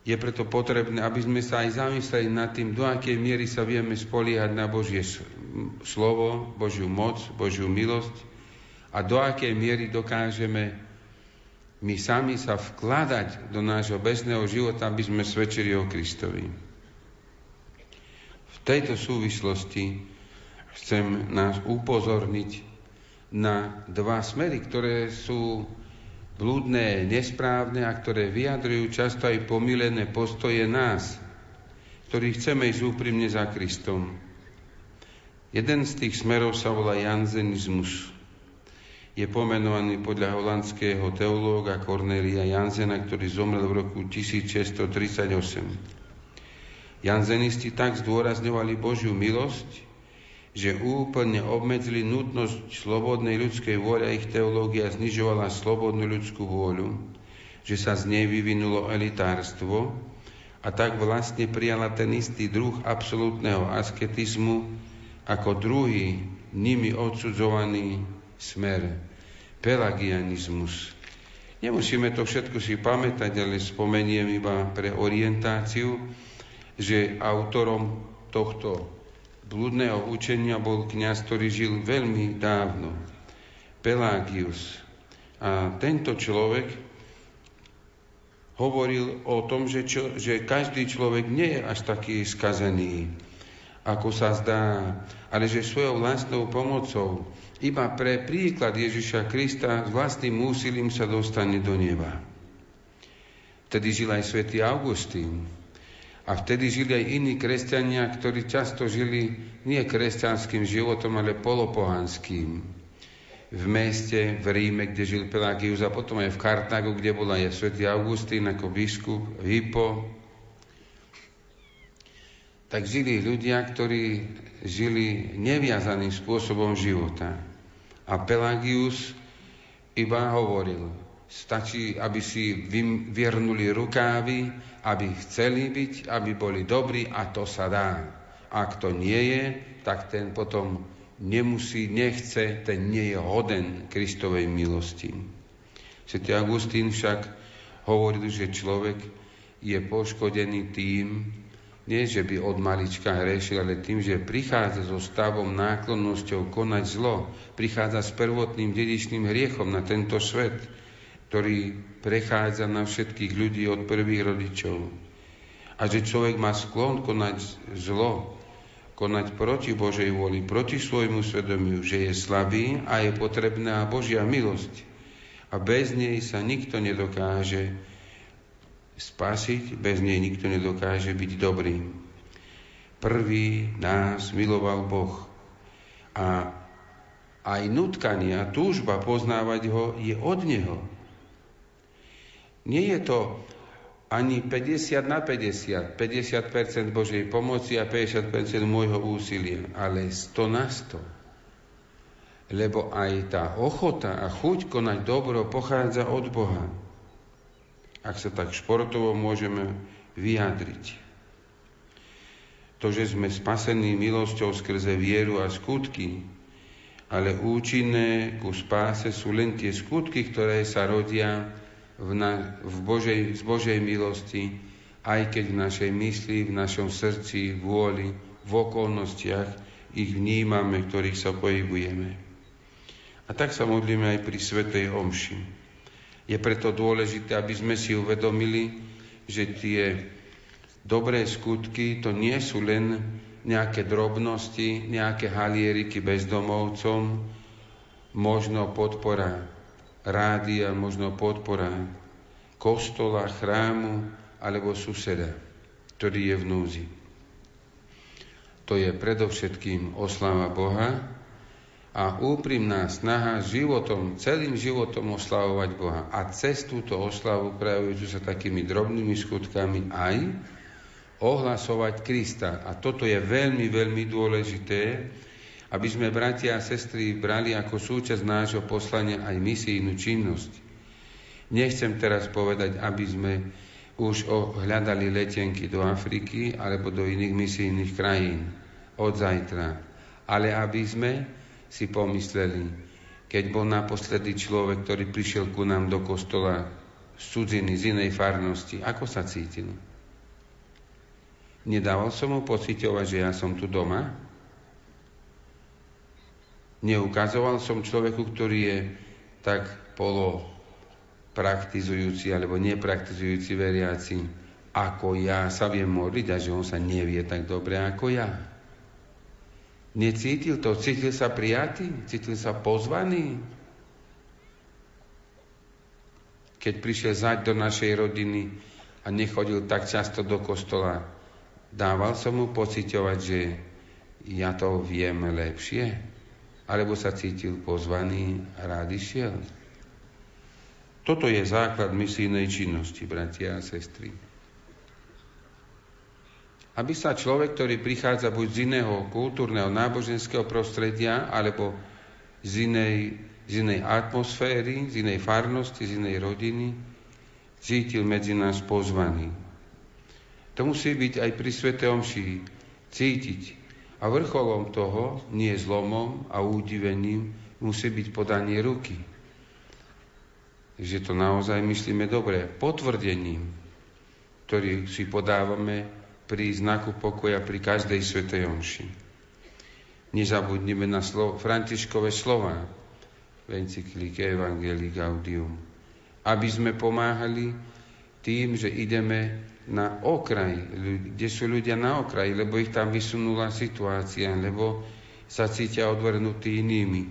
Je preto potrebné, aby sme sa aj zamysleli nad tým, do akej miery sa vieme spoliehať na Božie slovo, Božiu moc, Božiu milosť a do akej miery dokážeme my sami sa vkladať do nášho bežného života, aby sme svedčili o Kristovi. V tejto súvislosti chcem nás upozorniť na dva smery, ktoré sú blúdne, nesprávne a ktoré vyjadrujú často aj pomilené postoje nás, ktorí chceme ísť úprimne za Kristom. Jeden z tých smerov sa volá janzenizmus. Je pomenovaný podľa holandského teológa Cornelia Janzena, ktorý zomrel v roku 1638. Janzenisti tak zdôrazňovali Božiu milosť, že úplne obmedzili nutnosť slobodnej ľudskej vôle a ich teológia znižovala slobodnú ľudskú vôľu, že sa z nej vyvinulo elitárstvo a tak vlastne prijala ten istý druh absolútneho asketizmu ako druhý nimi odsudzovaný smer, pelagianizmus. Nemusíme to všetko si pamätať, ale spomeniem iba pre orientáciu, že autorom tohto blúdneho učenia bol kňaz, ktorý žil veľmi dávno. Pelagius. A tento človek hovoril o tom, že, čo, že každý človek nie je až taký skazený. ako sa zdá, ale že svojou vlastnou pomocou iba pre príklad Ježiša Krista s vlastným úsilím sa dostane do neba. Vtedy žil aj svätý Augustín. A vtedy žili aj iní kresťania, ktorí často žili nie kresťanským životom, ale polopohanským. V meste, v Ríme, kde žil Pelagius a potom aj v Kartágu, kde bol aj svätý Augustín ako biskup, Hippo. Tak žili ľudia, ktorí žili neviazaným spôsobom života. A Pelagius iba hovoril, stačí, aby si vyvrnuli rukávy, aby chceli byť, aby boli dobrí a to sa dá. Ak to nie je, tak ten potom nemusí, nechce, ten nie je hoden Kristovej milosti. Svetý Augustín však hovoril, že človek je poškodený tým, nie, že by od malička hrešil, ale tým, že prichádza so stavom náklonnosťou konať zlo, prichádza s prvotným dedičným hriechom na tento svet, ktorý prechádza na všetkých ľudí od prvých rodičov. A že človek má sklon konať zlo, konať proti Božej voli, proti svojmu svedomiu, že je slabý a je potrebná Božia milosť. A bez nej sa nikto nedokáže spasiť, bez nej nikto nedokáže byť dobrým. Prvý nás miloval Boh a aj nutkania, túžba poznávať ho je od Neho. Nie je to ani 50 na 50, 50% Božej pomoci a 50% môjho úsilia, ale 100 na 100. Lebo aj tá ochota a chuť konať dobro pochádza od Boha ak sa tak športovo môžeme vyjadriť. To, že sme spasení milosťou skrze vieru a skutky, ale účinné ku spáse sú len tie skutky, ktoré sa rodia v, na, v Božej, z Božej milosti, aj keď v našej mysli, v našom srdci, vôli, v okolnostiach ich vnímame, ktorých sa pohybujeme. A tak sa modlíme aj pri Svetej Omši. Je preto dôležité, aby sme si uvedomili, že tie dobré skutky to nie sú len nejaké drobnosti, nejaké halieriky bezdomovcom, možno podpora rádia, možno podpora kostola, chrámu alebo suseda, ktorý je v núzi. To je predovšetkým oslava Boha, a úprimná snaha životom, celým životom oslavovať Boha. A cez túto oslavu, prejavujúcu sa takými drobnými skutkami, aj ohlasovať Krista. A toto je veľmi, veľmi dôležité, aby sme, bratia a sestry, brali ako súčasť nášho poslania aj misijnú činnosť. Nechcem teraz povedať, aby sme už hľadali letenky do Afriky alebo do iných misijných krajín od zajtra, ale aby sme si pomysleli, keď bol naposledy človek, ktorý prišiel ku nám do kostola z cudziny, z inej farnosti, ako sa cítil? Nedával som mu pocitovať, že ja som tu doma? Neukazoval som človeku, ktorý je tak polo praktizujúci alebo nepraktizujúci veriaci, ako ja sa viem modliť a že on sa nevie tak dobre ako ja. Necítil to? Cítil sa prijatý? Cítil sa pozvaný? Keď prišiel zať do našej rodiny a nechodil tak často do kostola, dával som mu pociťovať, že ja to viem lepšie? Alebo sa cítil pozvaný a rád išiel? Toto je základ misijnej činnosti, bratia a sestry aby sa človek, ktorý prichádza buď z iného kultúrneho, náboženského prostredia, alebo z inej, z inej atmosféry, z inej farnosti, z inej rodiny, cítil medzi nás pozvaný. To musí byť aj pri Svete Omši cítiť. A vrcholom toho, nie zlomom a údivením, musí byť podanie ruky. Že to naozaj myslíme dobre. Potvrdením, ktorý si podávame pri znaku pokoja pri každej svetej omši. Nezabudnime na slo- Františkové slova v encyklike Evangelii Gaudium, aby sme pomáhali tým, že ideme na okraj, kde sú ľudia na okraji, lebo ich tam vysunula situácia, lebo sa cítia odvrnutí inými,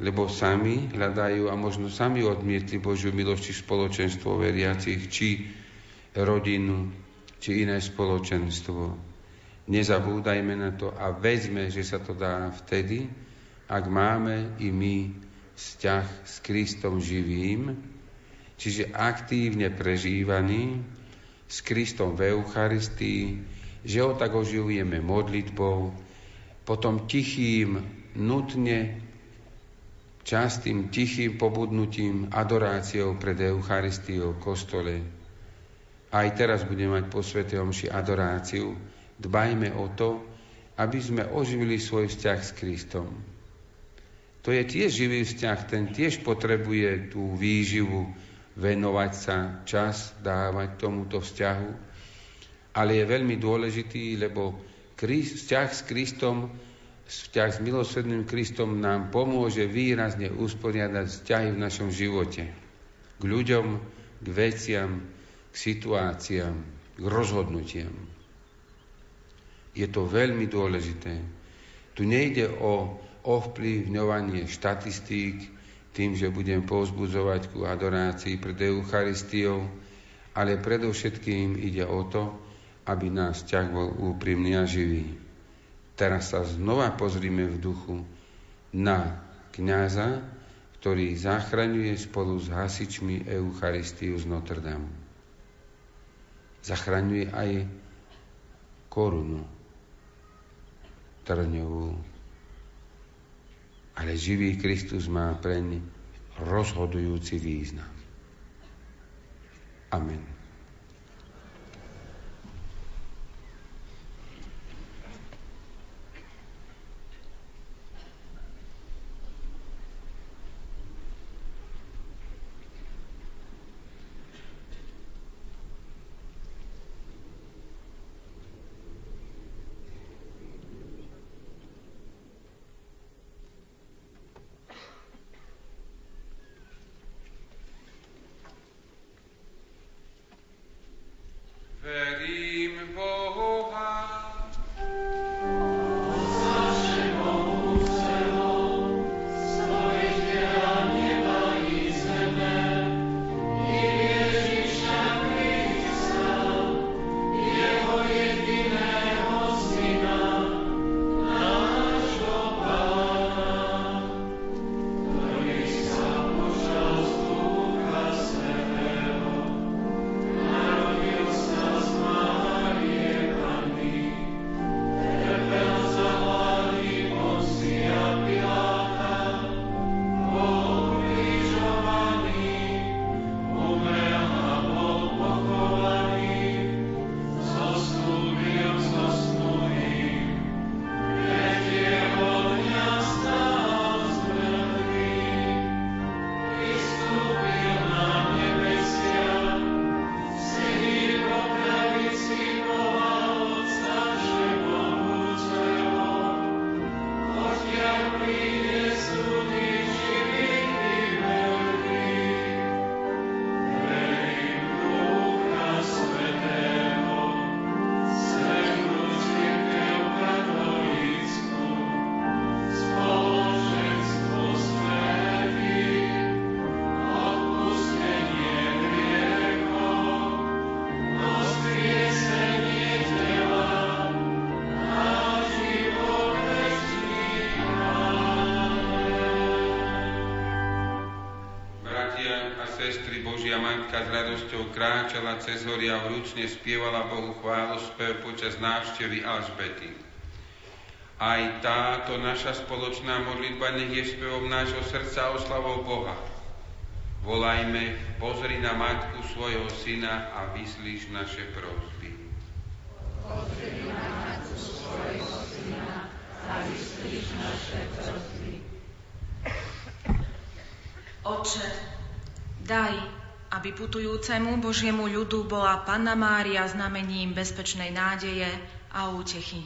lebo sami hľadajú a možno sami odmietli Božiu milosť či spoločenstvo veriacich, či rodinu, či iné spoločenstvo. Nezabúdajme na to a vezme, že sa to dá vtedy, ak máme i my vzťah s Kristom živým, čiže aktívne prežívaný s Kristom v Eucharistii, že ho tak oživujeme modlitbou, potom tichým, nutne častým, tichým pobudnutím, adoráciou pred Eucharistiou v kostole. Aj teraz budeme mať po Sv. Omši adoráciu. Dbajme o to, aby sme oživili svoj vzťah s Kristom. To je tiež živý vzťah, ten tiež potrebuje tú výživu, venovať sa, čas dávať tomuto vzťahu, ale je veľmi dôležitý, lebo vzťah s Kristom, vzťah s milosrdným Kristom nám pomôže výrazne usporiadať vzťahy v našom živote. K ľuďom, k veciam, k situáciám, k rozhodnutiam. Je to veľmi dôležité. Tu nejde o ovplyvňovanie štatistík, tým, že budem povzbudzovať ku adorácii pred Eucharistiou, ale predovšetkým ide o to, aby náš vzťah bol úprimný a živý. Teraz sa znova pozrime v duchu na kňaza, ktorý zachraňuje spolu s hasičmi Eucharistiu z Notre Dame. Zachraňuje aj korunu trňovú, ale živý Kristus má preň rozhodujúci význam. Amen. Radosťou kráčala cez hory a vrúcne spievala Bohu chválu spev počas návštevy Alžbety. Aj táto naša spoločná modlitba nech je spevom nášho srdca oslavou Boha. Volajme, pozri na matku svojho syna a vyslíš naše prosby. Pozri na matku svojho syna a vyslíš naše prosby. Oče, daj, aby putujúcemu Božiemu ľudu bola Panna Mária znamením bezpečnej nádeje a útechy.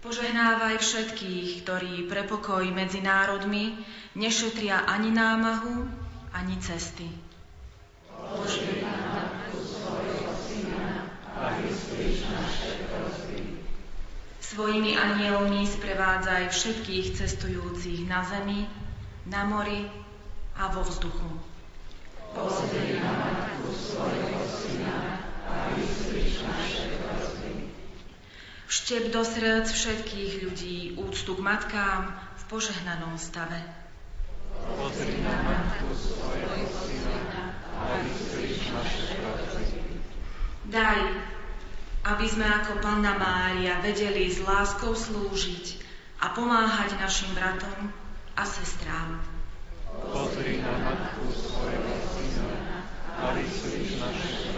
Požehnávaj všetkých, ktorí pre pokoj medzi národmi nešetria ani námahu, ani cesty. Svojimi anielmi sprevádzaj všetkých cestujúcich na zemi, na mori a vo vzduchu. Pozri na matku svojho syna a vyslíš naše prosby. Štep do srdc všetkých ľudí úctu k matkám v požehnanom stave. Pozri na matku svojho syna a vyslíš naše prosby. Daj, aby sme ako Panna Mária vedeli s láskou slúžiť a pomáhať našim bratom a sestrám. Pozri na matku svojho syna a vyslíš naše.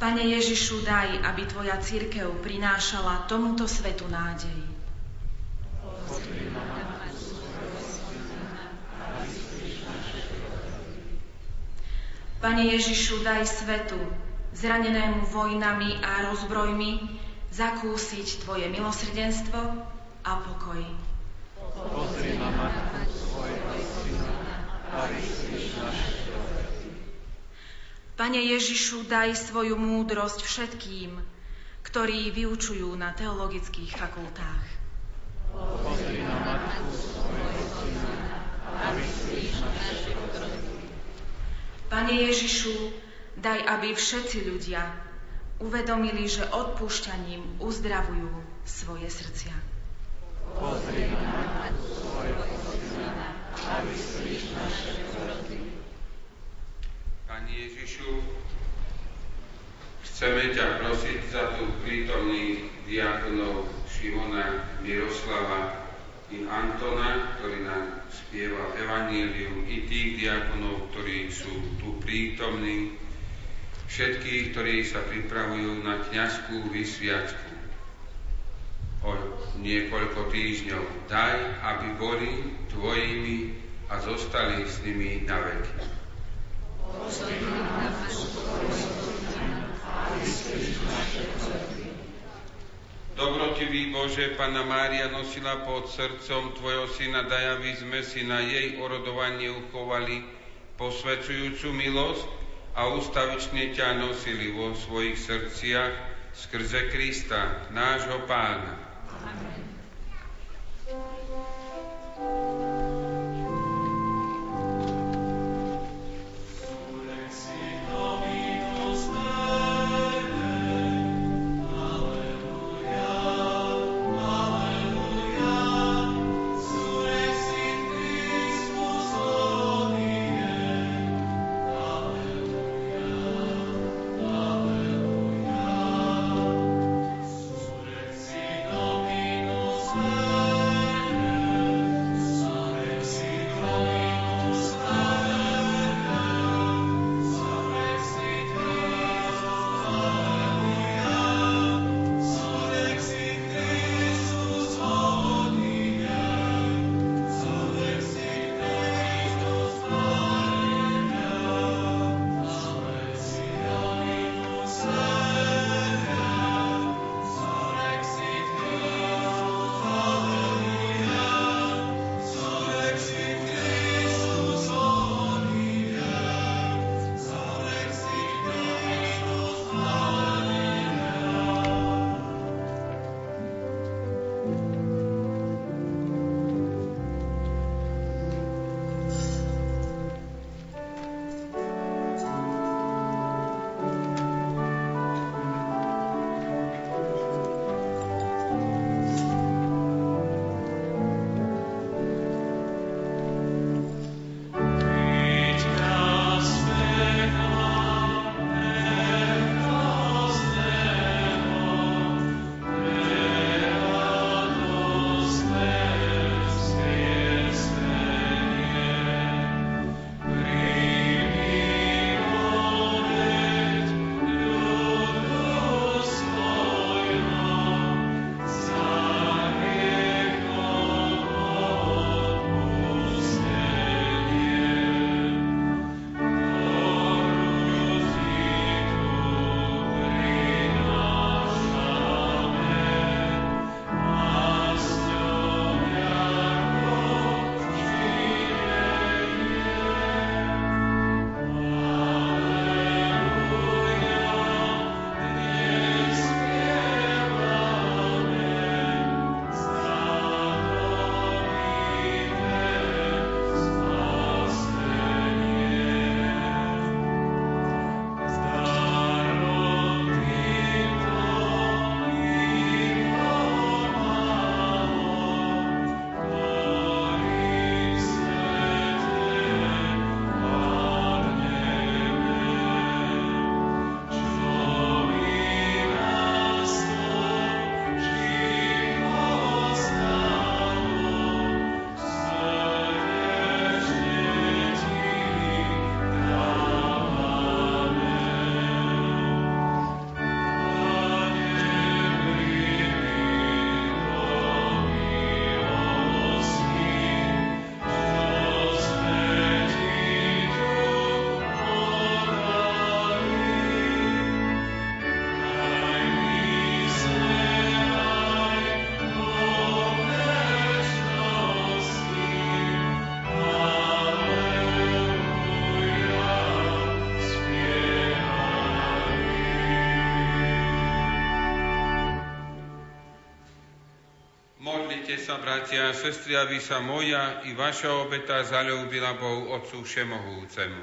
Pane Ježišu, daj, aby Tvoja církev prinášala tomuto svetu nádej. Pozri na matku svojho syna a vyslíš naše prosby. Pane Ježišu, daj svetu, zranenému vojnami a rozbrojmi, zakúsiť Tvoje milosrdenstvo a pokoj. Pozri na matku svojho syna a naše. Pane Ježišu, daj svoju múdrosť všetkým, ktorí vyučujú na teologických fakultách. Pozri na matku svojho syna a. Pane Ježišu, daj, aby všetci ľudia uvedomili, že odpúšťaním uzdravujú svoje srdcia. Pozri na svojho syna a vyslíš naše prosby. Pane Ježišu, chceme ťa prosiť za tu prítomných diakonov Šimona, Miroslava i Antona, ktorý nám spieva Evangelium, i tých diakonov, ktorí sú tu prítomní, všetkých, ktorí sa pripravujú na kňazskú vysviacku o niekoľko týždňov. Daj, aby boli tvojimi a zostali s nimi na veky. Dobrotivý Bože, Pana Mária nosila pod srdcom Tvojho syna, daj, aby sme si na jej orodovanie uchovali posvedzujúcu milosť a ustavične ťa nosili vo svojich srdciach skrze Krista, nášho pána. Sa, bratia a sestry, aby sa moja i vaša obeta zalúbila Bohu Otcu Všemohúcemu.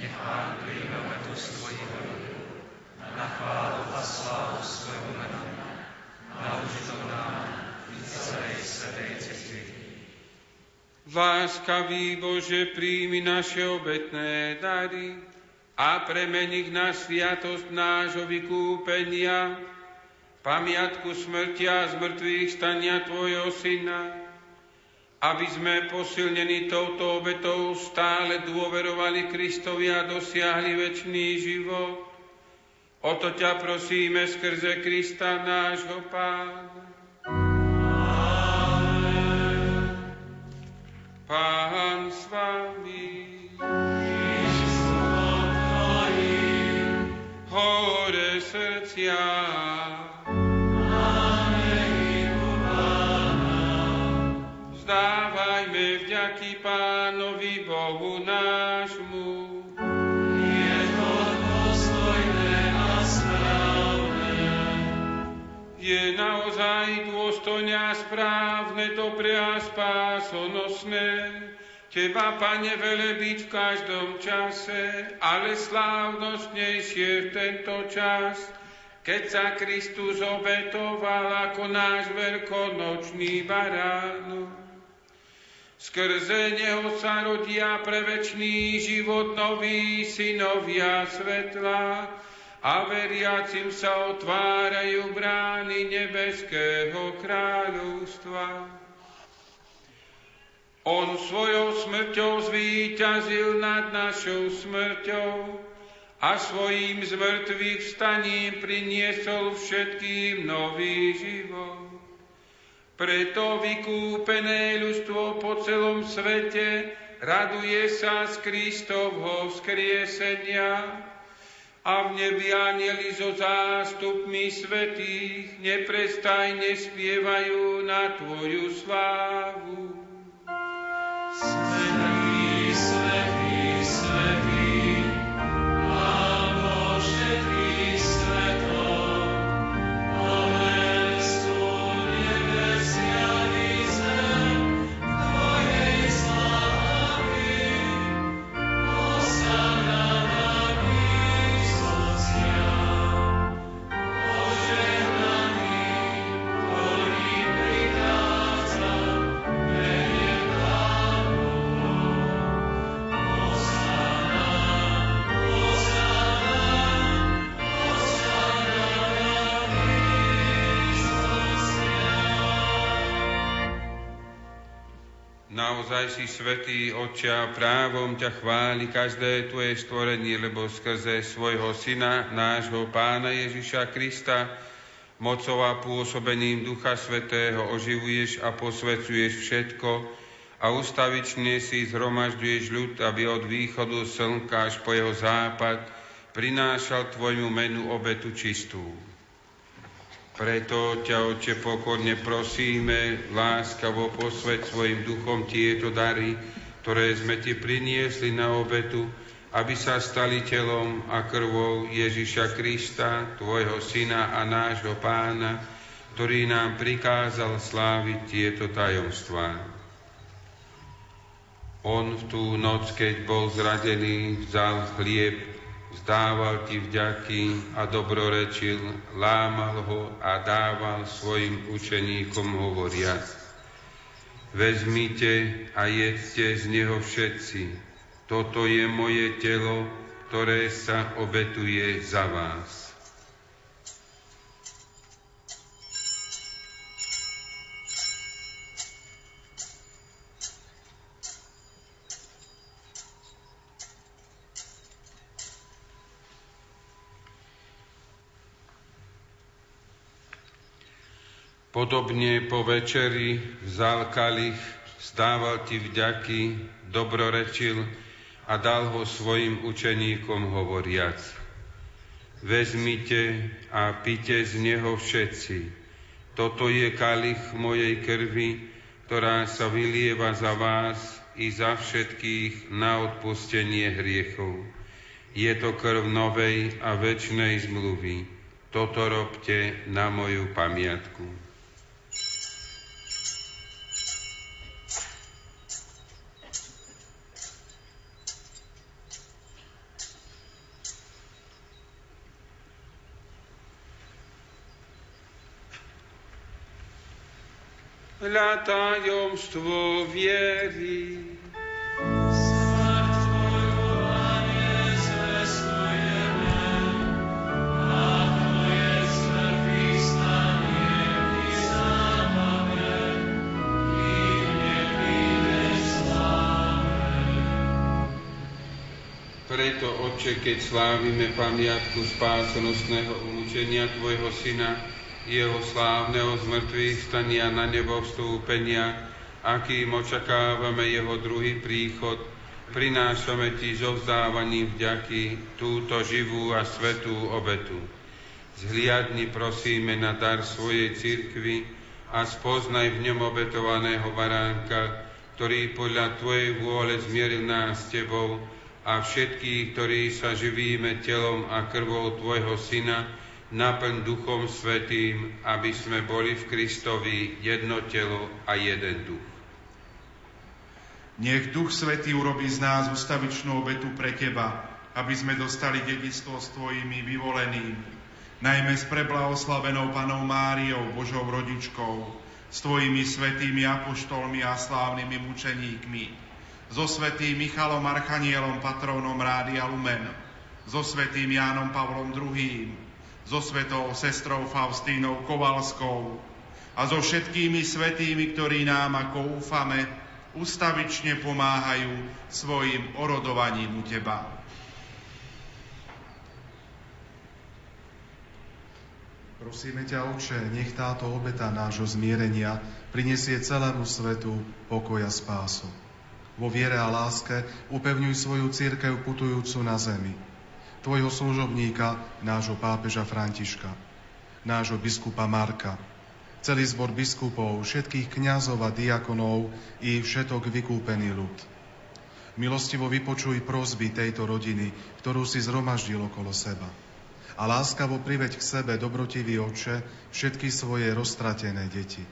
Nech Pán príjme obetu z Tvojich ľudí, na chválu a slávu svojho mena, na užitok nám i celej svetej cirkvi. Láskavý Bože, príjmi naše obetné dary a premeni ich na sviatosť nášho vykúpenia, pamiatku smrti a zmrtvých stania Tvojho Syna, aby sme posilnení touto obetou stále dôverovali Kristovi a dosiahli väčší život. O to ťa prosíme skrze Krista nášho Pána. Pán s vami. Hore srdcia. Vzdávajme vďaky Pánovi Bohu nášmu. Je to dôstojné a správne. Je naozaj dôstojné a správne, dobré a spásonosné, Teba, Pane, velebiť v každom čase, ale slávnostnejšie v tento čas, keď sa Kristus obetoval ako náš veľkonočný barán. Skrze neho sa rodia pre večný život noví synovia svetla a veriacim sa otvárajú brány nebeského kráľovstva. On svojou smrťou zvíťazil nad našou smrťou a svojím zmrtvých vstaním priniesol všetkým nový život. Preto vykúpené ľudstvo po celom svete raduje sa z Kristovho vzkriesenia a v nebi anieli so zástupmi svetých neprestajne spievajú na Tvoju slávu. Svetý, svetý, Naozaj si svetý Otče a právom ťa chváli každé tvoje stvorenie, lebo skrze svojho Syna, nášho Pána Ježiša Krista, mocou a pôsobením Ducha Svetého oživuješ a posvecuješ všetko a ustavične si zhromažďuješ ľud, aby od východu slnka až po jeho západ prinášal tvojmu menu obetu čistú. Preto ťa, Oče, pokorne prosíme, láskavo posveď svojim duchom tieto dary, ktoré sme ti priniesli na obetu, aby sa stali telom a krvou Ježiša Krista, tvojho syna a nášho pána, ktorý nám prikázal sláviť tieto tajomstvá. On v tú noc, keď bol zradený, vzal chlieb, vzdával ti vďaky a dobrorečil, lámal ho a dával svojim učeníkom hovoriac. Vezmite a jedzte z neho všetci. Toto je moje telo, ktoré sa obetuje za vás. Podobne po večeri vzal kalich, stával ti vďaky, dobrorečil a dal ho svojim učeníkom hovoriac. Vezmite a pite z neho všetci. Toto je kalich mojej krvi, ktorá sa vylieva za vás i za všetkých na odpustenie hriechov. Je to krv novej a večnej zmluvy. Toto robte na moju pamiatku. Hľa tajomstvo viery. Preto, Otče, keď slávime pamiatku spásonosného umúčenia Tvojho Syna, jeho slávneho zmrtvých stania na nebo vstúpenia, akým očakávame jeho druhý príchod, prinášame Ti so vzdávaním vďaky túto živú a svetú obetu. Zhliadni prosíme na dar svojej cirkvi a spoznaj v ňom obetovaného baránka, ktorý podľa Tvojej vôle zmieril nás s Tebou, a všetkých, ktorí sa živíme telom a krvou Tvojho Syna, naplň Duchom Svetým, aby sme boli v Kristovi jedno telo a jeden duch. Nech Duch Svetý urobí z nás ustavičnú obetu pre Teba, aby sme dostali dedictvo s Tvojimi vyvolenými, najmä s preblahoslavenou Panou Máriou, Božou rodičkou, s Tvojimi svetými apoštolmi a slávnymi mučeníkmi, so svetým Michalom Archanielom, patrónom Rádia Lumen, so svetým Jánom Pavlom II, so svetou sestrou Faustínou Kovalskou a so všetkými svetými, ktorí nám, ako úfame, ustavične pomáhajú svojim orodovaním u Teba. Prosíme ťa, Oče, nech táto obeta nášho zmierenia prinesie celému svetu pokoj a spásu vo viere a láske upevňuj svoju církev putujúcu na zemi. Tvojho služobníka, nášho pápeža Františka, nášho biskupa Marka, celý zbor biskupov, všetkých kňazov a diakonov i všetok vykúpený ľud. Milostivo vypočuj prosby tejto rodiny, ktorú si zhromaždil okolo seba. A láskavo priveď k sebe, dobrotivý oče, všetky svoje roztratené deti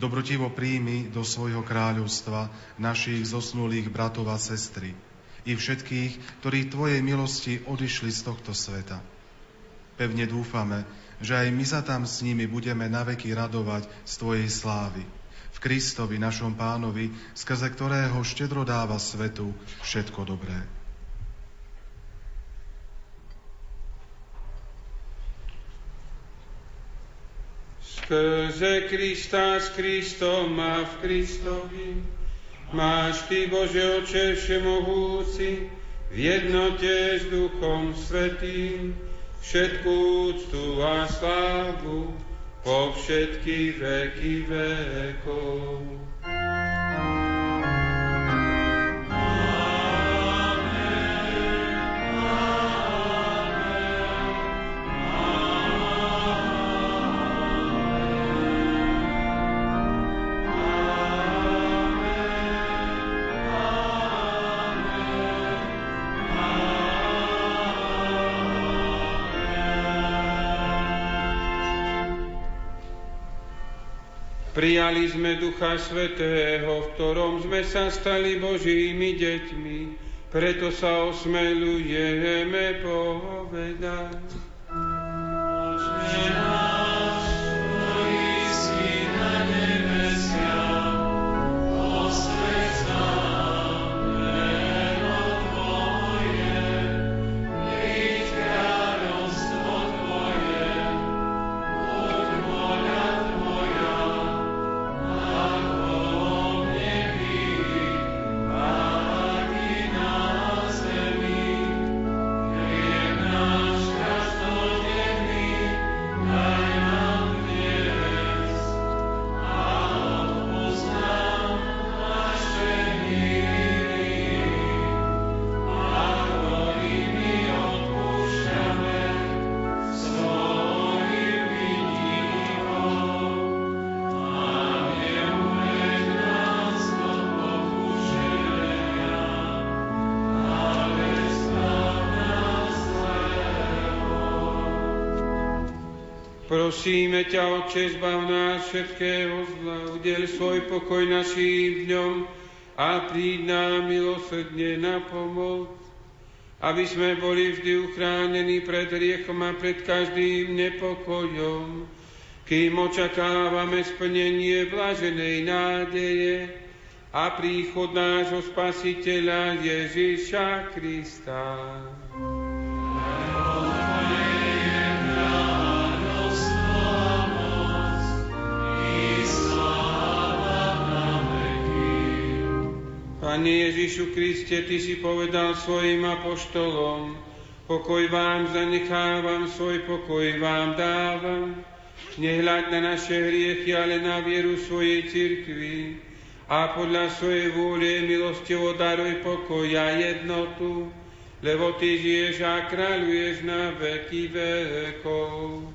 Dobrotivo príjmi do svojho kráľovstva našich zosnulých bratov a sestry i všetkých, ktorí Tvojej milosti odišli z tohto sveta. Pevne dúfame, že aj my sa tam s nimi budeme naveky radovať z Tvojej slávy. V Kristovi, našom pánovi, skrze ktorého štedro dáva svetu všetko dobré. skrze Krista s Kristom a v Kristovi. Máš Ty, Bože Oče Všemohúci, v jednote s Duchom Svetým, všetkú úctu a slávu po všetky veky vekov. Prijali sme Ducha Svetého, v ktorom sme sa stali Božími deťmi, preto sa osmelujeme povedať. Amen. Prosíme ťa, Otče, zbav nás všetkého zla, udel svoj pokoj našim dňom a príď nám milosrdne na pomoc, aby sme boli vždy uchránení pred riechom a pred každým nepokojom kým očakávame splnenie blaženej nádeje a príchod nášho Spasiteľa Ježiša Krista. Pane Ježišu Kriste, Ty si povedal svojim apoštolom, pokoj vám zanechávam, svoj pokoj vám dávam. Nehľaď na naše hriechy, ale na vieru svojej cirkvi a podľa svojej vôle milostivo daruj pokoj a jednotu, lebo Ty žiješ a kráľuješ na veky vekov.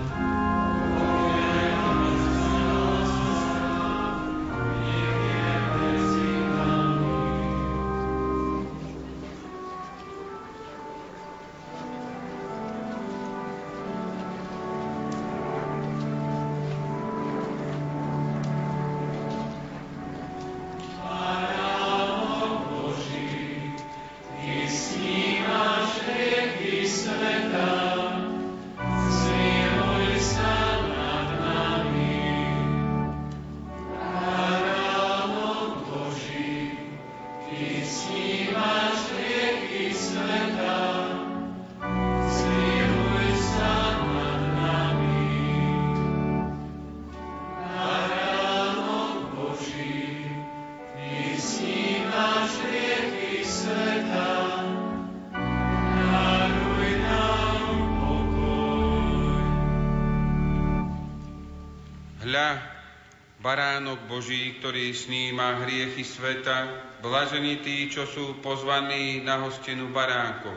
Boží, ktorý sníma hriechy sveta, blažení tí, čo sú pozvaní na hostinu baránkov.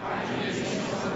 Alleluja,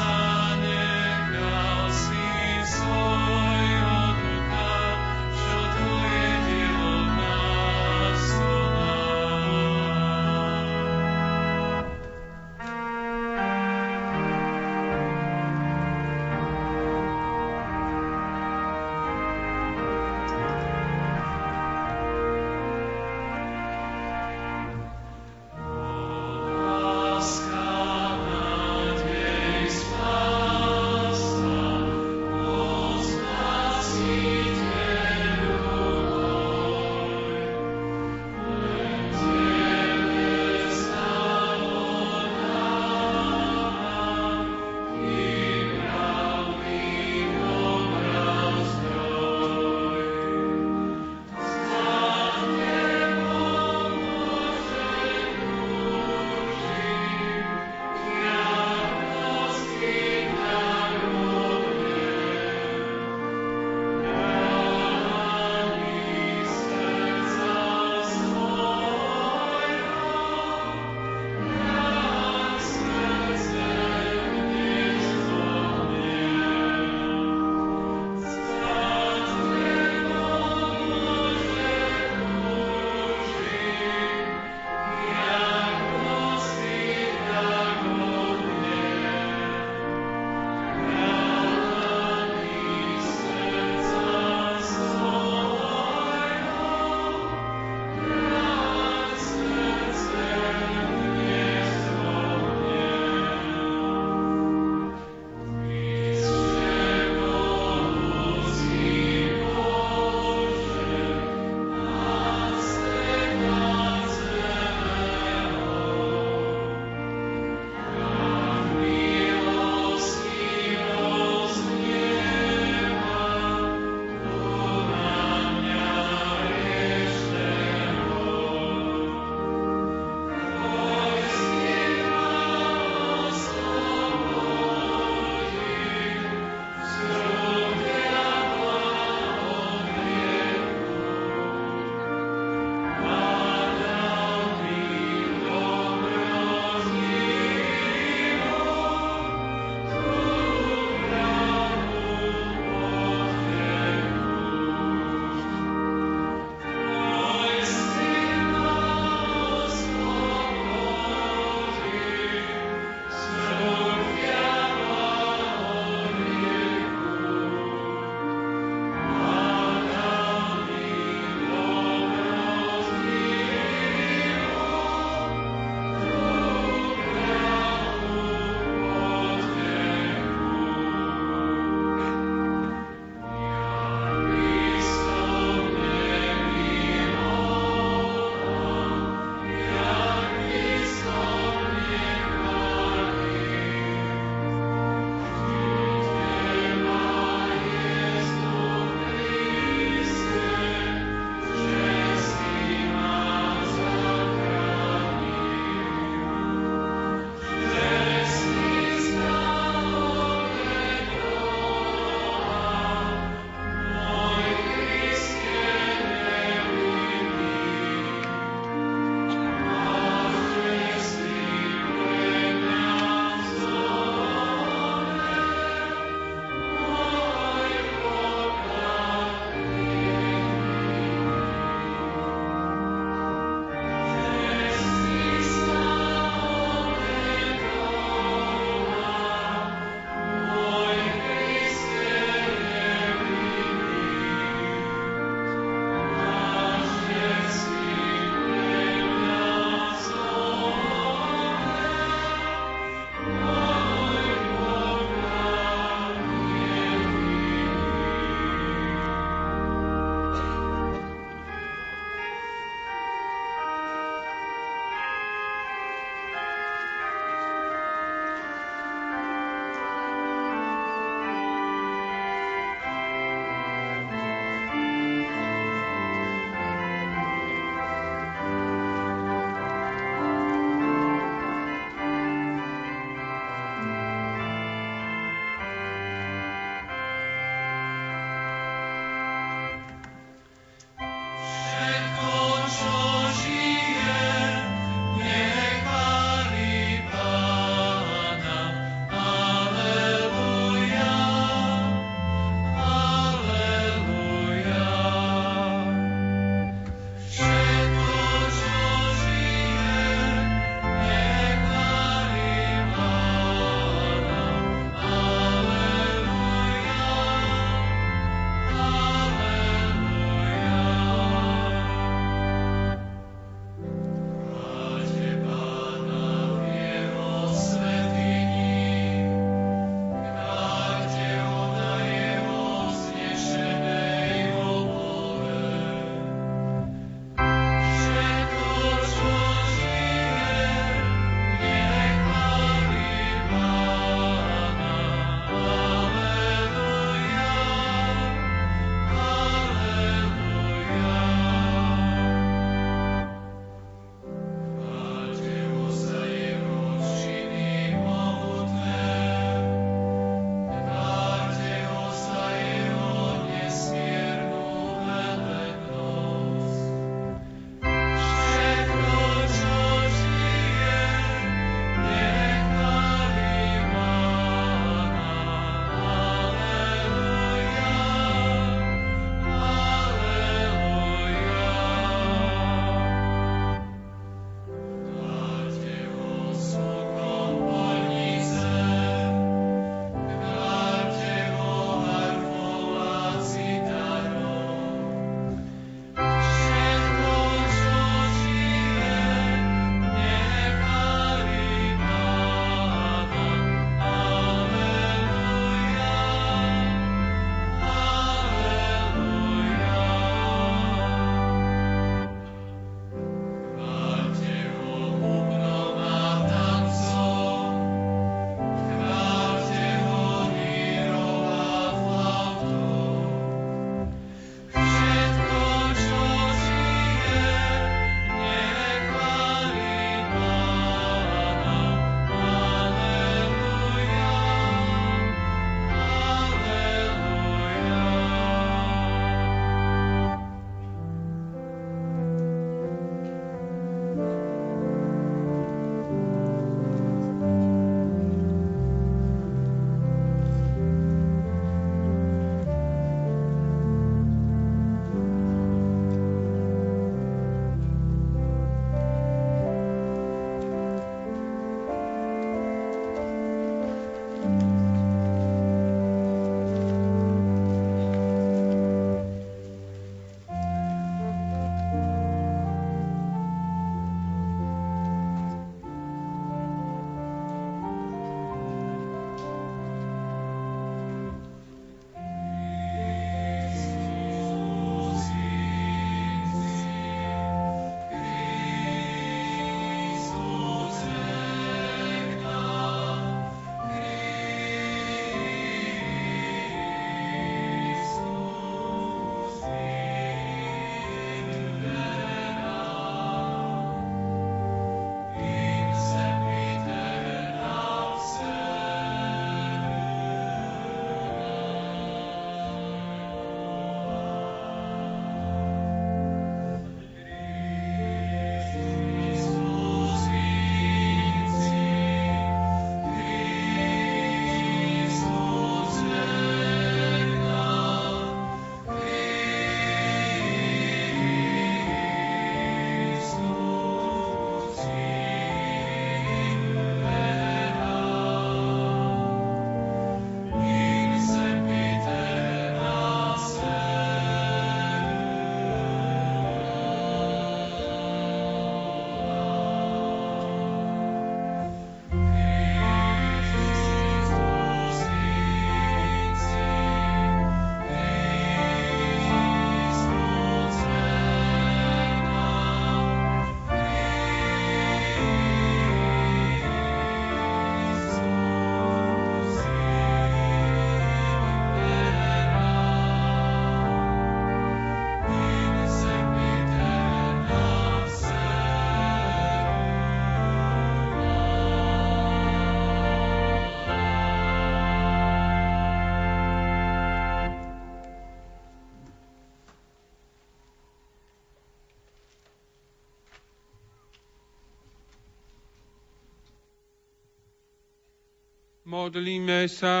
Modlíme sa.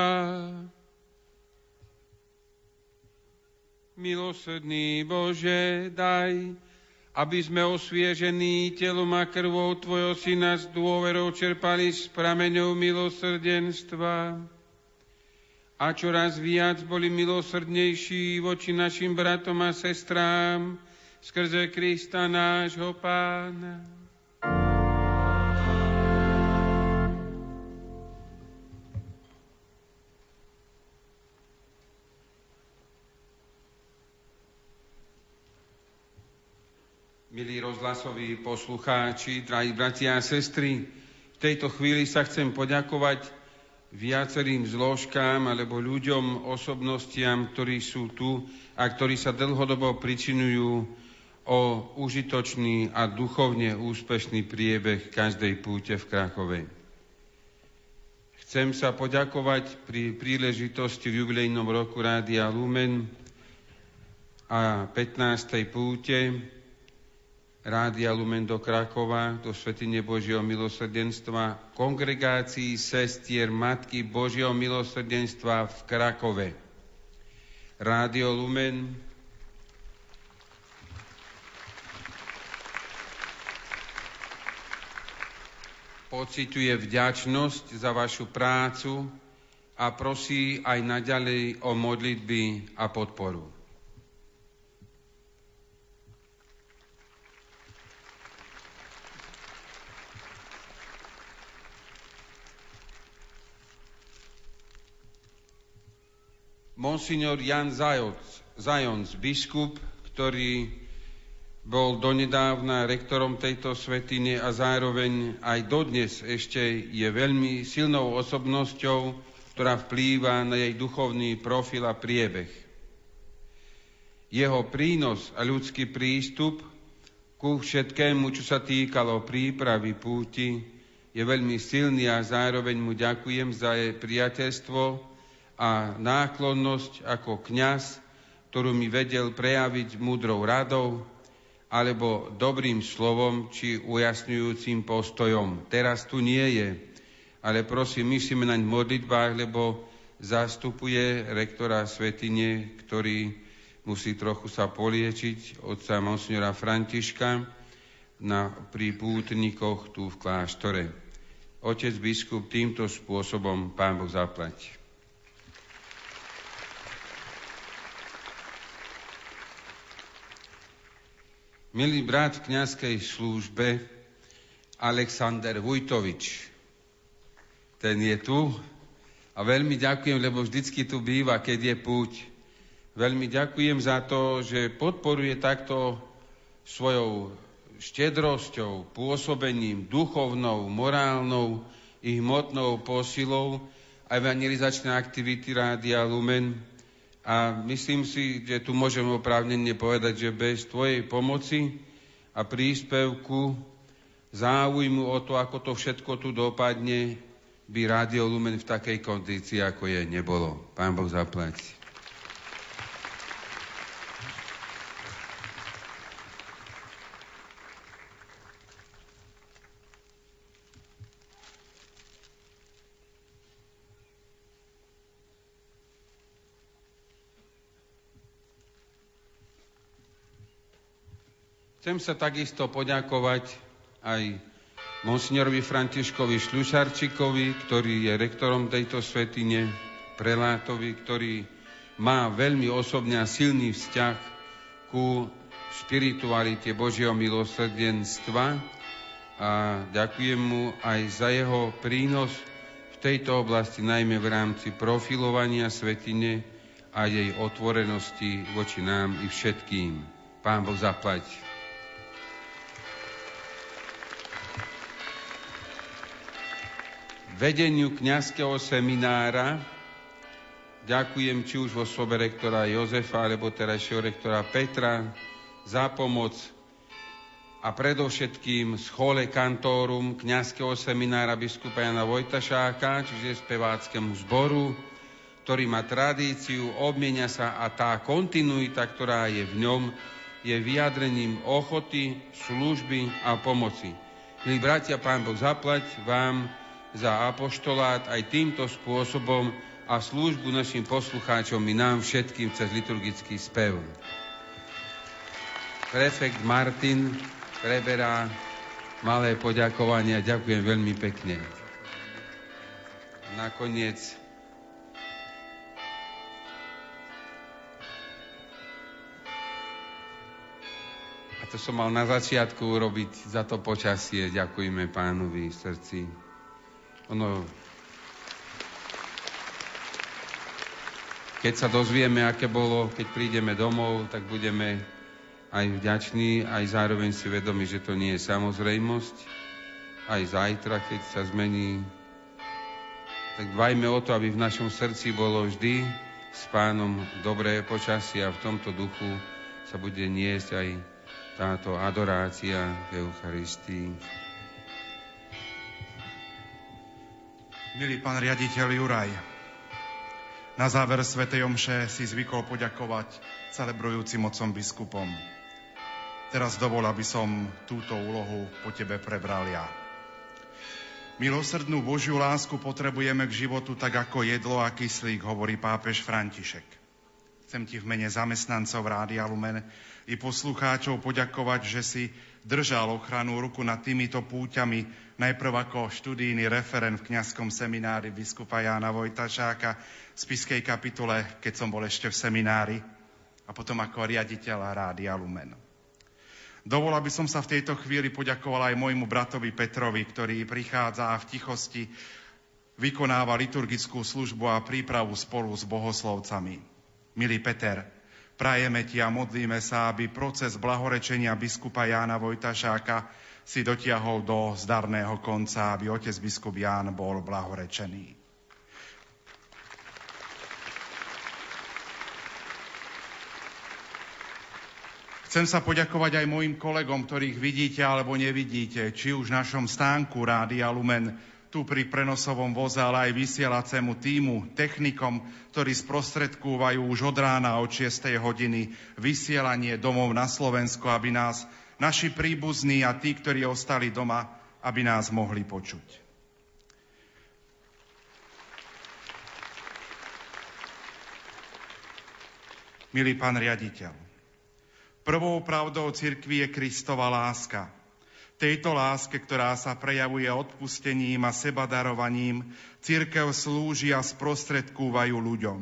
Milosrdný Bože, daj, aby sme osviežení telom a krvou Tvojho Syna s dôverou čerpali z prameňov milosrdenstva a čoraz viac boli milosrdnejší voči našim bratom a sestrám skrze Krista nášho Pána. Rozhlasoví poslucháči, drahí bratia a sestry, v tejto chvíli sa chcem poďakovať viacerým zložkám alebo ľuďom, osobnostiam, ktorí sú tu a ktorí sa dlhodobo pričinujú o užitočný a duchovne úspešný priebeh každej púte v Krakove. Chcem sa poďakovať pri príležitosti v jubilejnom roku Rádia Lumen a 15. púte Rádia Lumen do Krakova, do Svetine Božieho milosrdenstva, kongregácii sestier Matky Božieho milosrdenstva v Krakove. Rádio Lumen pocituje vďačnosť za vašu prácu a prosí aj naďalej o modlitby a podporu. Monsignor Jan Zajoc, Zajonc, biskup, ktorý bol donedávna rektorom tejto svetine a zároveň aj dodnes ešte je veľmi silnou osobnosťou, ktorá vplýva na jej duchovný profil a priebeh. Jeho prínos a ľudský prístup ku všetkému, čo sa týkalo prípravy púti, je veľmi silný a zároveň mu ďakujem za jej priateľstvo, a náklonnosť ako kňaz, ktorú mi vedel prejaviť múdrou radou alebo dobrým slovom či ujasňujúcim postojom. Teraz tu nie je, ale prosím, myslíme naň v modlitbách, lebo zastupuje rektora Svetine, ktorý musí trochu sa poliečiť od monsignora Františka na, pri pútnikoch tu v kláštore. Otec biskup týmto spôsobom pán Boh zaplať. Milý brat v kniazkej službe Alexander Vujtovič. Ten je tu a veľmi ďakujem, lebo vždycky tu býva, keď je púť. Veľmi ďakujem za to, že podporuje takto svojou štedrosťou, pôsobením, duchovnou, morálnou i hmotnou posilou evangelizačné aktivity Rádia Lumen a myslím si, že tu môžem oprávnene povedať, že bez tvojej pomoci a príspevku, záujmu o to, ako to všetko tu dopadne, by Rádio Lumen v takej kondícii, ako je, nebolo. Pán Boh zaplať. Chcem sa takisto poďakovať aj monsignorovi Františkovi Šľušarčikovi, ktorý je rektorom tejto svetine, prelátovi, ktorý má veľmi osobne a silný vzťah ku spiritualite Božieho milosrdenstva a ďakujem mu aj za jeho prínos v tejto oblasti, najmä v rámci profilovania svetine a jej otvorenosti voči nám i všetkým. Pán Boh zaplať. Vedeniu kňazského seminára. Ďakujem či už vo sobe rektora Jozefa, alebo terajšieho rektora Petra za pomoc a predovšetkým schole kantórum kňazského seminára biskupa Jana Vojtašáka, čiže speváckému zboru, ktorý má tradíciu, obmienia sa a tá kontinuita, ktorá je v ňom, je vyjadrením ochoty, služby a pomoci. Milí bratia, Pán Boh zaplať vám za apoštolát aj týmto spôsobom a službu našim poslucháčom i nám všetkým cez liturgický spev. Prefekt Martin preberá malé poďakovania. Ďakujem veľmi pekne. Nakoniec A to som mal na začiatku urobiť za to počasie. Ďakujeme pánovi srdci. Ono, keď sa dozvieme, aké bolo, keď prídeme domov, tak budeme aj vďační, aj zároveň si vedomi, že to nie je samozrejmosť. Aj zajtra, keď sa zmení, tak dvajme o to, aby v našom srdci bolo vždy s pánom dobré počasie a v tomto duchu sa bude niesť aj táto adorácia v Eucharistii. Milý pán riaditeľ Juraj, na záver Sv. Omše si zvykol poďakovať celebrujúcim mocom biskupom. Teraz dovol, aby som túto úlohu po tebe prebral ja. Milosrdnú Božiu lásku potrebujeme k životu tak ako jedlo a kyslík, hovorí pápež František. Chcem ti v mene zamestnancov Rádia Lumen i poslucháčov poďakovať, že si držal ochranu ruku nad týmito púťami, najprv ako študijný referent v kňazskom seminári biskupa Jána Vojtašáka v Spiskej kapitule, keď som bol ešte v seminári, a potom ako riaditeľ Rádia Lumen. Dovol, aby som sa v tejto chvíli poďakoval aj môjmu bratovi Petrovi, ktorý prichádza a v tichosti vykonáva liturgickú službu a prípravu spolu s bohoslovcami. Milý Peter, Prajeme ti a modlíme sa, aby proces blahorečenia biskupa Jána Vojtašáka si dotiahol do zdarného konca, aby otec biskup Ján bol blahorečený. Chcem sa poďakovať aj mojim kolegom, ktorých vidíte alebo nevidíte, či už v našom stánku Rádia Lumen, tu pri prenosovom voze, ale aj vysielacému týmu, technikom, ktorí sprostredkúvajú už od rána od 6. hodiny vysielanie domov na Slovensko, aby nás naši príbuzní a tí, ktorí ostali doma, aby nás mohli počuť. Milý pán riaditeľ, prvou pravdou cirkvi je Kristova láska – tejto láske, ktorá sa prejavuje odpustením a sebadarovaním, církev slúži a sprostredkúvajú ľuďom.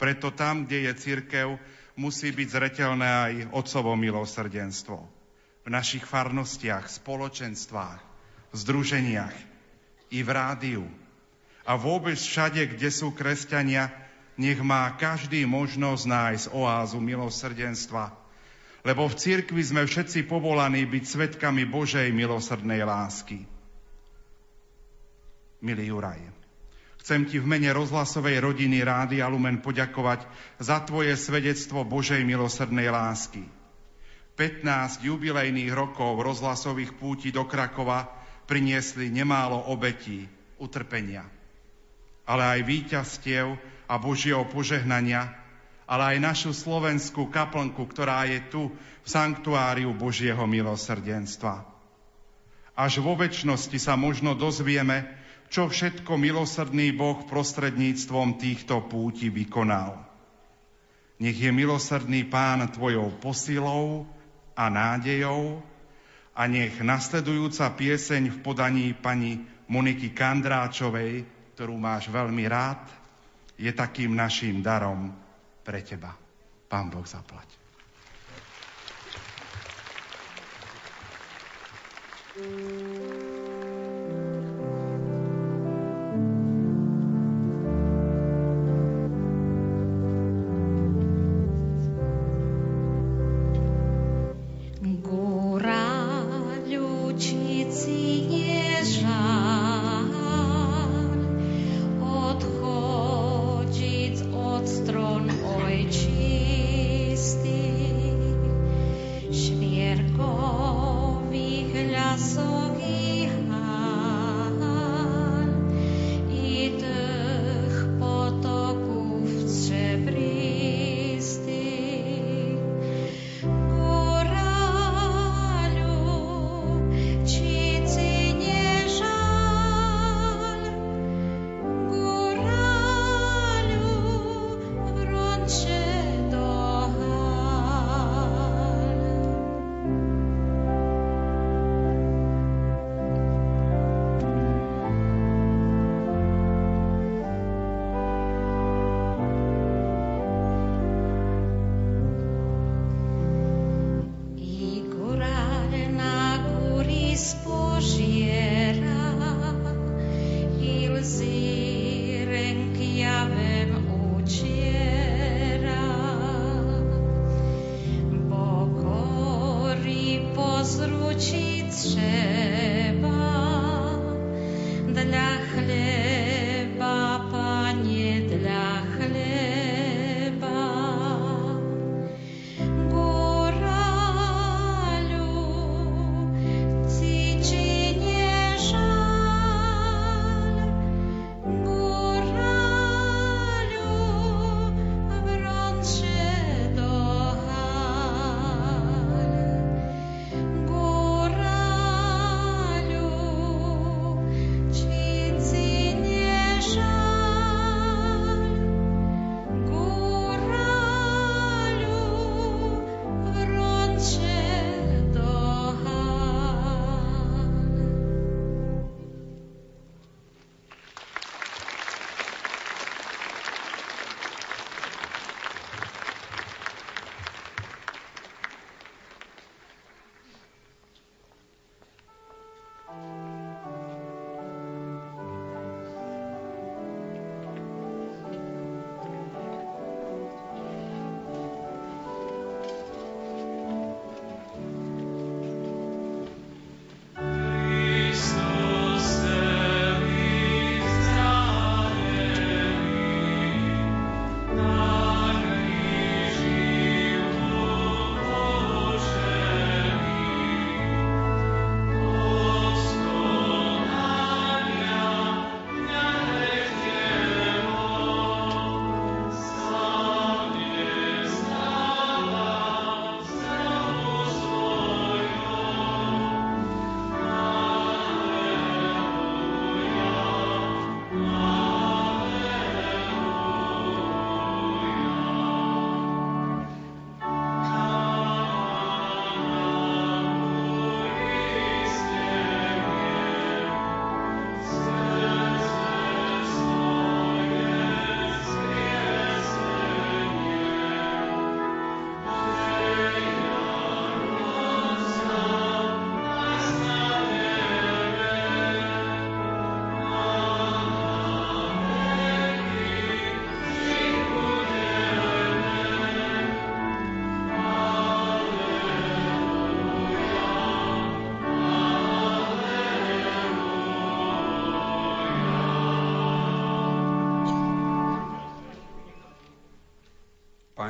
Preto tam, kde je církev, musí byť zretelné aj Otcovo milosrdenstvo. V našich farnostiach, spoločenstvách, združeniach i v rádiu. A vôbec všade, kde sú kresťania, nech má každý možnosť nájsť oázu milosrdenstva lebo v cirkvi sme všetci povolaní byť svetkami Božej milosrdnej lásky. Milý Juraj, chcem ti v mene rozhlasovej rodiny Rády Lumen poďakovať za tvoje svedectvo Božej milosrdnej lásky. 15 jubilejných rokov rozhlasových púti do Krakova priniesli nemálo obetí, utrpenia, ale aj víťazstiev a Božieho požehnania, ale aj našu slovenskú kaplnku, ktorá je tu v sanktuáriu Božieho milosrdenstva. Až vo väčšnosti sa možno dozvieme, čo všetko milosrdný Boh prostredníctvom týchto púti vykonal. Nech je milosrdný Pán tvojou posilou a nádejou a nech nasledujúca pieseň v podaní pani Moniky Kandráčovej, ktorú máš veľmi rád, je takým naším darom pre teba. Pán Boh zaplať. Thank you.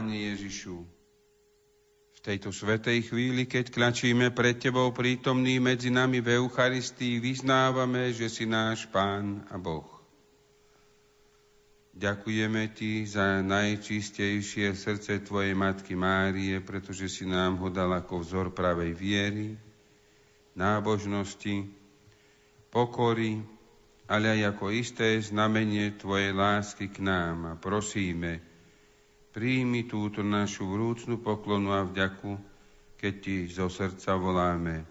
Pane Ježišu, v tejto svetej chvíli, keď klačíme pred Tebou prítomný medzi nami v Eucharistii, vyznávame, že si náš Pán a Boh. Ďakujeme Ti za najčistejšie srdce Tvojej Matky Márie, pretože si nám ho dal ako vzor pravej viery, nábožnosti, pokory, ale aj ako isté znamenie Tvojej lásky k nám. A prosíme, Príjmi túto našu vrúcnu poklonu a vďaku, keď Ti zo srdca voláme.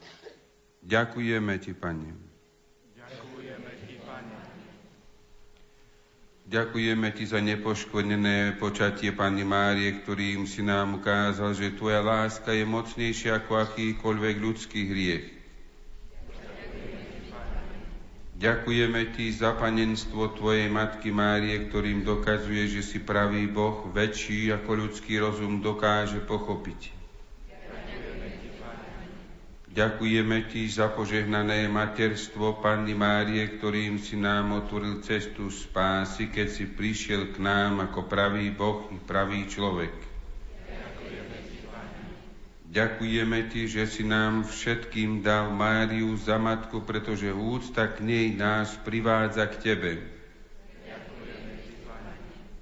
Ďakujeme Ti, Pane. Ďakujeme Ti, Pane. Ďakujeme Ti za nepoškvrnené počatie Panny Márie, ktorým si nám ukázal, že Tvoja láska je mocnejšia ako akýkoľvek ľudský hriech. Ďakujeme Ti za panenstvo Tvojej Matky Márie, ktorým dokazuje, že si pravý Boh, väčší ako ľudský rozum dokáže pochopiť. Ďakujeme Ti za požehnané materstvo Panny Márie, ktorým si nám otvoril cestu spásy, keď si prišiel k nám ako pravý Boh i pravý človek. Ďakujeme Ti, že si nám všetkým dal Máriu za matku, pretože úcta k nej nás privádza k Tebe.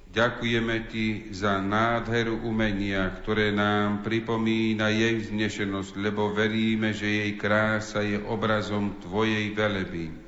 Ďakujeme Ti za nádheru umenia, ktoré nám pripomína jej vznešenosť, lebo veríme, že jej krása je obrazom Tvojej veleby.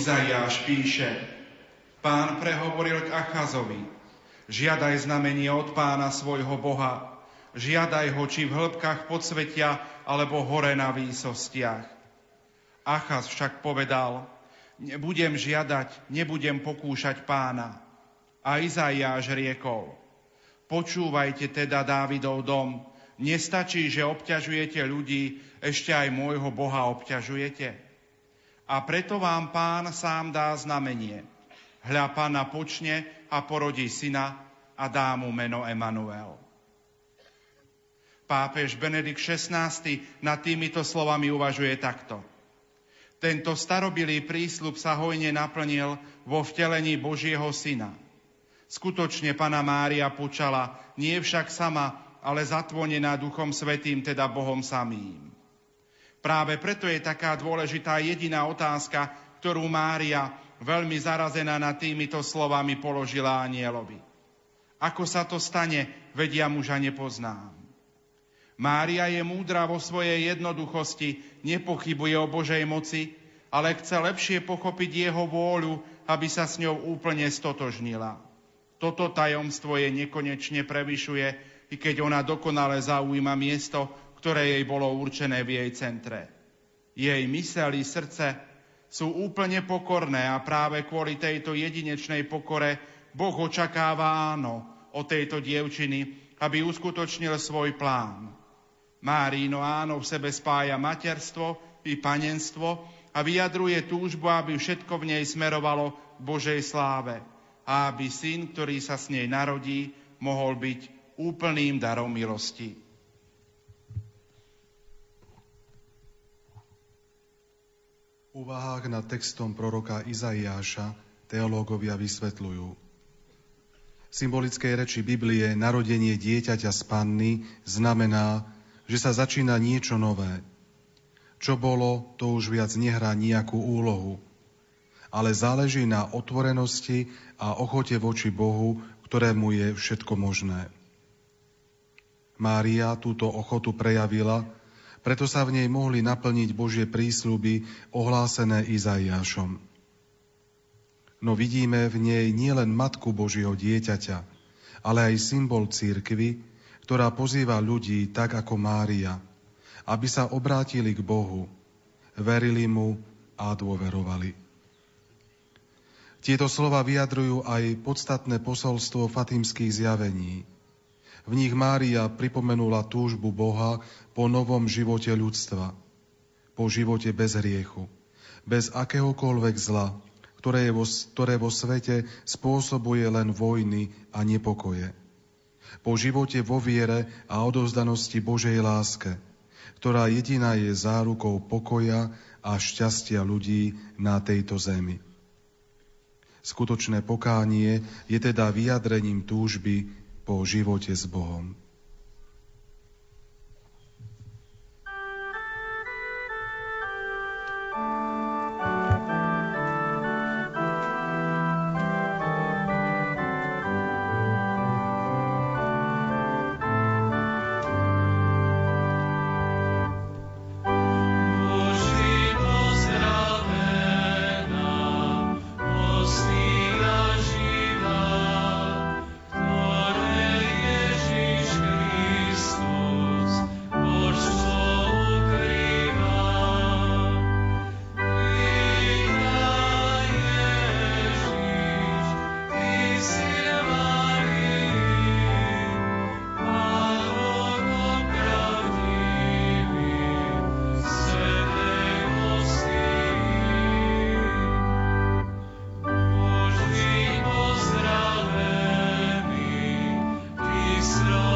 Izaiáš píše, Pán prehovoril k Achazovi, žiadaj znamenie od pána svojho Boha, žiadaj ho či v hĺbkach podsvetia, alebo hore na výsostiach. Achaz však povedal, nebudem žiadať, nebudem pokúšať pána. A Izaiáš riekol, počúvajte teda Dávidov dom, nestačí, že obťažujete ľudí, ešte aj môjho Boha obťažujete a preto vám pán sám dá znamenie. Hľa pána počne a porodí syna a dá mu meno Emanuel. Pápež Benedikt XVI nad týmito slovami uvažuje takto. Tento starobilý prísľub sa hojne naplnil vo vtelení Božieho syna. Skutočne Pana Mária počala, nie však sama, ale zatvonená Duchom Svetým, teda Bohom samým. Práve preto je taká dôležitá jediná otázka, ktorú Mária veľmi zarazená nad týmito slovami položila anielovi. Ako sa to stane, vedia muža nepoznám. Mária je múdra vo svojej jednoduchosti, nepochybuje o Božej moci, ale chce lepšie pochopiť jeho vôľu, aby sa s ňou úplne stotožnila. Toto tajomstvo je nekonečne prevyšuje, i keď ona dokonale zaujíma miesto, ktoré jej bolo určené v jej centre. Jej mysel i srdce sú úplne pokorné a práve kvôli tejto jedinečnej pokore Boh očakáva áno od tejto dievčiny, aby uskutočnil svoj plán. Márino áno v sebe spája materstvo i panenstvo a vyjadruje túžbu, aby všetko v nej smerovalo k Božej sláve a aby syn, ktorý sa s nej narodí, mohol byť úplným darom milosti. Úvahách nad textom proroka Izaiáša teológovia vysvetľujú. V symbolickej reči Biblie narodenie dieťaťa z panny znamená, že sa začína niečo nové. Čo bolo, to už viac nehrá nejakú úlohu, ale záleží na otvorenosti a ochote voči Bohu, ktorému je všetko možné. Mária túto ochotu prejavila, preto sa v nej mohli naplniť Božie prísľuby ohlásené Izaiášom. No vidíme v nej nielen Matku Božieho dieťaťa, ale aj symbol církvy, ktorá pozýva ľudí tak ako Mária, aby sa obrátili k Bohu, verili mu a dôverovali. Tieto slova vyjadrujú aj podstatné posolstvo fatimských zjavení – v nich Mária pripomenula túžbu Boha po novom živote ľudstva, po živote bez hriechu, bez akéhokoľvek zla, ktoré, je vo, ktoré vo svete spôsobuje len vojny a nepokoje. Po živote vo viere a odovzdanosti Božej láske, ktorá jediná je zárukou pokoja a šťastia ľudí na tejto zemi. Skutočné pokánie je teda vyjadrením túžby po živote s Bohom. Israel.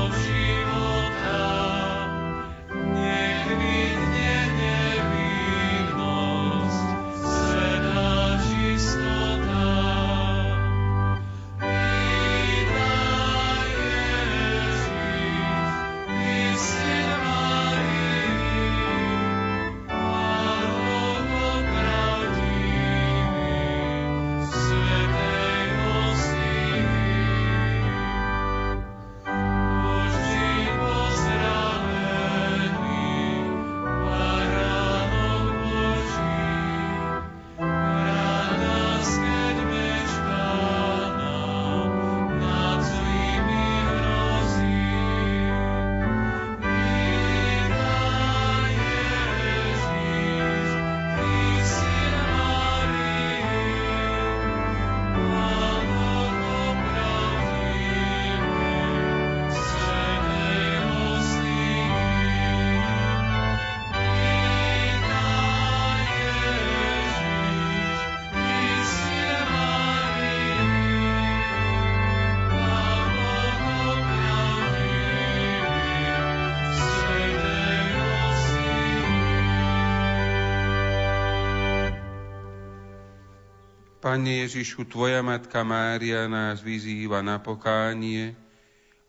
Pane Ježišu, Tvoja Matka Mária nás vyzýva na pokánie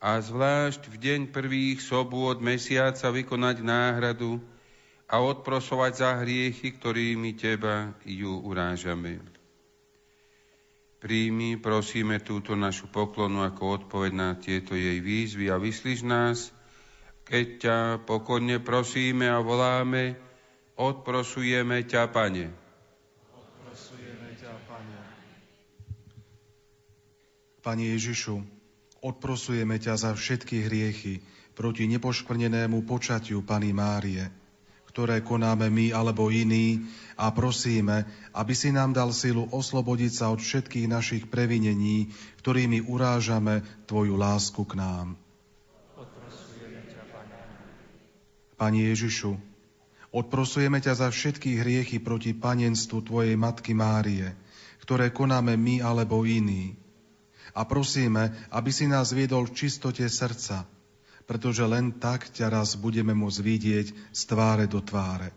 a zvlášť v deň prvých sobôd mesiaca vykonať náhradu a odprosovať za hriechy, ktorými Teba ju urážame. Príjmi, prosíme, túto našu poklonu ako odpoveď na tieto jej výzvy a vyslíš nás, keď ťa pokorne prosíme a voláme, odprosujeme ťa, Pane. Pane Ježišu, odprosujeme ťa za všetky hriechy proti nepoškvrnenému počatiu Pany Márie, ktoré konáme my alebo iní a prosíme, aby si nám dal silu oslobodiť sa od všetkých našich previnení, ktorými urážame Tvoju lásku k nám. Pani Ježišu, odprosujeme ťa za všetky hriechy proti panenstvu Tvojej Matky Márie, ktoré konáme my alebo iní. A prosíme, aby si nás viedol v čistote srdca, pretože len tak ťa raz budeme môcť vidieť z tváre do tváre.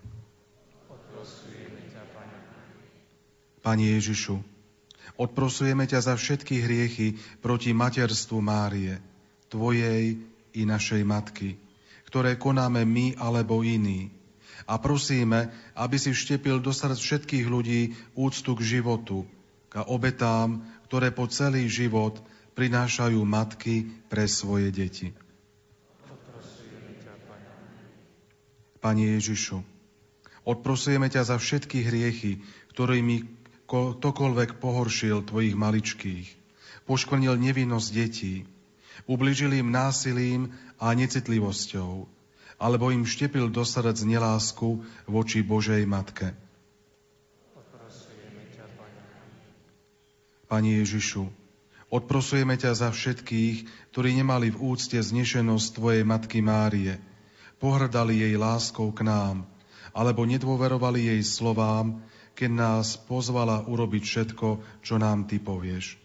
Pani Ježišu, odprosujeme ťa za všetky hriechy proti materstvu Márie, Tvojej i našej Matky, ktoré konáme my alebo iní. A prosíme, aby si vštepil do srdc všetkých ľudí úctu k životu, k obetám, ktoré po celý život prinášajú matky pre svoje deti. Pani Ježišu, odprosujeme ťa za všetky hriechy, ktorými ktokoľvek pohoršil tvojich maličkých, poškvrnil nevinnosť detí, ubližil im násilím a necitlivosťou, alebo im štepil do srdc nelásku voči Božej Matke. Pani Ježišu, odprosujeme ťa za všetkých, ktorí nemali v úcte znešenosť Tvojej Matky Márie, pohrdali jej láskou k nám, alebo nedôverovali jej slovám, keď nás pozvala urobiť všetko, čo nám Ty povieš.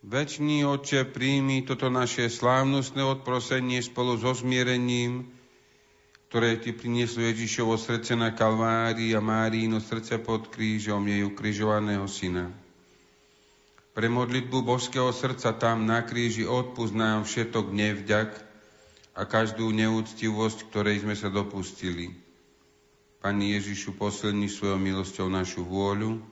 Večný Otče, príjmi toto naše slávnostné odprosenie spolu so zmierením, ktoré Ty prinieslo Ježišovo srdce na Kalvárii a Márino srdce pod krížom jej ukrižovaného syna. Pre modlitbu božského srdca tam na kríži odpúsť nám všetok nevďak a každú neúctivosť, ktorej sme sa dopustili. Pani Ježišu, posilni svojou milosťou našu vôľu,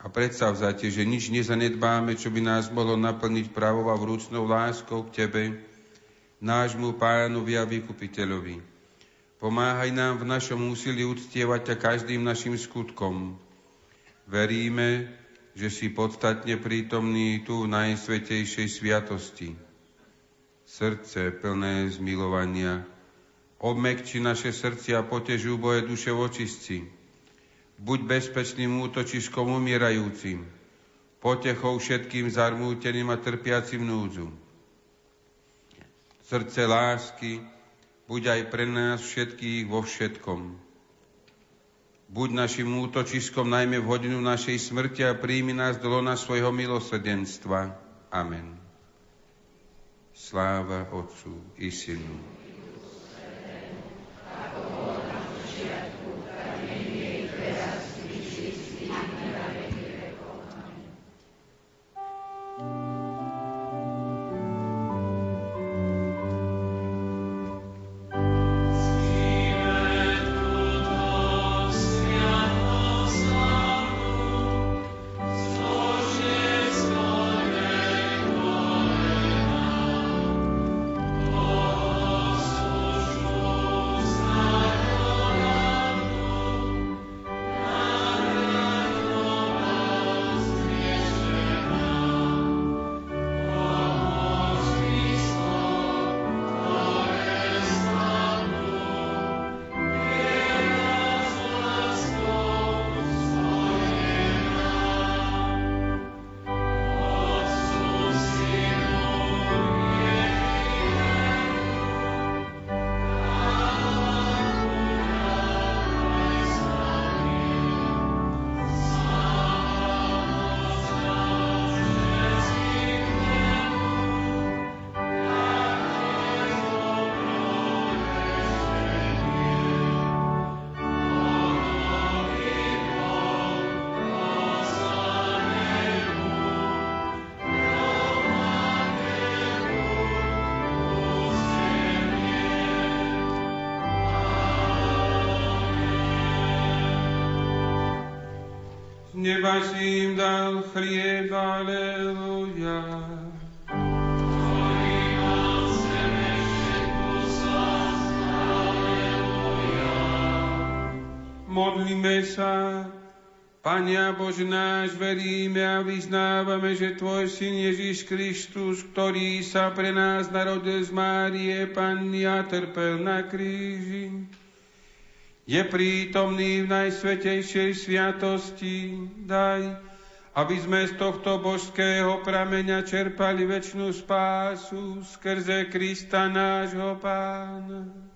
a predsavzate, že nič nezanedbáme, čo by nás mohlo naplniť pravou a vrúcnou láskou k Tebe, nášmu pánovi a vykupiteľovi. Pomáhaj nám v našom úsilí uctievať ťa každým našim skutkom. Veríme, že si podstatne prítomný tu v najsvetejšej sviatosti. Srdce plné zmilovania, obmekči naše srdcia a potežú boje duše vočistci Buď bezpečným útočiskom umierajúcim, potechou všetkým zarmúteným a trpiacim núdzu. Srdce lásky, buď aj pre nás všetkých vo všetkom. Buď našim útočiskom najmä v hodinu našej smrti a príjmi nás do lona svojho milosrdenstva. Amen. Sláva Otcu i Synu si im dal chlieb, aleluja. Modlíme sa, Pane a Bože náš, veríme a vyznávame, že Tvoj Syn Ježiš Kristus, ktorý sa pre nás narodil z Márie Panny trpel na kríži, je prítomný v najsvetejšej sviatosti. Daj, aby sme z tohto božského prameňa čerpali väčšinu spásu skrze Krista nášho Pána.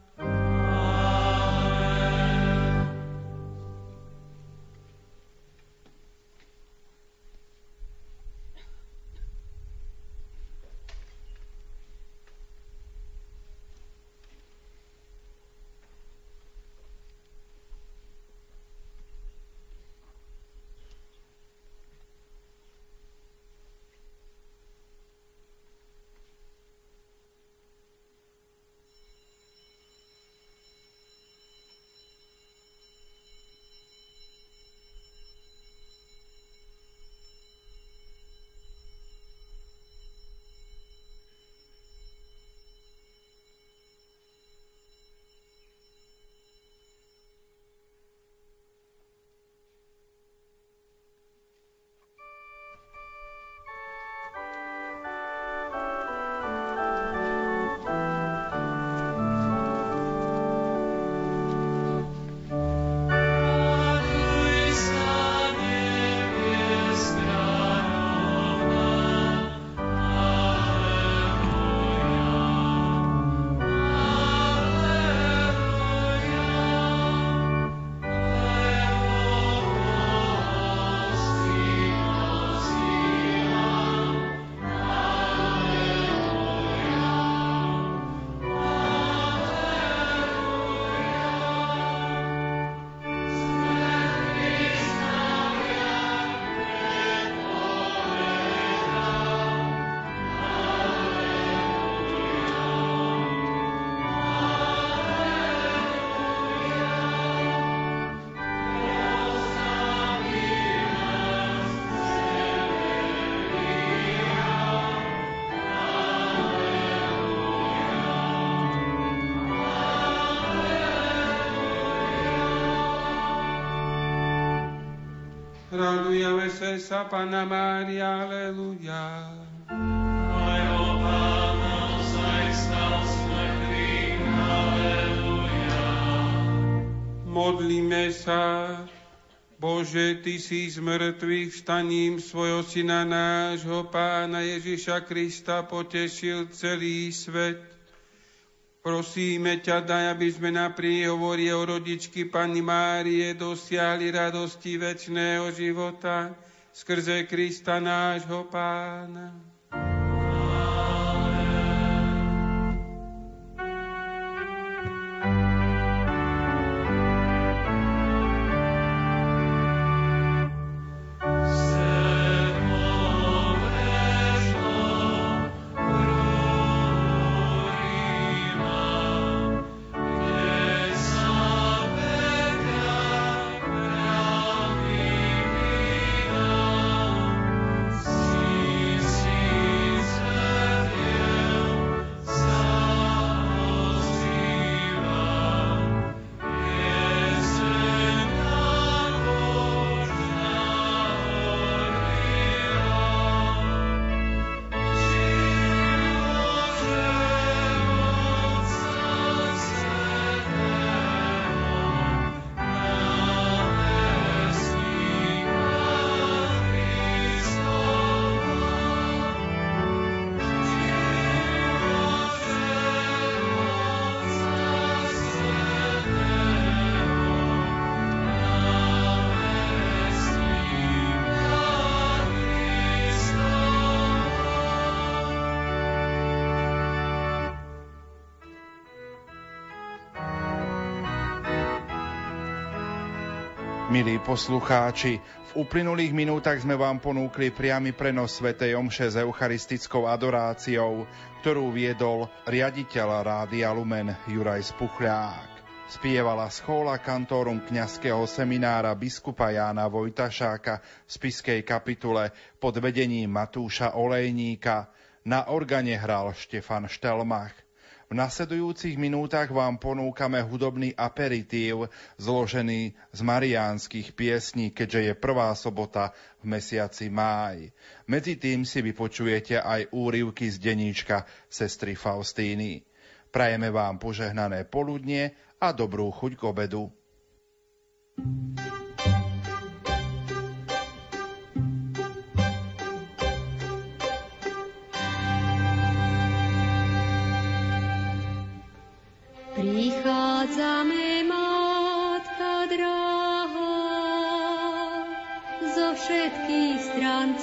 Radujeme se sa Pana Mária, aleluja. Mojho Pána sa stal smrtvým, aleluja. Modlíme sa, Bože, Ty si z mŕtvych vstaním svojho Syna nášho Pána Ježiša Krista potešil celý svet. Prosíme ťa, daj, aby sme na príhovorie o rodičky Pani Márie dosiahli radosti väčšného života skrze Krista nášho Pána. Milí poslucháči, v uplynulých minútach sme vám ponúkli priamy prenos Svetej Omše s eucharistickou adoráciou, ktorú viedol riaditeľ Rádia Lumen Juraj Spuchľák. Spievala schóla kantórum kňazského seminára biskupa Jána Vojtašáka v spiskej kapitule pod vedením Matúša Olejníka. Na organe hral Štefan Štelmach. V nasledujúcich minútach vám ponúkame hudobný aperitív zložený z mariánskych piesní, keďže je prvá sobota v mesiaci máj. Medzi tým si vypočujete aj úryvky z deníčka sestry Faustíny. Prajeme vám požehnané poludnie a dobrú chuť k obedu. Prichádzame, Matka drahá, zo všetkých strán